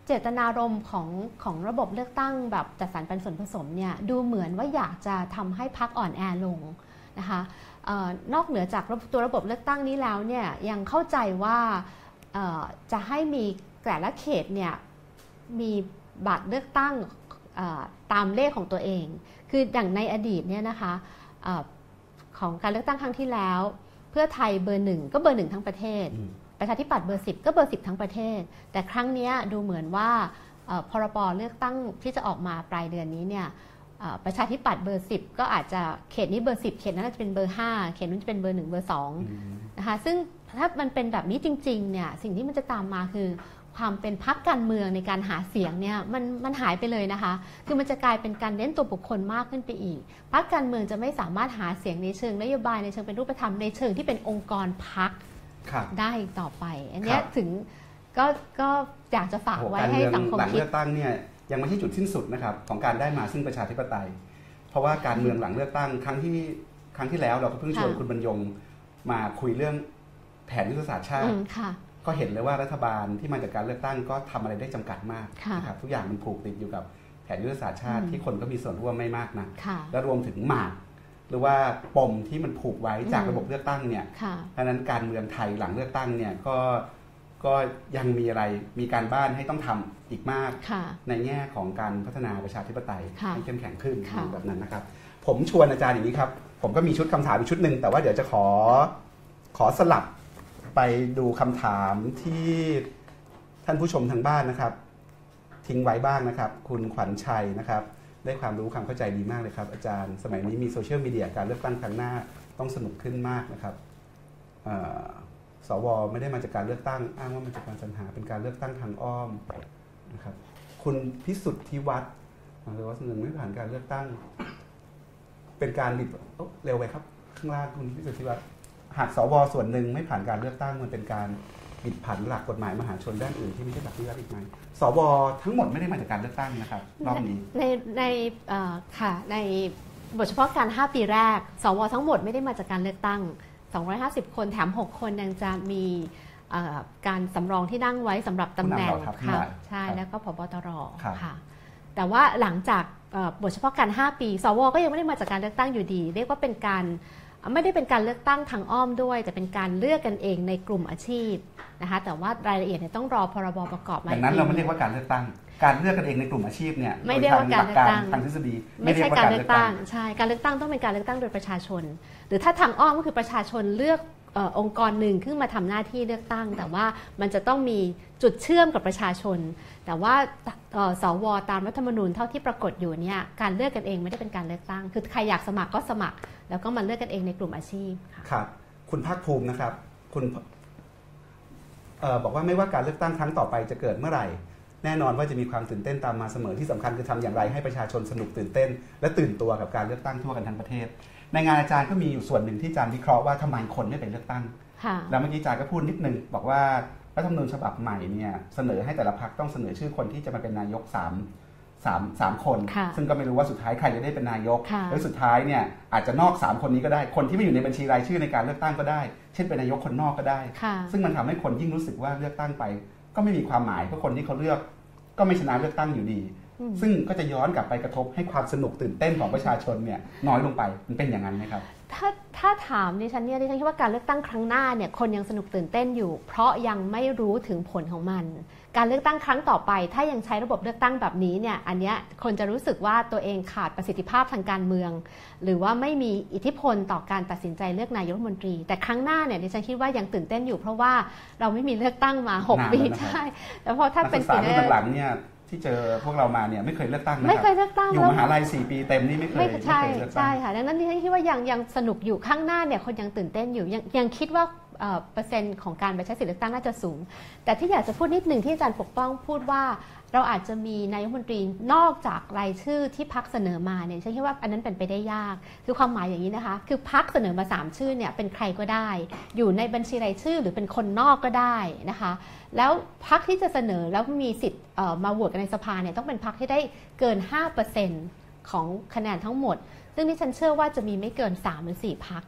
เจตนารมณ์ของของระบบเลือกตั้งแบบจัดสรรปันส่วนผสมเนี่ยดูเหมือนว่าอยากจะทำให้พักอ่อนแอลงนะคะออนอกเหนือจากตัวระบบเลือกตั้งนี้แล้วเนี่ยยังเข้าใจว่าจะให้มีแต่ละเขตเนี่ยมีบัตรเลือกตั้งตามเลขของตัวเอง คืออย่างในอดีตเนี่ยนะคะออของการเลือกตั้งครั้งที่แล้ว เพื่อไทยเบอร์หนึ่งก็เบอร์หนึ่งทั้งประเทศ ประชาธิปัตย์เบอร์10 ก็เบอร์ 10 ทั้งประเทศ แต่ครั้งเนี้ยดูเหมือนว่าเอ่อพรบเลือกตั้งที่จะออกมาปลายเดือนนี้เนี่ยเอ่อประชาธิปัตย์เบอร์ 10 ก็อาจจะเขตนี้เบอร์ 10 เขตนั้นอาจจะเป็นเบอร์ 5 เขตนู้นจะเป็นเบอร์ 1 เบอร์2อืมนะคะซึ่งถ้ามันเป็นแบบนี้จริงๆเนี่ยสิ่งที่มันจะตามมาคือความเป็นพักการเมืองในการหาเสียงเนี่ยมันมันหายไปเลยนะคะ คือมันจะกลายเป็นการเน้นตัวบุคคลมากขึ้นไปอีกพักการเมืองจะไม่สามารถหาเสียงในเชิงนโยบายในเชิงเป็นรูปธรรมในเชิงที่เป็นองค์กรพักครับ ได้อีกต่อไป อันเนี้ยครับถึงก็ก็อยากจะฝากโอ้โหไว้การให้เมืองสังคมหลังคิดเลือกตั้งเนี่ยยังไม่ใช่จุดสิ้นสุดนะครับของการได้มาซึ่งประชาธิปไตย เพราะว่าการเมืองหลังเลือกตั้งครั้งที่ครั้งที่แล้วเราก็เพิ่งชวนค่ะคุณบรรยงมาคุยเรื่องแผนยุทธศาสตร์ชาอืติมค่ะก็เห็นเลยว่ารัฐบาลที่มาจากการเลือกตั้งก็ทำอะไรได้จำกัดมากค่ะนะครับทุกอย่างมันผูกติดอยู่กับแผนยุทธศาสตร์ชาติอืมที่คนก็มีส่วนร่วมไม่มากนะค่ะและรวมถึงหมาก หรือว่าปมที่มันผูกไว้จากอืมระบบเลือกตั้งเนี่ยค่ะดังนั้นการเมืองไทยหลังเลือกตั้งเนี่ยก็ก็ยังมีอะไรมีการบ้านให้ต้องทำอีกมากค่ะในแง่ของการพัฒนาประชาธิปไตยค่ะให้เข้มแข็งขึ้นค่ะแบบนั้นนะครับ ผมชวนอาจารย์อย่างนี้ครับ ผมก็มีชุดคำถามอีกชุดหนึ่งแต่ว่าเดี๋ยวจะขอขอสลับไปดูคำถามที่ท่านผู้ชมทางบ้านนะครับ ทิ้งไว้บ้างนะครับ คุณขวัญชัยนะครับ ได้ความรู้ความเข้าใจดีมากเลยครับอาจารย์ สมัยนี้มีโซเชียลมีเดียการเลือกตั้งครั้งหน้าต้องสนุกขึ้นมากนะครับสวไม่ได้มาจากการเลือกตั้ง อ้างว่ามาจากการสรรหาเป็นการเลือกตั้งทางอ้อมนะครับคุณพิสุทธิวัฒน์หรือว่าหนึ่งไม่ผ่านการเลือกตั้ง เป็นการบิดเอ้าเร็วไปครับ ข้างล่างคุณพิสุทธิวัฒน์หากสวส่วนหนึ่งไม่ผ่านการเลือกตั้งมันเป็นการ บิดผันหลักกฎหมายมหาชนด้านอื่นที่ไม่ใช่หลักนิรัติอีกไหมสวทั้งหมดไม่ได้มาจากการเลือกตั้งนะครับรอบนี้ในในเอ่อค่ะในบทเฉพาะการ 5 ปีแรก สวทั้งหมดไม่ได้มาจากการเลือกตั้ง 250 คนแถม 6 คนยังจะมีเอ่อการสำรองที่นั่งไว้สำหรับตำแหน่งผู้นำเหล่าทัพทั้งค่ะหลายใช่ครับแล้วก็พบตรครับค่ะแต่ว่าหลังจากเอ่อบทเฉพาะการ 5 ปี สว ก็ยังไม่ได้มาจากการเลือกตั้งอยู่ดี เรียกว่าเป็นการ ไม่ได้เป็นการเลือกตั้งทางอ้อมด้วย แต่เป็นการเลือกกันเองในกลุ่มอาชีพนะคะแต่ว่ารายละเอียดเนี่ยต้องรอพรบประกอบมาดังนั้นอีกเราทีไม่เรียกว่าการเลือกตั้ง การเลือกกันเองในกลุ่มอาชีพเนี่ยไม่เรียกว่าการเลือกตั้งโดยทางหลักทางทฤษฎีไม่ใช่เยว่การเลือกตั้งใช่การเลือกตั้งต้องเป็นการเลือกตั้งโดยประชาชน หรือถ้าทางอ้อมก็คือประชาชนเลือกเออองค์กรหนึ่งขึ้นมาทำหน้าที่เลือกตั้ง แต่ว่ามันจะต้องมีจุดเชื่อมกับประชาชน แต่ว่าเอ่อสวตามรัฐธรรมนูญเท่าที่ปรากฏอยู่เนี่ยการเลือกกันเองไม่ได้เป็นการเลือกตั้ง คือใครอยากสมัครก็สมัคร แล้วก็มาเลือกกันเองในกลุ่มอาชีพค่ะครับ คุณภาคภูมินะครับ คุณเอ่อบอกว่าไม่ว่าการเลือกตั้งครั้งต่อไปจะเกิดเมื่อไหร่แน่นอนว่าจะมีความตื่นเต้นตามมาเสมอที่สำคัญคือทำอย่างไรให้ประชาชนสนุกตื่นเต้น และตื่นตัวกับการเลือกตั้งทั่วกันทั้งประเทศ ในงานอาจารย์ก็มีอยู่ส่วนหนึ่งที่อาจารย์วิเคราะห์ว่าทำไมคนไม่ไปเลือกตั้งค่ะแล้วเมื่อกี้อาจารย์ก็พูดนิดนึงบอกว่ารัฐธรรมนูญฉบับใหม่เนี่ยเสนอให้แต่ละพรรคต้องเสนอชื่อคนที่จะมาเป็นนายกสามสามสามคนค่ะซึ่งก็ไม่รู้ว่าสุดท้ายใครจะได้เป็นนายกค่ะแล้วสุดท้ายเนี่ยอาจจะนอก 3 คนนี้ก็ได้ คนที่ไม่อยู่ในบัญชีรายชื่อในการเลือกตั้งก็ได้ เช่นเป็นนายกคนนอกก็ได้ค่ะซึ่งมันทำให้คนยิ่งรู้สึกว่าเลือกตั้งไป ก็ไม่มีความหมายเพราะคนที่เขาเลือกก็ไม่ชนะเลือกตั้งอยู่ดีอืม ซึ่งก็จะย้อนกลับไปกระทบให้ความสนุกตื่นเต้นของประชาชนเนี่ยน้อยลงไปมันเป็นอย่างนั้นไหมครับถ้าถ้าถามดิฉันเนี่ยดิฉันคิดว่าการเลือกตั้งครั้งหน้าเนี่ยคนยังสนุกตื่นเต้นอยู่ เพราะยังไม่รู้ถึงผลของมัน การเลือกตั้งครั้งต่อไป ถ้ายังใช้ระบบเลือกตั้งแบบนี้เนี่ยอันเนี้ยคนจะรู้สึกว่าตัวเองขาดประสิทธิภาพทางการเมือง หรือว่าไม่มีอิทธิพลต่อการตัดสินใจเลือกนายกรัฐมนตรี แต่ครั้งหน้าเนี่ยดิฉันคิดว่ายังตื่นเต้นอยู่ เพราะว่าเราไม่มีเลือกตั้งมาหกนานปีแล้วนะครับใช่แต่พอถ้านักเป็ศึนกษาปีรุ่นหลังๆเนี่ย ที่เจอพวกเรามาเนี่ยไม่เคยเลือกตั้งนะไม่คเครับยเลือกตั้งอยู่แล้วมหาลัย4ปีเต็มนี่ไม่เคยไม่ไม่ใช่เคยเลือกตั้ใช่งค่ะดังนั้นดิฉันคิดว่ายังยังสนุกอยู่ข้างหน้าเนี่ยคนยังตื่นเต้นอยู่ยังยังคิดว่าเอ่อเปอร์เซ็นต์ของการไปใช้สิทธิเลือกตั้งน่าจะสูง แต่ที่อยากจะพูดนิดหนึ่งที่อาจารย์ปกป้องพูดว่าเราอาจจะมีนายกรัฐมนตรีนอกจากรายชื่อที่พักเสนอมาเนี่ยฉันคิดว่าอันนั้นเป็นไปได้ยาก คือความหมายอย่างนี้นะคะ คือพักเสนอมาสามชื่อเนี่ยเป็นใครก็ได้ อยู่ในบัญชีรายชื่อหรือเป็นคนนอกก็ได้นะคะ แล้วพักที่จะเสนอแล้วมีสิทธิ์เอ่อมาโหวตกันในสภาเนี่ยต้องเป็นพักที่ได้เกิน 5%ของคะแนนทั้งหมด ซึ่งที่ฉันเชื่อว่าจะมีไม่เกิน3หรือ4พัก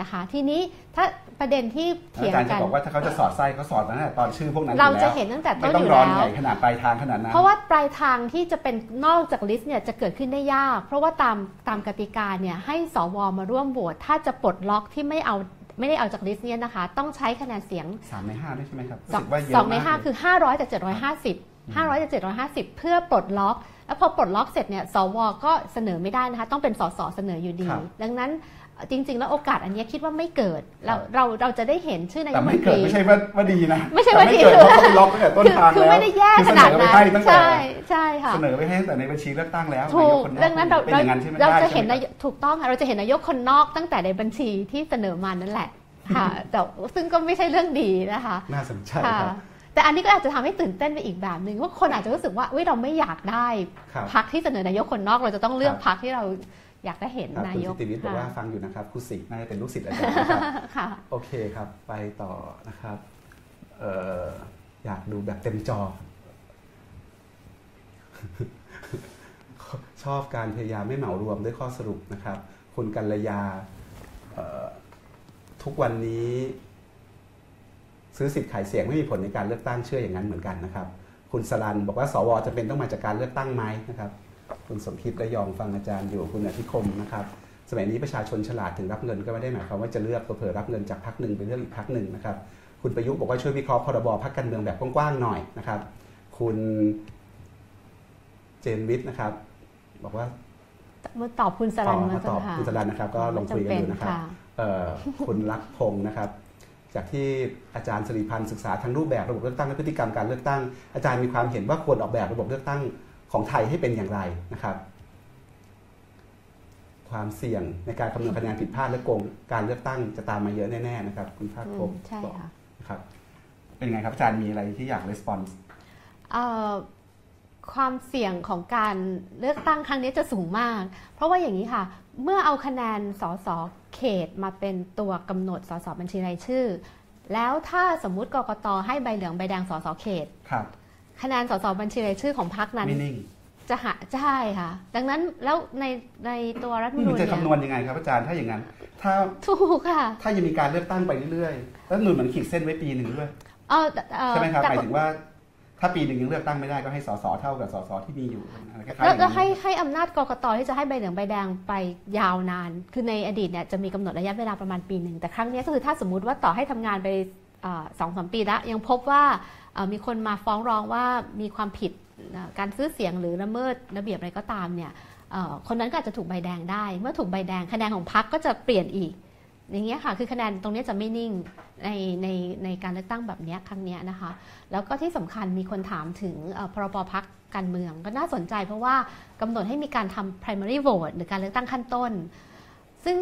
นะคะ ทีนี้ถ้าประเด็นที่เถียอางจารย์กัจะนบอกว่าถ้าเขาจะสอดไส้เขาสอดมาตั้งแต่ตอนชื่อพวกนั้นเราอยู่จะแล้วเห็นตั้งแต่ไม่ต้นต้อองยู่รอแล้วใหญ่ขนาดปลายทางขนาดนั้นเพราะว่าปลายทางที่จะเป็นนอกจากลิสต์เนี่ยจะเกิดขึ้นได้ยาก เพราะว่าตามตามกติกาเนี่ยให้สวมาร่วมโหวตถ้าจะปลดล็อกที่ไม่เอา ไม่ได้เอาจากลิสต์เนี่ยนะคะ ต้องใช้คะแนนเสียงสามในห้าด้วยใช่ไหมครับสองรู้สึกว่าเยอะสองในมากห้าเลยคือ500จาก750 500จาก750 เพื่อปลดล็อก แล้วพอปลดล็อกเสร็จเนี่ยสวก็เสนอไม่ได้นะคะ ต้องเป็นสสเสนออยู่ดีดังนั้น จริง ๆ แล้วโอกาสอันเนี้ยคิดว่าไม่เกิดเราเราเราจะได้เห็นชื่อนายแต่กรัฐมไม่นตเกิดรีไม่ใช่ว่าว่าดีนะ ไม่ใช่ว่าดีแต่ไม่เกิดเพราะเขาไปล็อกตั้งแต่ต้นคือทางคือแล้วไม่ได้แย่คือขเสนนาดอไปนั้นให้ตั้งแต่ใช่ใช่ค่ะเสนอไปให้ตั้งแต่ในบัญชีเลือกตั้งแล้วถูกนายคนดังนั้นเราเป็นเราอย่างนั้นใช่ไหมเราได้จะเห็นใช่นาไหมยถูกต้องค่ะเราจะเห็นนายกคนนอกตั้งแต่ในบัญชีที่เสนอมานั่นแหละค่ะแต่ซึ่งก็ไม่ใช่เรื่องดีนะคะ น่าสนใจค่ะครับแต่อันนี้ก็อาจจะทำให้ตื่นเต้นไปอีกแบบหนึ่งว่าคนอาจจะรู้สึกว่าเว้ยเราไม่อยากได้ครับพักที่เสนอนายกคนนอกเราจะต้องเลือกครับพักที่เรา อยากได้เห็นครับนาคุณยสิกติวิทย์บอกว่าค่ะฟังอยู่นะครับครูสิกน่าจะเป็นลูกศิษย์อาจารย์นะครับค่ะโอเคครับ ไปต่อนะครับเอ่ออยากดูแบบเต็มจอ ชอบการพยายามไม่เหมารวมด้วยข้อสรุปนะครับ คุณกัลยาเอ่อทุกวันนี้ ซื้อสิทธิ์ขายเสียงไม่มีผลในการเลือกตั้งเชื่ออย่างนั้นเหมือนกันนะครับ คุณสลันบอกว่าสวจะเป็นต้องมาจากการเลือกตั้งไหมนะครับ คุณสมคิดระยองฟังอาจารย์อยู่คุณอธิคมนะครับสมัยนี้ประชาชนฉลาดถึงรับเงินก็ไม่ได้หมายความว่าจะเลือกเผื่อๆรับเงินจากพรรคหนึ่งไปเลือกอีกพรรคหนึ่งนะครับคุณประยุทธ์บอกว่าช่วยวิเคราะห์พรบพรรคการเมืองแบบกว้างๆหน่อยนะครับ คุณเจนวิทย์นะครับ บอกว่ามาตอบคุณสรันอ๋อมามาตอบค่ะคุณสรันนะครับ ก็ลองคุยกันดูนะครับจำเป็เอ่อคุณลักษณ์พงศ์นะครับ จากที่อาจารย์สิริพันธ์ศึกษาทั้งรูปแบบระบบเลือกตั้งและพฤติกรรมการเลือกตั้งอาจารย์มีความเห็นว่าควรออกแบบระบบเลือกตั้ง ของไทยให้เป็นอย่างไรนะครับ ความเสี่ยงในการคำนวณคะแนนผิดพลาดและโกงการเลือกตั้งจะตามมาเยอะแน่ๆนะครับ คุณภาคอืภูมมิใช่บอกค่ะนะครับ เป็นไงครับอาจารย์มีอะไรที่อยากรีสปอนส์เอ่อความเสี่ยงของการเลือกตั้งครั้งนี้จะสูงมาก เพราะว่าอย่างนี้ค่ะ เมื่อเอาคะแนนสสเขตมาเป็นตัวกำหนดสสบัญชีรายชื่อ แล้วถ้าสมมุติกกตให้ใบเหลืองใบแดงสสเขต ครับคะแนนสสบัญชีรายชื่อของพรรคนั้นไม่นิ่งจะหาใช่ค่ะ ดังนั้นแล้วในในตัวรัฐธรรมนูมัญนจะเนี่ยคำนวณยังไงครับอาจารย์ถ้าอย่างนั้น ถ้าถูกค่ะ ถ้ายังมีการเลือกตั้งไปเรื่อยๆแล้วหนุนมันขีดเส้นไว้ปีหนึ่งด้วยเออเอ่อใช่ไหมครับแต่หมายถึงว่าถ้าปีหนึ่งยังเลือกตั้งไม่ได้ก็ให้สสเท่ากับสสที่มีอยู่อะไรคล้ายๆอแล้วย่างแล้วนี้ให้ให้อำนาจกกตที่จะให้ใบเหลืองใบแดงไปยาวนาน คือในอดีตเนี่ยจะมีกำหนดระยะเวลาประมาณปีหนึ่งแต่ครั้งเนี้ยก็คือถ้าสมมุติว่าต่อให้ทำงานไปสองสามปีแล้วยังพบว่าเอ่อ มีคนมาฟ้องร้องว่ามีความผิดการซื้อเสียงหรือละเมิดระเบียบอะไรก็ตามเนี่ยคนนั้นก็อาจจะถูกใบแดงได้ เมื่อถูกใบแดงคะแนนของพรรคก็จะเปลี่ยนอีก อย่างเงี้ยค่ะ คือคะแนนตรงนี้จะไม่นิ่งในในในการเลือกตั้งแบบเนี้ยครั้งเนี้ยนะคะ แล้วก็ที่สำคัญมีคนถามถึงพรบพักการเมืองก็น่าสนใจเพราะว่ากำหนดให้มีการทำ primary vote หรือการเลือกตั้งขั้นต้น ซึ่ง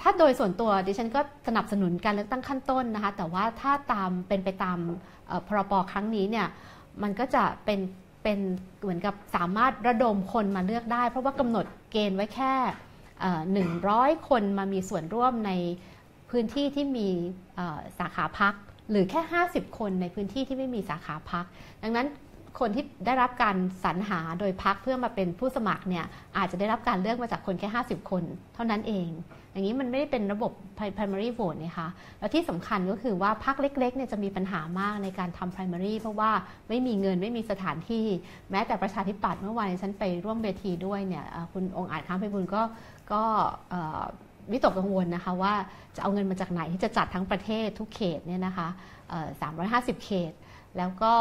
ถ้าโดยส่วนตัวดิฉันก็สนับสนุนการเลือกตั้งขั้นต้นนะคะ แต่ว่าถ้าตามเป็นไปตาม พรบครั้งนี้เนี่ยมันก็จะเป็นเป็นเหมือนกับสามารถระดมคนมาเลือกได้ เพราะว่ากำหนดเกณฑ์ไว้แค่หนึ่งร้อยคนมามีส่วนร่วมในพื้นที่ที่มีสาขาพัก หรือแค่ 50 คนในพื้นที่ที่ไม่มีสาขาพัก ดังนั้นคนที่ได้รับการสรรหาโดยพักเพื่อมาเป็นผู้สมัครเนี่ยอาจจะได้รับการเลือกมาจากคนแค่ 50 คน เท่านั้นเอง อย่างนี้มันไม่ได้เป็นระบบ primary vote นะคะแล้วที่สำคัญก็คือว่าพักเล็กๆเนี่ยจะมีปัญหามากในการทำ primary เพราะว่าไม่มีเงินไม่มีสถานที่ แม้แต่ประชาธิปัตย์เมื่อวานฉันไปร่วมเวทีด้วยเนี่ยคุณองค์อาจค้างไพบุญก็ก็วิตกกังวลนะคะว่าจะเอาเงินมาจากไหนที่จะจัดทั้งประเทศทุกเขตเนี่ยนะคะเอ่อ350 เขต แล้วก็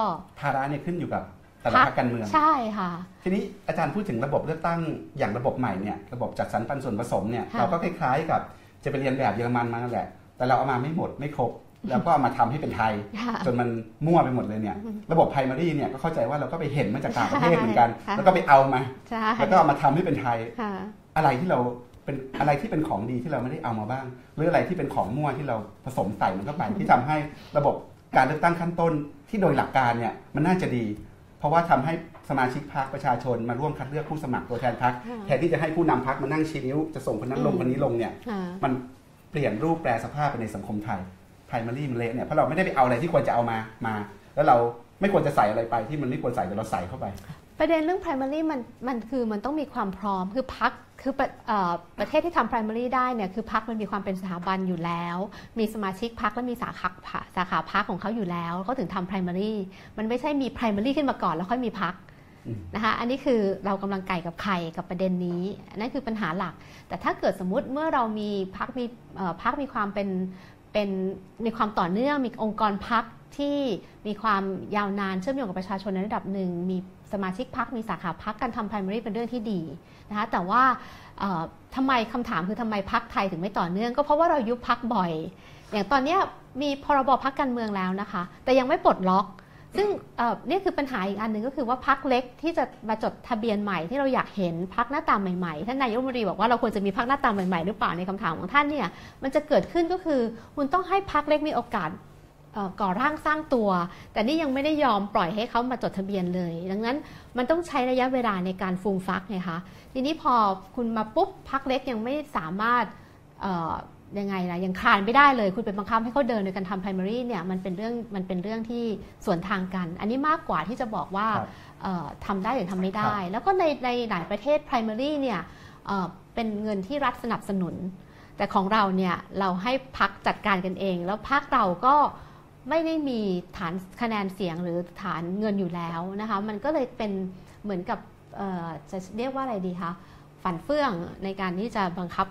ภาระเนี่ยขึ้นอยู่กับ แต่ละพรรคการเมือง ใช่ค่ะ ทีนี้อาจารย์พูดถึงระบบเลือกตั้งอย่างระบบใหม่เนี่ยระบบจัดสรรปันส่วนผสมเนี่ยค่ะเราก็คล้ายๆกับจะไปเรียนแบบเยอรมันมานั่นแหละ แต่เราเอามาไม่หมดไม่ครบ แล้วก็เอามาทำให้เป็นไทยค่ะจนมันมั่วไปหมดเลยเนี่ย ระบบไพรมารีเนี่ยก็เข้าใจว่าเราก็ไปเห็นมาจากต่างประเทศเหมือนกันค่ะแล้วก็ไปเอามาใช่แล้วก็เอามาทำให้เป็นไทยค่ะอะไรที่เราเป็นอะไรที่เป็นของดีที่เราไม่ได้เอามาบ้าง หรืออะไรที่เป็นของมั่วที่เราผสมใส่มันเข้าไปที่ทำให้ระบบการเลือกตั้งขั้นต้นที่โดยหลักการเนี่ยมันน่าจะดี เพราะว่าทำให้สมาชิกพรรคประชาชนมาร่วมคัดเลือกผู้สมัครตัวแทนพรรคค่ะแทนที่จะให้ผู้นำพรรคมานั่งชี้นิ้วจะส่งคนนั้นลงอืมคนนี้ลงเนี่ยค่ะมันเปลี่ยนรูปแปลสภาพไปในสังคมไทย primary มันเละเนี่ยเพราะเราไม่ได้ไปเอาอะไรที่ควรจะเอามามา แล้วเราไม่ควรจะใส่อะไรไปที่มันไม่ควรใส่แต่เราใส่เข้าไป ประเด็นเรื่อง primary มันมันคือมันต้องมีความพร้อมคือพัก คือประเอ่อประเทศที่ทำ primary ได้เนี่ยคือพักมันมีความเป็นสถาบันอยู่แล้ว มีสมาชิกพักและมีสาขาพรรคสาขาพักของเขาอยู่แล้วเขาถึงทำ primary มันไม่ใช่มี primary ขึ้นมาก่อนแล้วค่อยมีพักอืมนะคะอันนี้คือเรากำลังไก่กับไข่กับประเด็นนี้อันนั่นคือปัญหาหลัก แต่ถ้าเกิดสมมุติเมื่อเรามีพักมีเอ่อพักมีความเป็นเป็นมีความต่อเนื่องมีองค์กรพักที่มีความยาวนานเชื่อมโยงกับประชาชนในระดับหนึ่งมี สมาชิกพักมีสาขาพักการทำ primary เป็นเรื่องที่ดีนะคะแต่ว่าเอ่อทำไมคำถามคือทำไมพักไทยถึงไม่ต่อเนื่อง ก็เพราะว่าเรายุบพักบ่อย อย่างตอนนี้มีพรบพักการเมืองแล้วนะคะ แต่ยังไม่ปลดล็อก ซึ่งนี่คือปัญหาอีกอันหนึ่งก็คือว่าพักเล็กที่จะมาจดทะเบียนใหม่ที่เราอยากเห็นพักหน้าตาใหม่ๆท่านนายกรัฐมนตรีบอกว่าเราควรจะมีพักหน้าตาใหม่ๆหรือเปล่าในคำถามของท่านเนี่ยมันจะเกิดขึ้นก็คือคุณต้องให้พักเล็กมีโอกาส ก่อร่างสร้างตัว แต่นี่ยังไม่ได้ยอมปล่อยให้เขามาจดทะเบียนเลย ดังนั้นมันต้องใช้ระยะเวลาในการฟูมฟักไงคะทีนี้พอคุณมาปุ๊บพักเล็กยังไม่สามารถเอ่อยังไงล่ะยังคลานไม่ได้เลย คุณไปบังคับให้เขาเดินโดยการทำ primary เนี่ยมันเป็นเรื่องมันเป็นเรื่องที่สวนทางกัน อันนี้มากกว่าที่จะบอกว่าครับเอ่อทำได้หรือทำไม่ได้ แล้วก็ในในหลายประเทศ primary เนี่ยเอ่อเป็นเงินที่รัฐสนับสนุน แต่ของเราเนี่ยเราให้พักจัดการกันเอง แล้วพักเราก็ ไม่ได้มีฐานคะแนนเสียงหรือฐานเงินอยู่แล้วนะคะ มันก็เลยเป็นเหมือนกับเอ่อจะเรียกว่าอะไรดีคะฝันเฟื่องในการที่จะบังคับ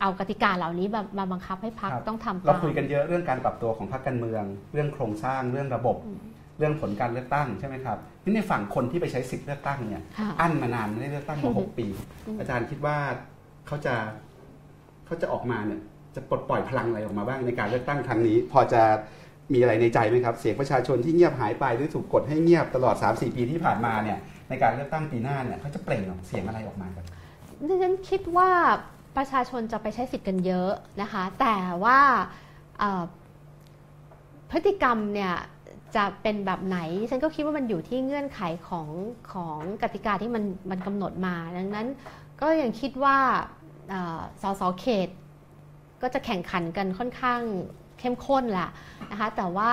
เอากติกาเหล่านี้มามาบังคับให้พักครับต้องทำเราตามคุยกันเยอะเรื่องการปรับตัวของพรรคการเมือง เรื่องโครงสร้างเรื่องระบบอืมเรื่องผลการเลือกตั้งใช่ไหมครับนี่ในฝั่งคนที่ไปใช้สิทธิ์เลือกตั้งเนี่ยค่ะอั้นมานานไม่ได้เลือกตั้งมาหกปีอืมอาจารย์คิดว่าเขาจะเขาจะออกมาเนี่ยจะปลดปล่อยพลังอะไรออกมาบ้างในการเลือกตั้งครั้งนี้ พอจะ มีอะไรในใจไหมครับ เสียงประชาชนที่เงียบหายไปหรือถูกกดให้เงียบตลอด 3-4 ปีที่ผ่านมาเนี่ยในการเลือกตั้งปีหน้าเนี่ยเขาจะเปล่งเสียงอะไรออกมากันดิฉันคิดว่าประชาชนจะไปใช้สิทธิ์กันเยอะนะคะ แต่ว่าพฤติกรรมเนี่ยจะเป็นแบบไหนฉันก็คิดว่ามันอยู่ที่เงื่อนไขของของกติกาที่มันมันกำหนดมา ดังนั้นก็ยังคิดว่าเอ่อสสเขต ก็จะแข่งขันกันค่อนข้าง เข้มข้นแหละนะคะแต่ว่า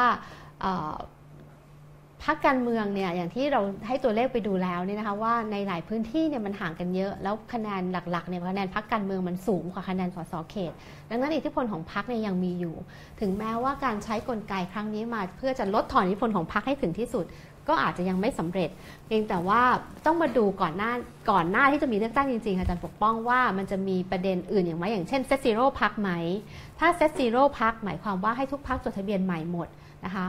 พรรคการเมืองเนี่ยอย่างที่เราให้ตัวเลขไปดูแล้วเนี่ยนะคะว่าในหลายพื้นที่เนี่ยมันห่างกันเยอะ แล้วคะแนนหลักๆเนี่ยคะแนนพรรคการเมืองมันสูงกว่าคะแนนสสเขต ดังนั้นอิทธิพลของพรรคเนี่ยยังมีอยู่ ถึงแม้ว่าการใช้กลไกครั้งนี้มา เพื่อจะลดถอนอิทธิพลของพรรคให้ถึงที่สุด ก็อาจจะยังไม่สำเร็จ เพียงแต่ว่าต้องมาดูก่อนหน้าก่อนหน้าที่จะมีเลือกตั้งจริงๆอาจารย์ปกป้องว่ามันจะมีประเด็นอื่นอย่างไรอย่างเช่น set zero พรรคไหม ถ้า set zero พรรคหมายความว่าให้ทุกพรรคจดทะเบียนใหม่หมดนะคะ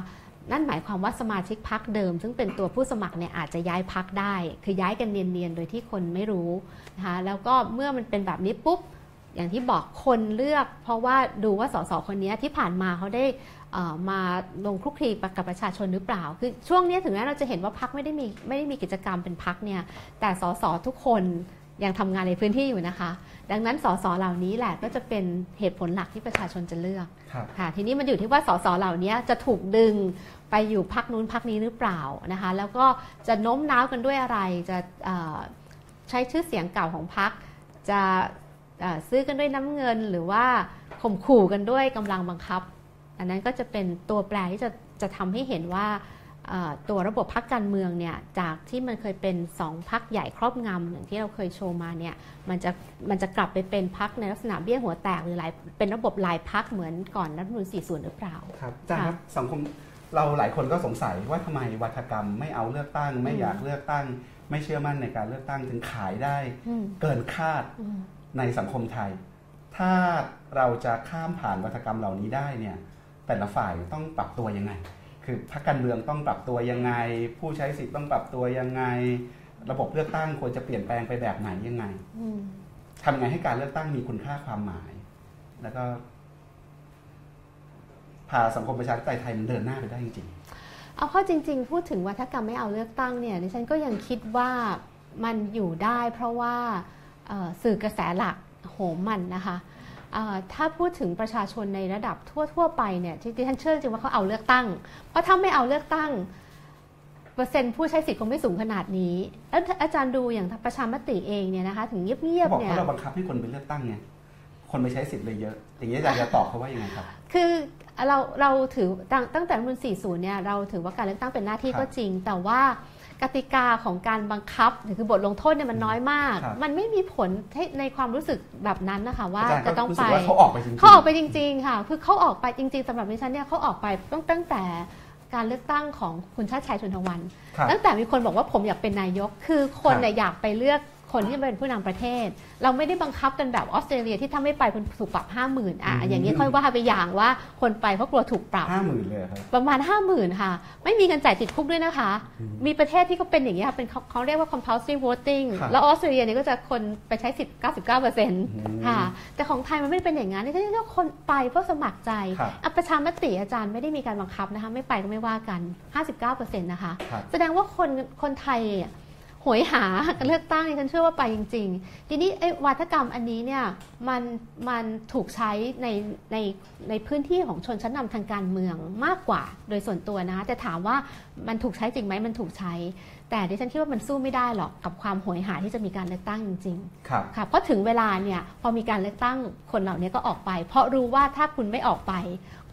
นั่นหมายความว่าสมาชิกพักเดิม ซึ่งเป็นตัวผู้สมัครเนี่ยอาจจะย้ายพักได้ คือย้ายกันเนียนๆ โดยที่คนไม่รู้นะคะแล้วก็เมื่อมันเป็นแบบนี้ปุ๊บอย่างที่บอกคนเลือก เพราะว่าดูว่าสสคนนี้ที่ผ่านมาเขาได้ มาลงคลุกคลีกับประชาชนหรือเปล่า คือช่วงนี้ถึงแม้เราจะเห็นว่าพักไม่ได้มีไม่ได้มีกิจกรรมเป็นพักเนี่ย แต่สสทุกคนยังทำงานในพื้นที่อยู่นะคะ ดังนั้นสสเหล่านี้แหละก็จะเป็นเหตุผลหลักที่ประชาชนจะเลือกครับค่ะ ทีนี้มันอยู่ที่ว่าสสเหล่านี้จะถูกดึงไปอยู่พักนู้นพักนี้หรือเปล่านะคะ แล้วก็จะโน้มน้าวกันด้วยอะไร จะเอ่อใช้ชื่อเสียงเก่าของพัก จะเอ่อซื้อกันด้วยน้ำเงินหรือว่าข่มขู่กันด้วยกำลังบังคับ อันนั้นก็จะเป็นตัวแปรที่จะจะทำให้เห็นว่าเอ่อตัวระบบพักการเมืองเนี่ยจากที่มันเคยเป็นสองพักใหญ่ครอบงำอย่างที่เราเคยโชว์มาเนี่ยมันจะมันจะกลับไปเป็นพักในลักษณะเบี้ยหัวแตกหรือหลายเป็นระบบหลายพักเหมือนก่อนรัฐธรรมนูญ40 หรือเปล่าครับอาจารย์ครับสังคมเราหลายคนก็สงสัยว่าทำไมวัฒกรรมไม่เอาเลือกตั้ง ไม่อืมอยากเลือกตั้ง ไม่เชื่อมั่นในการเลือกตั้งถึงขายได้อืมเกินคาดอืมในสังคมไทย ถ้าเราจะข้ามผ่านวัฒกรรมเหล่านี้ได้เนี่ย แต่ละฝ่ายต้องปรับตัวยังไง คือพรรคการเมืองต้องปรับตัวยังไง ผู้ใช้สิทธิ์ต้องปรับตัวยังไง ระบบเลือกตั้งควรจะเปลี่ยนแปลงไปแบบไหนยังไงอืมทำไงให้การเลือกตั้งมีคุณค่าความหมาย แล้วก็พาสังคมประชาธิปไตยไทยมันเดินหน้าไปได้จริงเอาเข้อจริง ๆ พูดถึงวัฒกรรมไม่เอาเลือกตั้งเนี่ยดิฉันก็ยังคิดว่ามันอยู่ได้ เพราะว่าเอ่อสื่อกระแสหลักโหมมันนะคะเอ่อ ถ้าพูดถึงประชาชนในระดับทั่ว ๆ ไปเนี่ยที่ดิฉันเชื่อจริงว่าเขาเอาเลือกตั้ง เพราะถ้าไม่เอาเลือกตั้ง เปอร์เซ็นต์ผู้ใช้สิทธิ์คงไม่สูงขนาดนี้ แล้วอาจารย์ดูอย่างประชามติเองเนี่ยนะคะถึงเๆงียบเขาบอกๆเนี่ยว่าเราบังคับให้คนไปเลือกตั้งไงคนไปใช้สิทธิ์เลยเยอะ อย่างนี้อาจารย์จะตอบเขาว่ายังไงครับ คือเราเราถือตั้งตั้งแต่รัฐธรรมนูล40เนี่ยเราถือว่าการเลือกตั้งเป็นหน้าที่ครับก็จริง แต่ว่า กติกาของการบังคับหรือคือบทลงโทษเนี่ยมันน้อยมากครับมันไม่มีผลให้ในความรู้สึกแบบนั้นนะคะว่าอาจารย์จะก็ต้องรู้ไปสึกว่าเขาออกไปจริงๆเขาออกไปจริง ๆ ค่ะ คือเขาออกไปจริง ๆสำหรับดิฉันเนี่ยเขาออกไปตั้งตั้งแต่การเลือกตั้งของคุณชาติชายชุนทวันครับตั้งแต่มีคนบอกว่าผมอยากเป็นนายก คือคนเนี่ยอยากไปเลือก คนที่จะเป็นผู้นำประเทศ เราไม่ได้บังคับกันแบบออสเตรเลียที่ถ้าไม่ไปคุณถูกปรับห้าหมื่นอะอืมอย่างนี้ค่อยว่าไปอย่างว่าคนไปเพราะกลัวถูกปรับห้าหมื่นเลยเหรอครับประมาณ5 0,000ค่ะ ไม่มีเงินจ่ายติดคุกด้วยนะคะ มีประเทศที่เขาเป็นอย่างนี้ยค่ะเป็นเขาเขาเรียกว่า compulsory voting ครับแล้วออสเตรเลียเนี่ยก็จะคนไปใช้สิทธิ์99%มค่ะ แต่ของไทยมันไม่ได้เป็นอย่างนั้นที่เรียกคนไปเพราะสมัครใจครับอะประชามติอาจารย์ไม่ได้มีการบังคับนะคะ ไม่ไปก็ไม่ว่ากัน 59%นะคะครับแสดงว่าคนคนไทยอะโหยหาการเลือกตั้งนี่ฉันเชื่อว่าไปจริง ๆ ทีนี้ไอ้วาทกรรมอันนี้เนี่ยมันมันถูกใช้ในในในพื้นที่ของชนชั้นนำทางการเมืองมากกว่าโดยส่วนตัวนะคะแต่ถามว่ามันถูกใช้จริงไหมมันถูกใช้ แต่ดิฉันคิดว่ามันสู้ไม่ได้หรอกกับความโหยหาที่จะมีการเลือกตั้งจริงๆครับค่ะเพราะถึงเวลาเนี่ยพอมีการเลือกตั้งคนเหล่านี้ก็ออกไป เพราะรู้ว่าถ้าคุณไม่ออกไป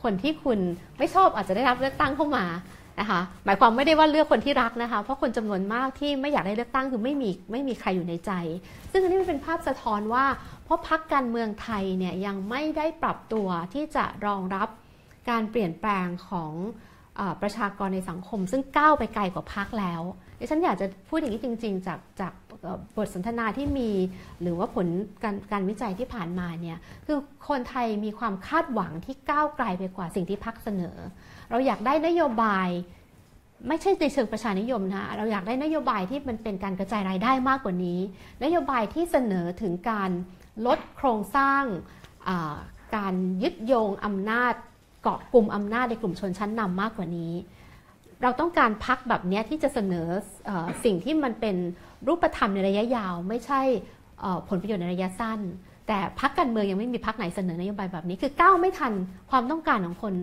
คนที่คุณไม่ชอบอาจจะได้รับเลือกตั้งเข้ามา นะคะ หมายความไม่ได้ว่าเลือกคนที่รักนะคะ เพราะคนจำนวนมากที่ไม่อยากได้เลือกตั้งคือไม่มีไม่มีใครอยู่ในใจ ซึ่งอันนี้มันเป็นภาพสะท้อนว่า เพราะพักการเมืองไทยเนี่ยยังไม่ได้ปรับตัวที่จะรองรับการเปลี่ยนแปลงของอประชากรในสังคม ซึ่งก้าวไปไกลกว่าพักแล้วดิฉันอยากจะพูดอย่างนี้จริง ๆ จากจากบทสนทนาที่มีหรือว่าผลการการวิจัยที่ผ่านมาเนี่ยคือคนไทยมีความคาดหวังที่ก้าวไกลไปกว่าสิ่งที่พักเสนอ เราอยากได้นโยบาย ไม่ใช่ในเชิงประชานิยมนะเราอยากได้นโยบายที่มันเป็นการกระจายรายได้มากกว่านี้ นโยบายที่เสนอถึงการลดโครงสร้างการยึดโยงอำนาจเกาะกลุ่มอำนาจในกลุ่มชนชั้นนำมากกว่านี้ เราต้องการพักแบบนี้ที่จะเสนออสิ่งที่มันเป็นรูปธรรมในระยะยาว ไม่ใช่ผลประโยชน์ในระยะสั้น แต่พักการเมืองยังไม่มีพักไหนเสนอนโยบายแบบนี้ คือก้าวไม่ทันความต้องการของคน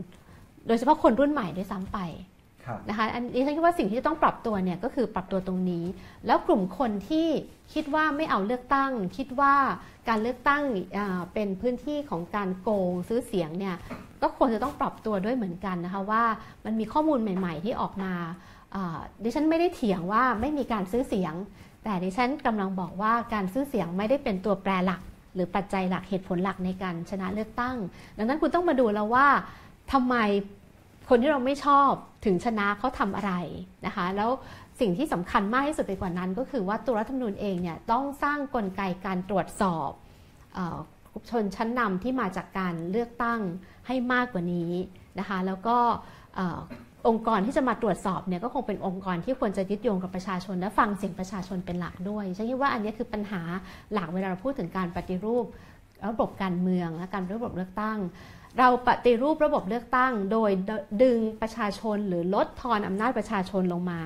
โดยเฉพาะคนรุ่นใหม่ด้วยซ้ำไปครับนะคะอันนี้ฉันคิดว่าสิ่งที่จะต้องปรับตัวเนี่ยก็คือปรับตัวตรงนี้ แล้วกลุ่มคนที่คิดว่าไม่เอาเลือกตั้ง คิดว่าการเลือกตั้งอ่าเป็นพื้นที่ของการโกงซื้อเสียงเนี่ยก็ควรจะต้องปรับตัวด้วยเหมือนกันนะคะว่ามันมีข้อมูลใหม่ ๆ ที่ออกมาอ่าดิฉันไม่ได้เถียงว่าไม่มีการซื้อเสียง แต่ดิฉันกำลังบอกว่าการซื้อเสียงไม่ได้เป็นตัวแปรหลัก หรือปัจจัยหลักเหตุผลหลักในการชนะเลือกตั้ง ดังนั้นคุณต้องมาดูแล้วว่า ทำไมคนที่เราไม่ชอบถึงชนะเขาทำอะไรนะคะ แล้วสิ่งที่สำคัญมากที่สุดไปกว่านั้น ก็คือว่าตัวรัฐธรรมนูญเองเนี่ยต้องสร้างกลไกการตรวจสอบชนชั้นนำที่มาจากการเลือกตั้งให้มากกว่านี้นะคะ แล้วก็ออองค์กรที่จะมาตรวจสอบเนี่ยก็คงเป็นองค์กรที่ควรจะยึดโยงกับประชาชน และฟังเสียงประชาชนเป็นหลักด้วยฉันคิดว่าอันนี้คือปัญหาหลักเวลาเราพูดถึงการปฏิรูประบบการเมืองและการระบบเลือกตั้ง เราปฏิรูประบบเลือกตั้ง โดยดึงประชาชนหรือลดทอนอำนาจประชาชนลงมา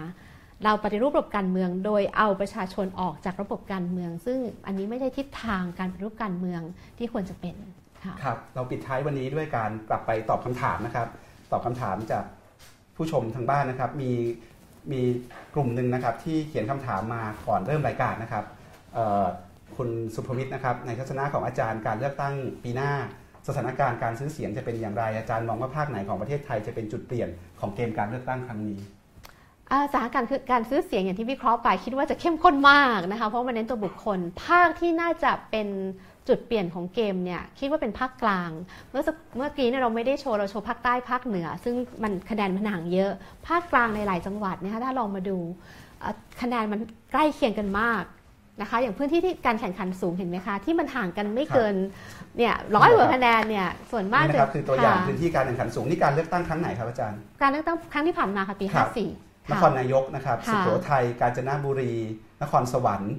เราปฏิรูประบบการเมือง โดยเอาประชาชนออกจากระบบการเมือง ซึ่งอันนี้ไม่ได้ทิศทางการปฏิรูปการเมืองที่ควรจะเป็นครับเราปิดท้ายวันนี้ด้วยการกลับไปตอบคำถามนะครับ ตอบคำถามจากผู้ชมทางบ้านนะครับ มีมีกลุ่มหนึ่งนะครับ ที่เขียนคำถามมาก่อนเริ่มรายการนะครับคุณสุภวิทย์นะครับ ในทัศนะของอาจารย์การเลือกตั้งปีหน้า สถานการณ์การซื้อเสียงจะเป็นอย่างไรอาจารย์มองว่าภาคไหนของประเทศไทยจะเป็นจุดเปลี่ยนของเกมการเลือกตั้งครั้งนี้สถานการณ์คือการซื้อเสียงอย่างที่วิเคราะห์ไปคิดว่าจะเข้มข้นมากนะคะเพราะมันเน้นตัวบุคคล ภาคที่น่าจะเป็นจุดเปลี่ยนของเกมเนี่ยคิดว่าเป็นภาคกลาง เมื่อเมื่อกี้เนี่ยเราไม่ได้โชว์เราโชว์ภาคใต้ภาคเหนือ ซึ่งมันคะแนนมันห่างเยอะ ภาคกลางในหลายจังหวัดนะคะถ้าลองมาดูคะแนนมันใกล้เคียงกันมาก นะคะ อย่างพื้นที่ที่การแข่งขันสูงเห็นไหมคะ ที่มันห่างกันไม่เกินเนี่ยร้อยกว่าคะแนนเนี่ยส่วนมากนี่จะนะครับคือตัวอย่างค่ะพื้นที่การแข่งขันสูงนี่การเลือกตั้งครั้งไหนครับอาจารย์ การเลือกตั้งครั้งที่ผ่านมาค่ะปีครับ54นค่ะครนายกนะครับค่ะสุโขทัยกาญจนบุรี นครสวรรค์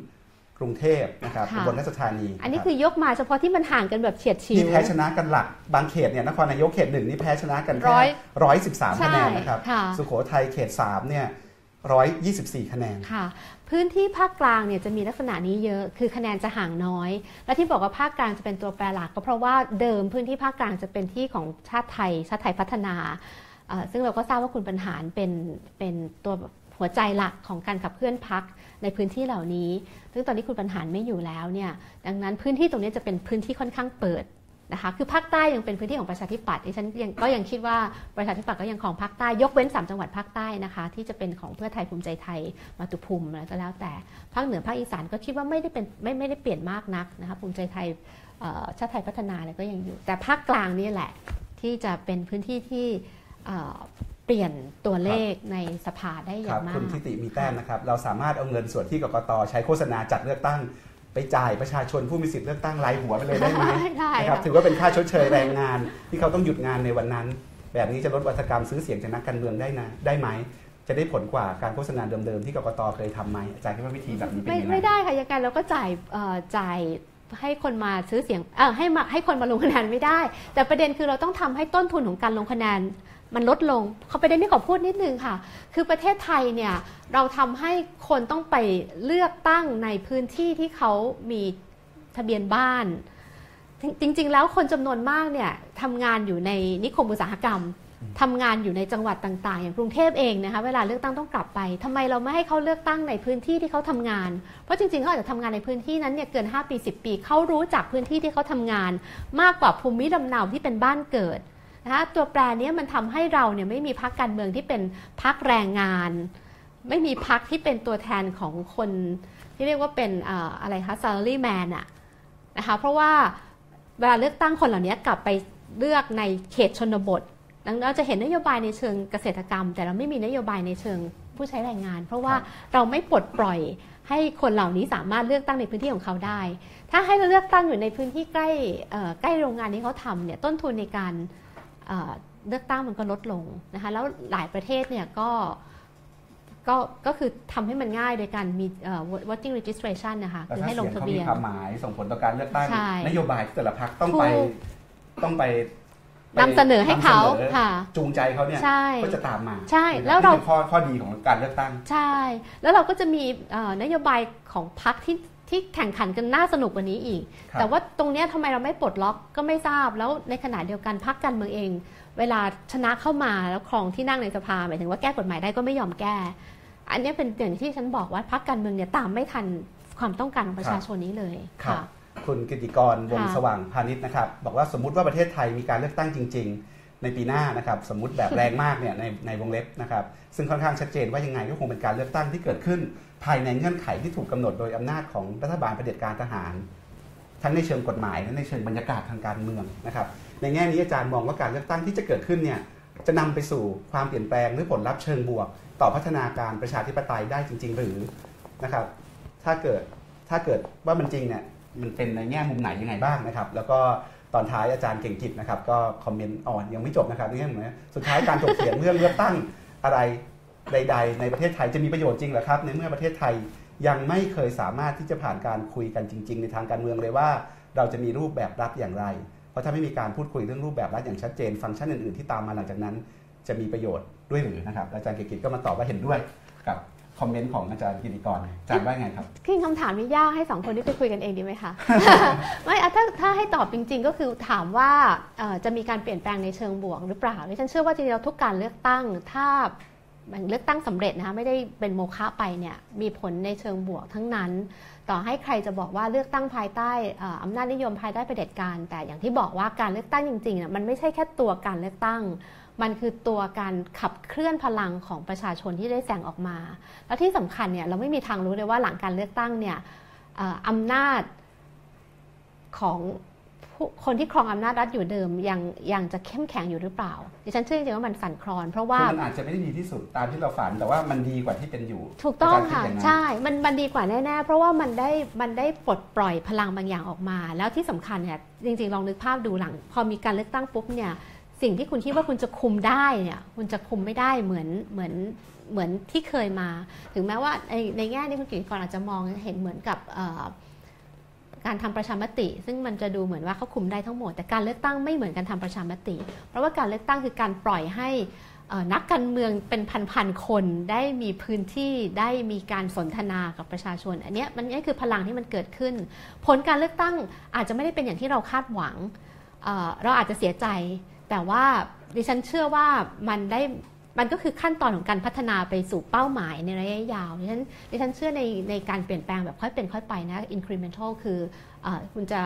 กรุงเทพนะครับค่ะอุบลราชธานี อันนี้รับคือยกมาเฉพาะที่มันห่างกันแบบเฉียดฉิวนี่แพ้ชนะกันหลัก บางเขตเนี่ยนครนายกเขตหนึ่งนี่แพ้ชนะกันร้แค่อยร้อยสิบสามใช่คะแนนนะครับค่ะสุโขทัยเขตสามเนี่ยร้อยยี่สิบสี่คะแนนค่ะ พื้นที่ภาคกลางเนี่ยจะมีลักษณะนี้เยอะ คือคะแนนจะห่างน้อย และที่บอกว่าภาคกลางจะเป็นตัวแปรหลักก็เพราะว่าเดิมพื้นที่ภาคกลางจะเป็นที่ของชาติไทย ชาติไทยพัฒนา ซึ่งเราก็ทราบว่าคุณบรรหารเป็นเป็นตัวหัวใจหลักของการขับเคลื่อนพักในพื้นที่เหล่านี้ ซึ่งตอนนี้คุณบรรหารไม่อยู่แล้วเนี่ย ดังนั้นพื้นที่ตรงนี้จะเป็นพื้นที่ค่อนข้างเปิด นะคะคือภาคใต้ยังเป็นพื้นที่ของประชาธิปัตย์ดิฉันยังก็ยังคิดว่าประชาธิปัตย์ก็ยังของภาคใต้ยกเว้น 3 จังหวัดภาคใต้นะคะ ที่จะเป็นของเพื่อไทยภูมิใจไทยมาตุภูมิอะไรก็แล้วแต่ภาคเหนือภาคอีสานก็คิดว่าไม่ได้เป็นไม่ไม่ได้เปลี่ยนมากนักนะคะภูมิใจไทยชาติไทยพัฒนาอะไรก็ยังอยู่ แต่ภาคกลางนี่แหละที่จะเป็นพื้นที่ที่เปลี่ยนตัวเลขในสภาได้อย่างมากคุณทิติมีแต้มนะครับ เราสามารถเอาเงินส่วนที่กกตใช้โฆษณาจัดเลือกตั้ง ไปจ่ายประชาชนผู้มีสิทธิ์เลือกตั้งรายหัวไปเลยได้ไหมนะครับถือว่าเป็นค่าชดเชยแรงงาน ที่เขาต้องหยุดงานในวันนั้น แบบนี้จะลดวัฒกรรมซื้อเสียงจากนักการเมืองได้นะได้ไหมจะได้ผลกว่าการโฆษณาเดิมๆที่กกตเคยทำไหมอาจารย์คิดว่าวิธีแบบนี้เป็นยังไงไม่ได้ค่ะยังไงเราก็จ่ายจ่ายให้คนมาซื้อเสียงเออให้มาให้คนมาลงคะแนนไม่ได้ แต่ประเด็นคือเราต้องทำให้ต้นทุนของการลงคะแนน มันลดลงเขาประเด็นนี้ขอพูดนิดนึงค่ะ คือประเทศไทยเนี่ยเราทำให้คนต้องไปเลือกตั้งในพื้นที่ที่เขามีทะเบียนบ้าน จริง ๆ แล้วคนจำนวนมากเนี่ยทำงานอยู่ในนิคมอุตสาหกรรมทำงานอยู่ในจังหวัดต่างๆ อย่างกรุงเทพเองนะคะเวลาเลือกตั้งต้องกลับไปทำไมเราไม่ให้เขาเลือกตั้งในพื้นที่ที่เขาทำงาน เพราะจริงๆเขาอาจจะทำงานในพื้นที่นั้นเนี่ยเกิน 5 ปี 10 ปีเขารู้จักพื้นที่ที่เขาทำงาน มากกว่าภูมิลำเนาที่เป็นบ้านเกิด นะคะตัวแปรนี้มันทำให้เราเนี่ยไม่มีพักการเมืองที่เป็นพักแรงงาน ไม่มีพักที่เป็นตัวแทนของคนที่เรียกว่าเป็นอะไรคะ salary man อะนะคะเพราะว่าเวลาเลือกตั้งคนเหล่านี้กลับไปเลือกในเขตชนบทดังนั้นเราจะเห็นนโยบายในเชิงเกษตรกรรม แต่เราไม่มีนโยบายในเชิงผู้ใช้แรงงาน เพราะว่าเราไม่ปลดปล่อยให้คนเหล่านี้สามารถเลือกตั้งในพื้นที่ของเขาได้ ถ้าให้เราเลือกตั้งอยู่ในพื้นที่ใกล้ใกล้โรงงานที่เขาทำเนี่ยต้นทุนในการ เลือกตั้งมันก็ลดลงนะคะแล้วหลายประเทศเนี่ยก็ก็ก็คือทำให้มันง่ายโดยการมี voting registration นะคะคือให้ลงทะเบียนความหมายส่งผลต่อการเลือกตั้งนโยบายแต่ละพรรคต้องไปต้องไปนำเสนอให้เขาค่ะจูงใจเขาเนี่ยก็จะตามมาใช่แล้วเราข้อข้อดีของการเลือกตั้ง ใช่ แล้วเราก็จะมีนโยบายของพรรคที่ ที่แข่งขันกันน่าสนุกกว่านี้อีกแต่ว่าตรงนี้ทำไมเราไม่ปลดล็อกก็ไม่ทราบ แล้วในขณะเดียวกันพรรคการเมืองเอง เวลาชนะเข้ามาแล้วครองที่นั่งในสภาหมายถึงว่าแก้กฎหมายได้ก็ไม่ยอมแก้ อันนี้เป็นอย่างที่ฉันบอกว่าพรรคการเมืองเนี่ยตามไม่ทันความต้องการของประชาชนนี้เลยค่ะคุณกิติกรวงสว่างพาณิชย์นะครับ บอกว่าสมมุติว่าประเทศไทยมีการเลือกตั้งจริง ๆ ในปีหน้านะครับ สมมุติแบบแรงมากเนี่ยในในวงเล็บนะครับ ซึ่งค่อนข้างชัดเจนว่ายังไงก็คงเป็นการเลือกตั้งที่เกิดขึ้น ภายในเงื่อนไขที่ถูกกาหนดโดยอำนาจของรัฐบาลเผด็จการทหาร ทั้งในเชิงกฎหมายและในเชิงบรรยากาศทางการเมืองนะครับ ในแง่นี้อาจารย์มองว่าการเลือกตั้งที่จะเกิดขึ้นเนี่ยจะนำไปสู่ความเปลี่ยนแปลงหรือผลลัพธ์เชิงบวก ต่อพัฒนาการประชาธิปไตยได้จริง ๆ หรือนะครับ ถ้าเกิดถ้าเกิดว่ามันจริงเนี่ยมันเป็นในแง่มุมไหนยังไงบ้างนะครับ แล้วก็ตอนท้ายอาจารย์เก่งกิจนะครับ ก็คอมเมนต์อ่อนยังไม่จบนะครับนี่เหมือนสุดท้ายการถกเถียงเรื่องเลือกตั้งอะไร ใด ๆ ในประเทศไทยจะมีประโยชน์จริงหรือครับ ในเมื่อประเทศไทยยังไม่เคยสามารถที่จะผ่านการคุยกันจริง ๆ ในทางการเมืองเลยว่า เราจะมีรูปแบบรัฐอย่างไร เพราะถ้าไม่มีการพูดคุยเรื่องรูปแบบรัฐอย่างชัดเจน ฟังก์ชันอื่นๆที่ตามมาหลังจากนั้น จะมีประโยชน์ด้วยหรือนะครับอาจารย์เก่งกิจก็มาตอบว่าเห็นด้วยกับคอมเมนต์ของอาจารย์กิติกรอาจารย์ว่าไงครับคือคำถามนี้ยากให้สองคนที่ไปคุยกันเองดีไหมคะ ไม่ถ้าถ้าให้ตอบจริง ๆ ก็คือถามว่าจะมีการเปลี่ยนแปลงในเชิงบวกหรือเปล่าดิฉันเชื่อว่าจริงๆทุกการเลือกตั้งถ้า เลือกตั้งสำเร็จนะคะไม่ได้เป็นโมฆะไปเนี่ยมีผลในเชิงบวกทั้งนั้น ต่อให้ใครจะบอกว่าเลือกตั้งภายใต้อำนาจนิยมภายใต้เผด็จการ แต่อย่างที่บอกว่าการเลือกตั้งจริงๆมันไม่ใช่แค่ตัวการเลือกตั้ง มันคือตัวการขับเคลื่อนพลังของประชาชนที่ได้แสงออกมา แล้วที่สำคัญเนี่ยเราไม่มีทางรู้เลยว่าหลังการเลือกตั้งเนี่ยอำนาจของ คนที่ครองอำนาจรัฐอยู่เดิมยังยังจะเข้มแข็งอยู่หรือเปล่า ดิฉันเชื่อจริงๆว่ามันสั่นคลอน เพราะว่ามันอาจจะไม่ได้ดีที่สุดตามที่เราฝันแต่ว่ามันดีกว่าที่เป็นอยู่ ถูกต้องค่ะ ใช่ มันมันดีกว่าแน่ๆ เพราะว่ามันได้มันได้ปลดปล่อยพลังบางอย่างออกมา แล้วที่สำคัญเนี่ยจริงๆ ลองนึกภาพดูหลัง พอมีการเลือกตั้งปุ๊บเนี่ยสิ่งที่คุณคิดว่าคุณจะคุมได้เนี่ยคุณจะคุมไม่ได้เหมือนเหมือนเหมือนที่เคยมา ถึงแม้ว่าในในแง่นี้คุณกิติกรอาจจะมองเห็นเหมือนกับ การทำประชามติ ซึ่งมันจะดูเหมือนว่าเขาคุมได้ทั้งหมด แต่การเลือกตั้งไม่เหมือนการทำประชามติ เพราะว่าการเลือกตั้งคือการปล่อยให้นักการเมืองเป็นพันๆคนได้มีพื้นที่ได้มีการสนทนากับประชาชน อันนี้มันนี่คือพลังที่มันเกิดขึ้น ผลการเลือกตั้งอาจจะไม่ได้เป็นอย่างที่เราคาดหวัง เราอาจจะเสียใจ แต่ว่าดิฉันเชื่อว่ามันได้ มันก็คือขั้นตอนของการพัฒนาไปสู่เป้าหมายในระยะยาวดิฉันดิฉันเชื่อในในการเปลี่ยนแปลงแบบค่อยเป็นค่อยไปนะ incremental คืออคุณจะ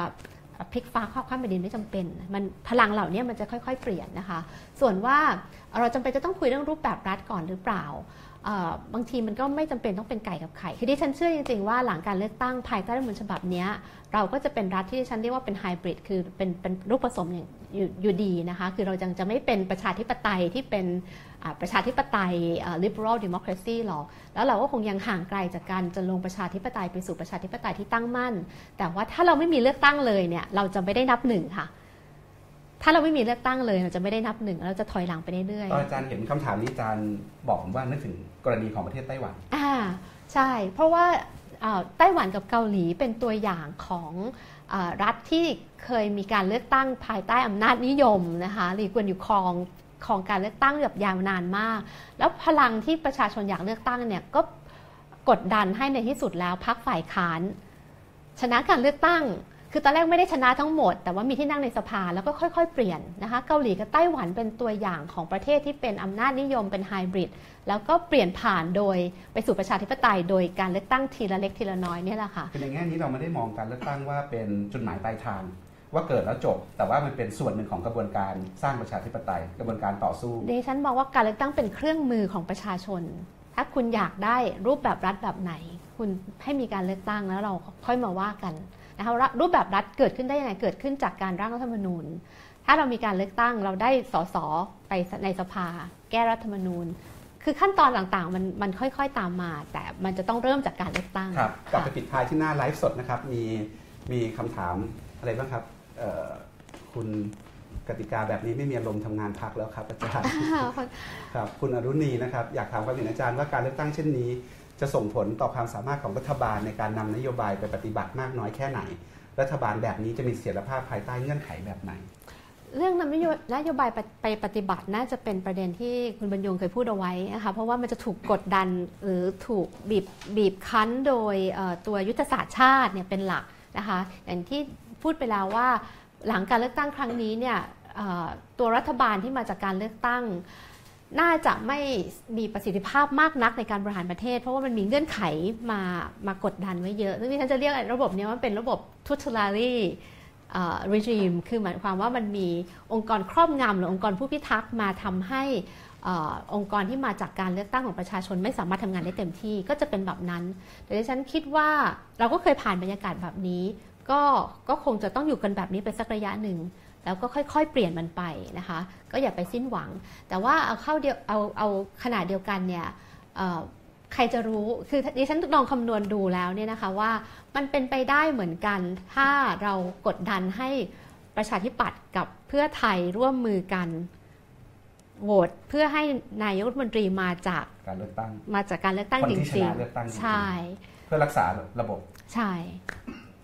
พลิกฟ้าคว้าคว้าแผ่นดินไม่จำเป็น มันพลังเหล่านี้มันจะค่อย ๆ เปลี่ยนนะคะ ส่วนว่าเราจำเป็นจะต้องคุยเรื่องรูปแบบรัฐก่อนหรือเปล่าบางทีมันก็ไม่จำเป็นต้องเป็นไก่กับไข่ คือดิฉันเชื่อจริงๆว่าหลังการเลือกตั้งภายใต้รัฐมนูญฉบับนี้เราก็จะเป็นรัฐที่ดิฉันเรียกว่าเป็นไฮบริดคือเป็นเป็นรูปผสมอย่างอยู่อยู่ดีนะคะ คือเรายังจะไม่เป็นประชาธิปไตยที่เป็น ประชาธิปไตยอ่า liberal democracy หรอก แล้วเราก็คงยังห่างไกลจากการจะลงประชาธิปไตยไปสู่ประชาธิปไตยที่ตั้งมั่น แต่ว่าถ้าเราไม่มีเลือกตั้งเลยเนี่ยเราจะไม่ได้นับหนึ่งค่ะ ถ้าเราไม่มีเลือกตั้งเลยเราจะไม่ได้นับหนึ่งเราจะถอยหลังไปเรื่อยตอนอาจารย์เห็นคำถามนี้อาจารย์บอกผมว่านึกถึงกรณีของประเทศไต้หวันๆอ่าใช่ เพราะว่าอ่าไต้หวันกับเกาหลีเป็นตัวอย่างของอารัฐที่เคยมีการเลือกตั้งภายใต้อำนาจนิยมนะคะหลีกวนอยู่ครอง ของการเลือกตั้งแบบยาวนานมาก แล้วพลังที่ประชาชนอยากเลือกตั้งเนี่ยก็กดดันให้ในที่สุดแล้วพักฝ่ายค้าน ชนะการเลือกตั้ง คือตอนแรกไม่ได้ชนะทั้งหมด แต่ว่ามีที่นั่งในสภาแล้วก็ค่อยๆ เปลี่ยนนะคะเกาหลีกับไต้หวันเป็นตัวอย่างของประเทศที่เป็นอำนาจนิยมเป็นไฮบริดแล้วก็เปลี่ยนผ่านโดยไปสู่ประชาธิปไตย โดยการเลือกตั้งทีละเล็กทีละน้อยเนี่ยแหละค่ะคือในแง่นี้เราไม่ได้มองการเลือกตั้งว่าเป็นจุดหมายปลายทาง ว่าเกิดแล้วจบ แต่ว่ามันเป็นส่วนหนึ่งของกระบวนการสร้างประชาธิปไตย กระบวนการต่อสู้ดิฉันมองว่าการเลือกตั้งเป็นเครื่องมือของประชาชน ถ้าคุณอยากได้รูปแบบรัฐแบบไหน คุณให้มีการเลือกตั้งแล้วเราค่อยมาว่ากันนะคะว่ารูปแบบรัฐเกิดขึ้นได้ยังไงเกิดขึ้นจากการร่างรัฐธรรมนูญ ถ้าเรามีการเลือกตั้งเราได้สสไปในสภา แก้รัฐธรรมนูญคือขั้นตอนต่างๆมันมันค่อยๆตามมา แต่มันจะต้องเริ่มจากการเลือกตั้ง ครับกลับค่ะไปปิดท้ายที่หน้าไลฟ์สดนะครับ มีมีคำถามอะไรบ้างครับเอ่อ คุณกติกาแบบนี้ไม่มีอารมณ์ทำงานพักแล้วครับอาจารย์ครับคุณอรุณีนะครับอยากถามความเห็นอาจารย์ว่าการเลือกตั้งเช่นนี้ จะส่งผลต่อความสามารถของรัฐบาลในการนำนโยบายไปปฏิบัติมากน้อยแค่ไหน รัฐบาลแบบนี้จะมีเสถียรภาพภายใต้เงื่อนไขแบบไหน เรื่องนำนโยนโยบายไปไปปฏิบัติน่าจะเป็นประเด็นที่คุณบรรยงเคยพูดเอาไว้นะคะเพราะว่ามันจะถูกกดดันหรือถูกบีบบีบคั้นโดยเอ่อตัวยุทธศาสตร์ชาติเนี่ยเป็นหลักนะคะอย่างที่ พูดไปแล้วว่าหลังการเลือกตั้งครั้งนี้เนี่ยตัวรัฐบาลที่มาจากการเลือกตั้ง น่าจะไม่มีประสิทธิภาพมากนักในการบริหารประเทศ เพราะว่ามันมีเงื่อนไขมามากดดันไว้เยอะซึ่งที่ฉันจะเรียกระบบเนี้ว่าเป็นระบบ tutelary เอ่อ regime คือหมายความว่ามันมีองค์กรครอบงำหรือองค์กรผู้พิทักษ์มาทำให้อองค์กรที่มาจากการเลือกตั้งของประชาชนไม่สามารถทำงานได้เต็มที่ก็จะเป็นแบบนั้น แต่ดิฉันคิดว่าเราก็เคยผ่านบรรยากาศแบบนี้ ก็ก็คงจะต้องอยู่กันแบบนี้ไปสักระยะหนึ่ง แล้วก็ค่อยๆ เปลี่ยนมันไปนะคะ ก็อย่าไปสิ้นหวัง แต่ว่าเอาเข้าเดียวเอาเอาขนาดเดียวกันเนี่ยเอ่อใครจะรู้ คือดิฉันลองคำนวณดูแล้วเนี่ยนะคะว่ามันเป็นไปได้เหมือนกัน ถ้าเรากดดันให้ประชาธิปัตย์กับเพื่อไทยร่วมมือกันโหวตเพื่อให้นายกรัฐมนตรีมาจากการเลือกตั้ง มาจากการเลือกตั้งคนจที่ชริงนะเลือกตั้งจริงๆใช่ เพื่อรักษาระบบ ใช่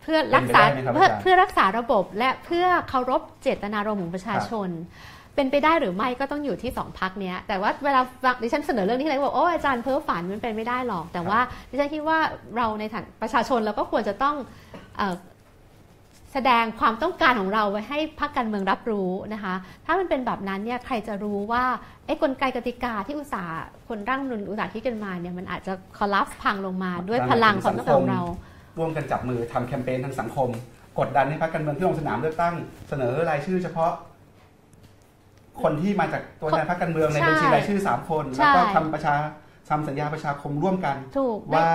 เพื่อรักษาเป็นไปได้ไหมครับเพื่ออาจารย์เพื่อรักษาระบบและเพื่อเคารพเจตนารมณ์ของประชาชน เป็นไปได้หรือไม่ก็ต้องอยู่ที่สองพักเนี้ย แต่ว่าเวลาฟังดิฉันเสนอเรื่องนี้อะไรก็บอกโอ้อาจารย์เพ้อฝันมันเป็นไม่ได้หรอก แต่ว่าดิฉันคิดว่าเราในฐานประชาชนเราก็ควรจะต้องเอ่อแสดงความต้องการของเราไว้ให้พรรคการเมืองรับรู้นะคะ ถ้ามันเป็นแบบนั้นเนี่ยใครจะรู้ว่าไอ้กลไกกติกาที่อุตสาห์คนร่างรัฐธรรมนุนอุตสาห์คิดกันมาเนี่ยมันอาจจะคอลลัปพังลงมาด้วยพลังความต้องการของเรา ร่วมกันจับมือทำแคมเปญทางสังคม กดดันให้พรรคการเมืองที่ลงสนามเลือกตั้งเสนอรายชื่อเฉพาะ คนที่มาจากตัวแทนพรรคการเมืองในใช่บัญชีรายชื่อสามคนใช่แล้วก็ทำประชาทำสัญญาประชาคมร่วมกันถูกว่า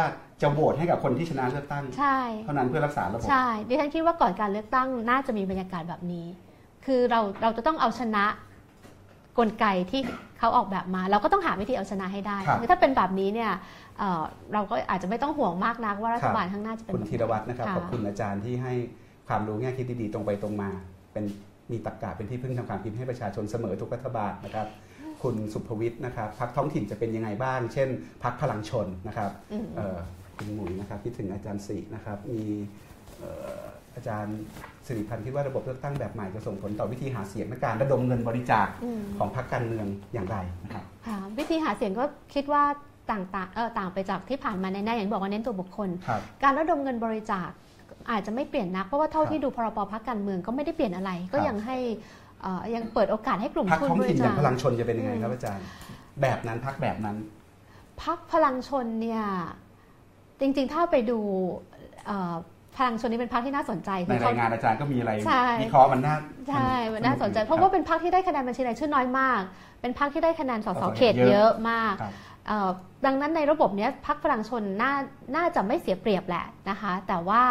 จะโหวตให้กับคนที่ชนะเลือกตั้งใช่เท่านั้นเพื่อรักษาระบบใช่ดิฉันคิดว่าก่อนการเลือกตั้งน่าจะมีบรรยากาศแบบนี้ คือเราเราจะต้องเอาชนะกลไกที่เขาออกแบบมา เราก็ต้องหาวิธีเอาชนะให้ได้ครับคือถ้าเป็นแบบนี้เนี่ย เอ่อเราก็อาจจะไม่ต้องห่วงมากนักว่ารัฐบาลข้างหน้าจะเป็นคุณแบบธีรวัตรนะครับะขอบคุณอาจารย์ที่ให้ความรู้แง่คิดดีๆตรงไปตรงมา เป็นมีตรรกะเป็นที่พึ่งทางความคิดให้ประชาชนเสมอทุกรัฐบาลนะครับคุณสุภวิทย์นะครับพักท้องถิ่นจะเป็นยังไงบ้าง เช่นพักพลังชนนะครับอืมเอ่อคุณหมุยนะครับคิดถึงอาจารย์สินะครับมีเอ่ออาจารย์สิริพันธ์คิดว่าระบบเลือกตั้งแบบใหม่จะส่งผลต่อวิธีหาเสียงและการระดมเงินบริจาคอืมของพรรคการเมืองอย่างไรนะครับค่ะวิธีหาเสียงก็คิดว่า ต่างต่างเออต่างไปจากที่ผ่านมาแน่ๆอย่างที่บอกว่าเน้นตัวบุคคล ครับ การระดมเงินบริจาคอาจจะไม่เปลี่ยนนัก เพราะว่าเท่าครับที่ดูพรบพักการเมืองก็ไม่ได้เปลี่ยนอะไร ก็ครับ ยังให้เอ่อยังเปิดโอกาสให้กลุ่มพรรคทุนท้องบถิ่รินอจาย่างคพลังชนจะเป็นยังไงครับอาจารย์ แบบนั้นพรรคแบบนั้น พักพลังชนเนี่ยจริงๆ ถ้าไปดูเอ่อพพลังชนนี้เป็นพรรคที่น่าสนใจในคือเขารายงานอาจารย์ก็มีอะไรใช่ วิเคราะห์มันน่าใช่มันน่าสนใจ เพราะว่าเป็นพรรคที่ได้คะแนนบัญชีรายชื่อน้อยมาก เป็นพรรคที่ได้คะแนนสสเขตเยอะมาก ครับเอ่อ ดังนั้นในระบบเนี้ยพรรคพลังชนน่าน่าจะไม่เสียเปรียบแหละนะคะ แต่ว่า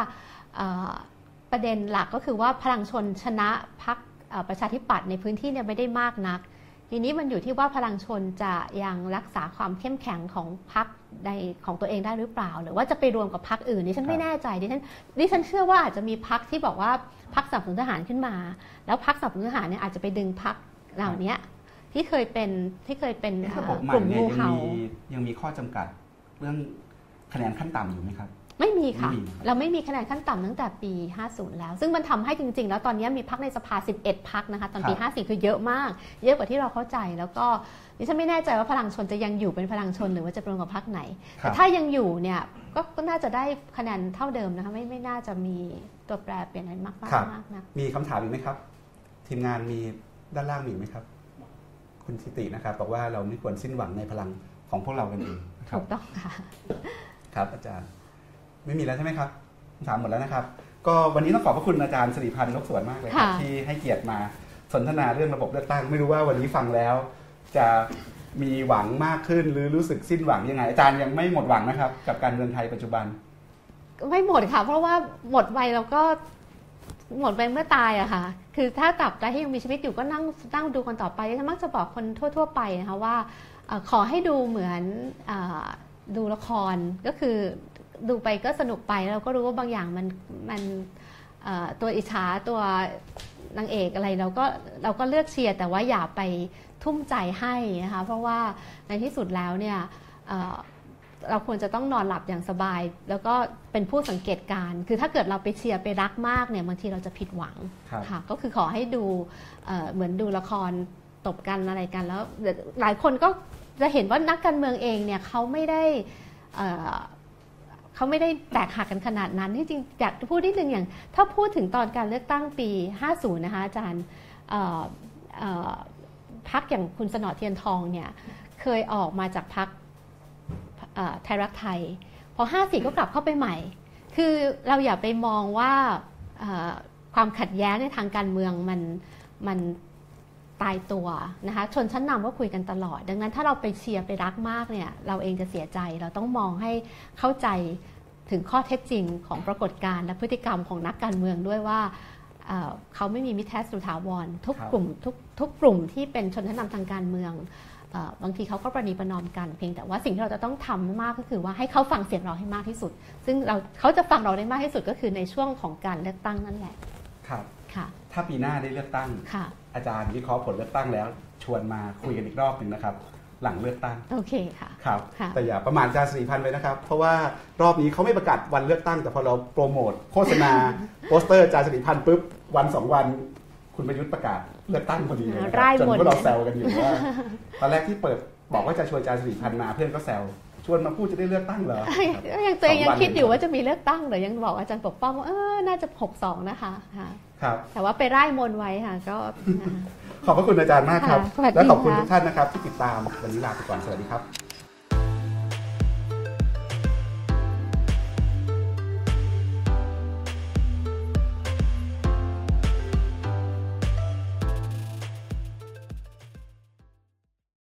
ประเด็นหลักก็คือว่าพลังชนชนะพรรคประชาธิปัตย์ในพื้นที่เนี่ยไม่ได้มากนัก ทีนี้มันอยู่ที่ว่าพลังชนจะยังรักษาความเข้มแข็งของพรรคในของตัวเองได้หรือเปล่า หรือว่าจะไปรวมกับพรรคอื่นดิฉันไม่แน่ใจดิฉันดิฉันเชื่อว่าอาจจะมีพรรคที่บอกว่าพรรคสับสนทหารขึ้นมา แล้วพรรคสับสนุนทหารเนี่ยอาจจะไปดึงพรรคเหล่านี้ ที่เคยเป็นที่เคยเป็นเอ๊ะเอ่ระบบอใหม่กลุ่มเนี่ยงูยังเห่า มียังมีข้อจำกัด เรื่องคะแนนขั้นต่ำอยู่ไหมครับ ไม่มีค่ะ ไม่มีครับ เราไม่มีคะแนนขั้นต่ำตั้งแต่ปี 50 แล้ว ซึ่งมันทำให้จริง ๆ แล้วตอนนี้มีพักในสภา 11 พักนะคะ ตอนปี 54 คือเยอะมาก เยอะกว่าที่เราเข้าใจแล้วก็ดิฉันไม่แน่ใจว่าพลังชนจะยังอยู่เป็นพลังชนหรือว่าจะเป็นกับพักไหน ครัแต่บ ถ้ายังอยู่เนี่ยก็ก็น่าจะได้คะแนนเท่าเดิมนะคะไม่ไม่น่าจะมีตัวแปรเปลี่ยนอะไรมากมากมากนะ มีคำถามอีกไหมครับ ทีมงานมีด้านล่างมีอีกไหมครับ คุณสิตินะครับบอกว่าเราไม่ควรสิ้นหวังในพลังของพวกเรากันเองครัถูบกต้องค่ะ ครับอาจารย์ ไม่มีแล้วใช่ไหมครับคำถามหมดแล้วนะครับ ก็วันนี้ต้องขอบพระคุณอาจารย์สิริพันธ์นกสวนมากเลยครับค่ะที่ให้เกียรติมาสนทนาเรื่องระบบเลือกตั้ง ไม่รู้ว่าวันนี้ฟังแล้ว จะมีหวังมากขึ้นหรือรู้สึกสิ้นหวังยังไง อาจารย์ยังไม่หมดหวังนะครับ กับการเมืองไทยปัจจุบัน ไม่หมดค่ะ เพราะว่าหมดไปแล้วก็ หมดไปเมื่อตายอะค่ะ คือถ้าตับใดที่ยังมีชีวิตอยู่ก็นั่งนั่งดูกันต่อไปฉันมักจะบอกคนทั่ว ๆ ไปนะคะว่าอขอให้ดูเหมือนอดูละครก็คือดูไปก็สนุกไปเราก็รู้ว่าบางอย่างมันมันตัวอิจฉาตัวนางเอกอะไรเราก็เราก็เลือกเชียร์แต่ว่าอย่าไปทุ่มใจให้นะคะเพราะว่าในที่สุดแล้วเนี่ย เอ่อเราควรจะต้องนอนหลับอย่างสบาย แล้วก็เป็นผู้สังเกตการณ์คือถ้าเกิดเราไปเชียร์ไปรักมากเนี่ยบางทีเราจะผิดหวังครับค่ะก็คือขอให้ดูเอ่อเหมือนดูละครตบกันอะไรกันแล้วเดี๋ยวหลายคนก็จะเห็นว่านักการเมืองเองเนี่ยเขาไม่ได้เอ่อเขาไม่ได้แตกหักกันขนาดนั้นที่จริงอยากจะพูดนิดนึงอย่าง ถ้าพูดถึงตอนการเลือกตั้งปี 50 นะคะอาจารย์เอ่อเอ่อพักอย่างคุณสนอเทียนทองเนี่ยเคยออกมาจากพักเอ่อ ไทยรักไทย พอ 54 ก็กลับเข้าไปใหม่ คือเราอย่าไปมองว่าความขัดแย้งในทางการเมืองมันมันตายตัวนะคะชนชั้นนำก็คุยกันตลอด ดังนั้นถ้าเราไปเชียร์ไปรักมากเนี่ยเราเองจะเสียใจเราต้องมองให้เข้าใจถึงข้อเท็จจริงของปรากฏการณ์และพฤติกรรมของนักการเมืองด้วยว่าเเขาไม่มีมิตรแท้สุถาวรทุกกลุ่มทุกทุกกลุ่มที่เป็นชนชั้นนำทางการเมือง บางทีเขาก็ประนีประนอมกันเพียงแต่ว่าสิ่งที่เราจะต้องทำมากก็คือว่าให้เขาฟังเสียงเราให้มากที่สุด ซึ่งเราเขาจะฟังเราได้มากที่สุดก็คือในช่วงของการเลือกตั้งนั่นแหละครับค่ะ ถ้าปีหน้าได้เลือกตั้งค่ะอาจารย์วิเคราะห์ผลเลือกตั้งแล้ว ชวนมาคุยกันอีกรอบหนึ่งนะครับ หลังเลือกตั้งโอเคค่ะครับค่ะแต่อย่าประมาณอาจารย์สิริพันธ์ไว้นะครับ เพราะว่ารอบนี้เขาไม่ประกาศวันเลือกตั้ง แต่พอเราโปรโมทโฆษณาโปสเตอร์อาจารย์สิริพันธ์ปุ๊บวันสองวันคุณประยุทธ์ประกาศ เลือกตั้งพอดีเลยนะคไร่รับจนมนพวกเราแซวกันอยู่ว่าตอนแรกที่เปิดบอกว่าจะชวนอาจารย์สิริพันธ์มาเพื่อนก็แซวชวนมาพูดจะได้เลือกตั้งเหรอยังตัวเองยังคิดอยู่สองวันว่าจะมีเลือกตั้งหรือยังบอกอาจารย์ปกป้องว่าเออน่าจะ62นะคะค่ะครับ แต่ว่าไปไล่มนต์ไว้ค่ะก็นะคะขอบพระคุณอาจารย์มากครับค่ะสวัสดีและขอบคุณค่ะทุกท่านนะครับที่ติดตามวันนี้ลาไปก่อนสวัสดีครับ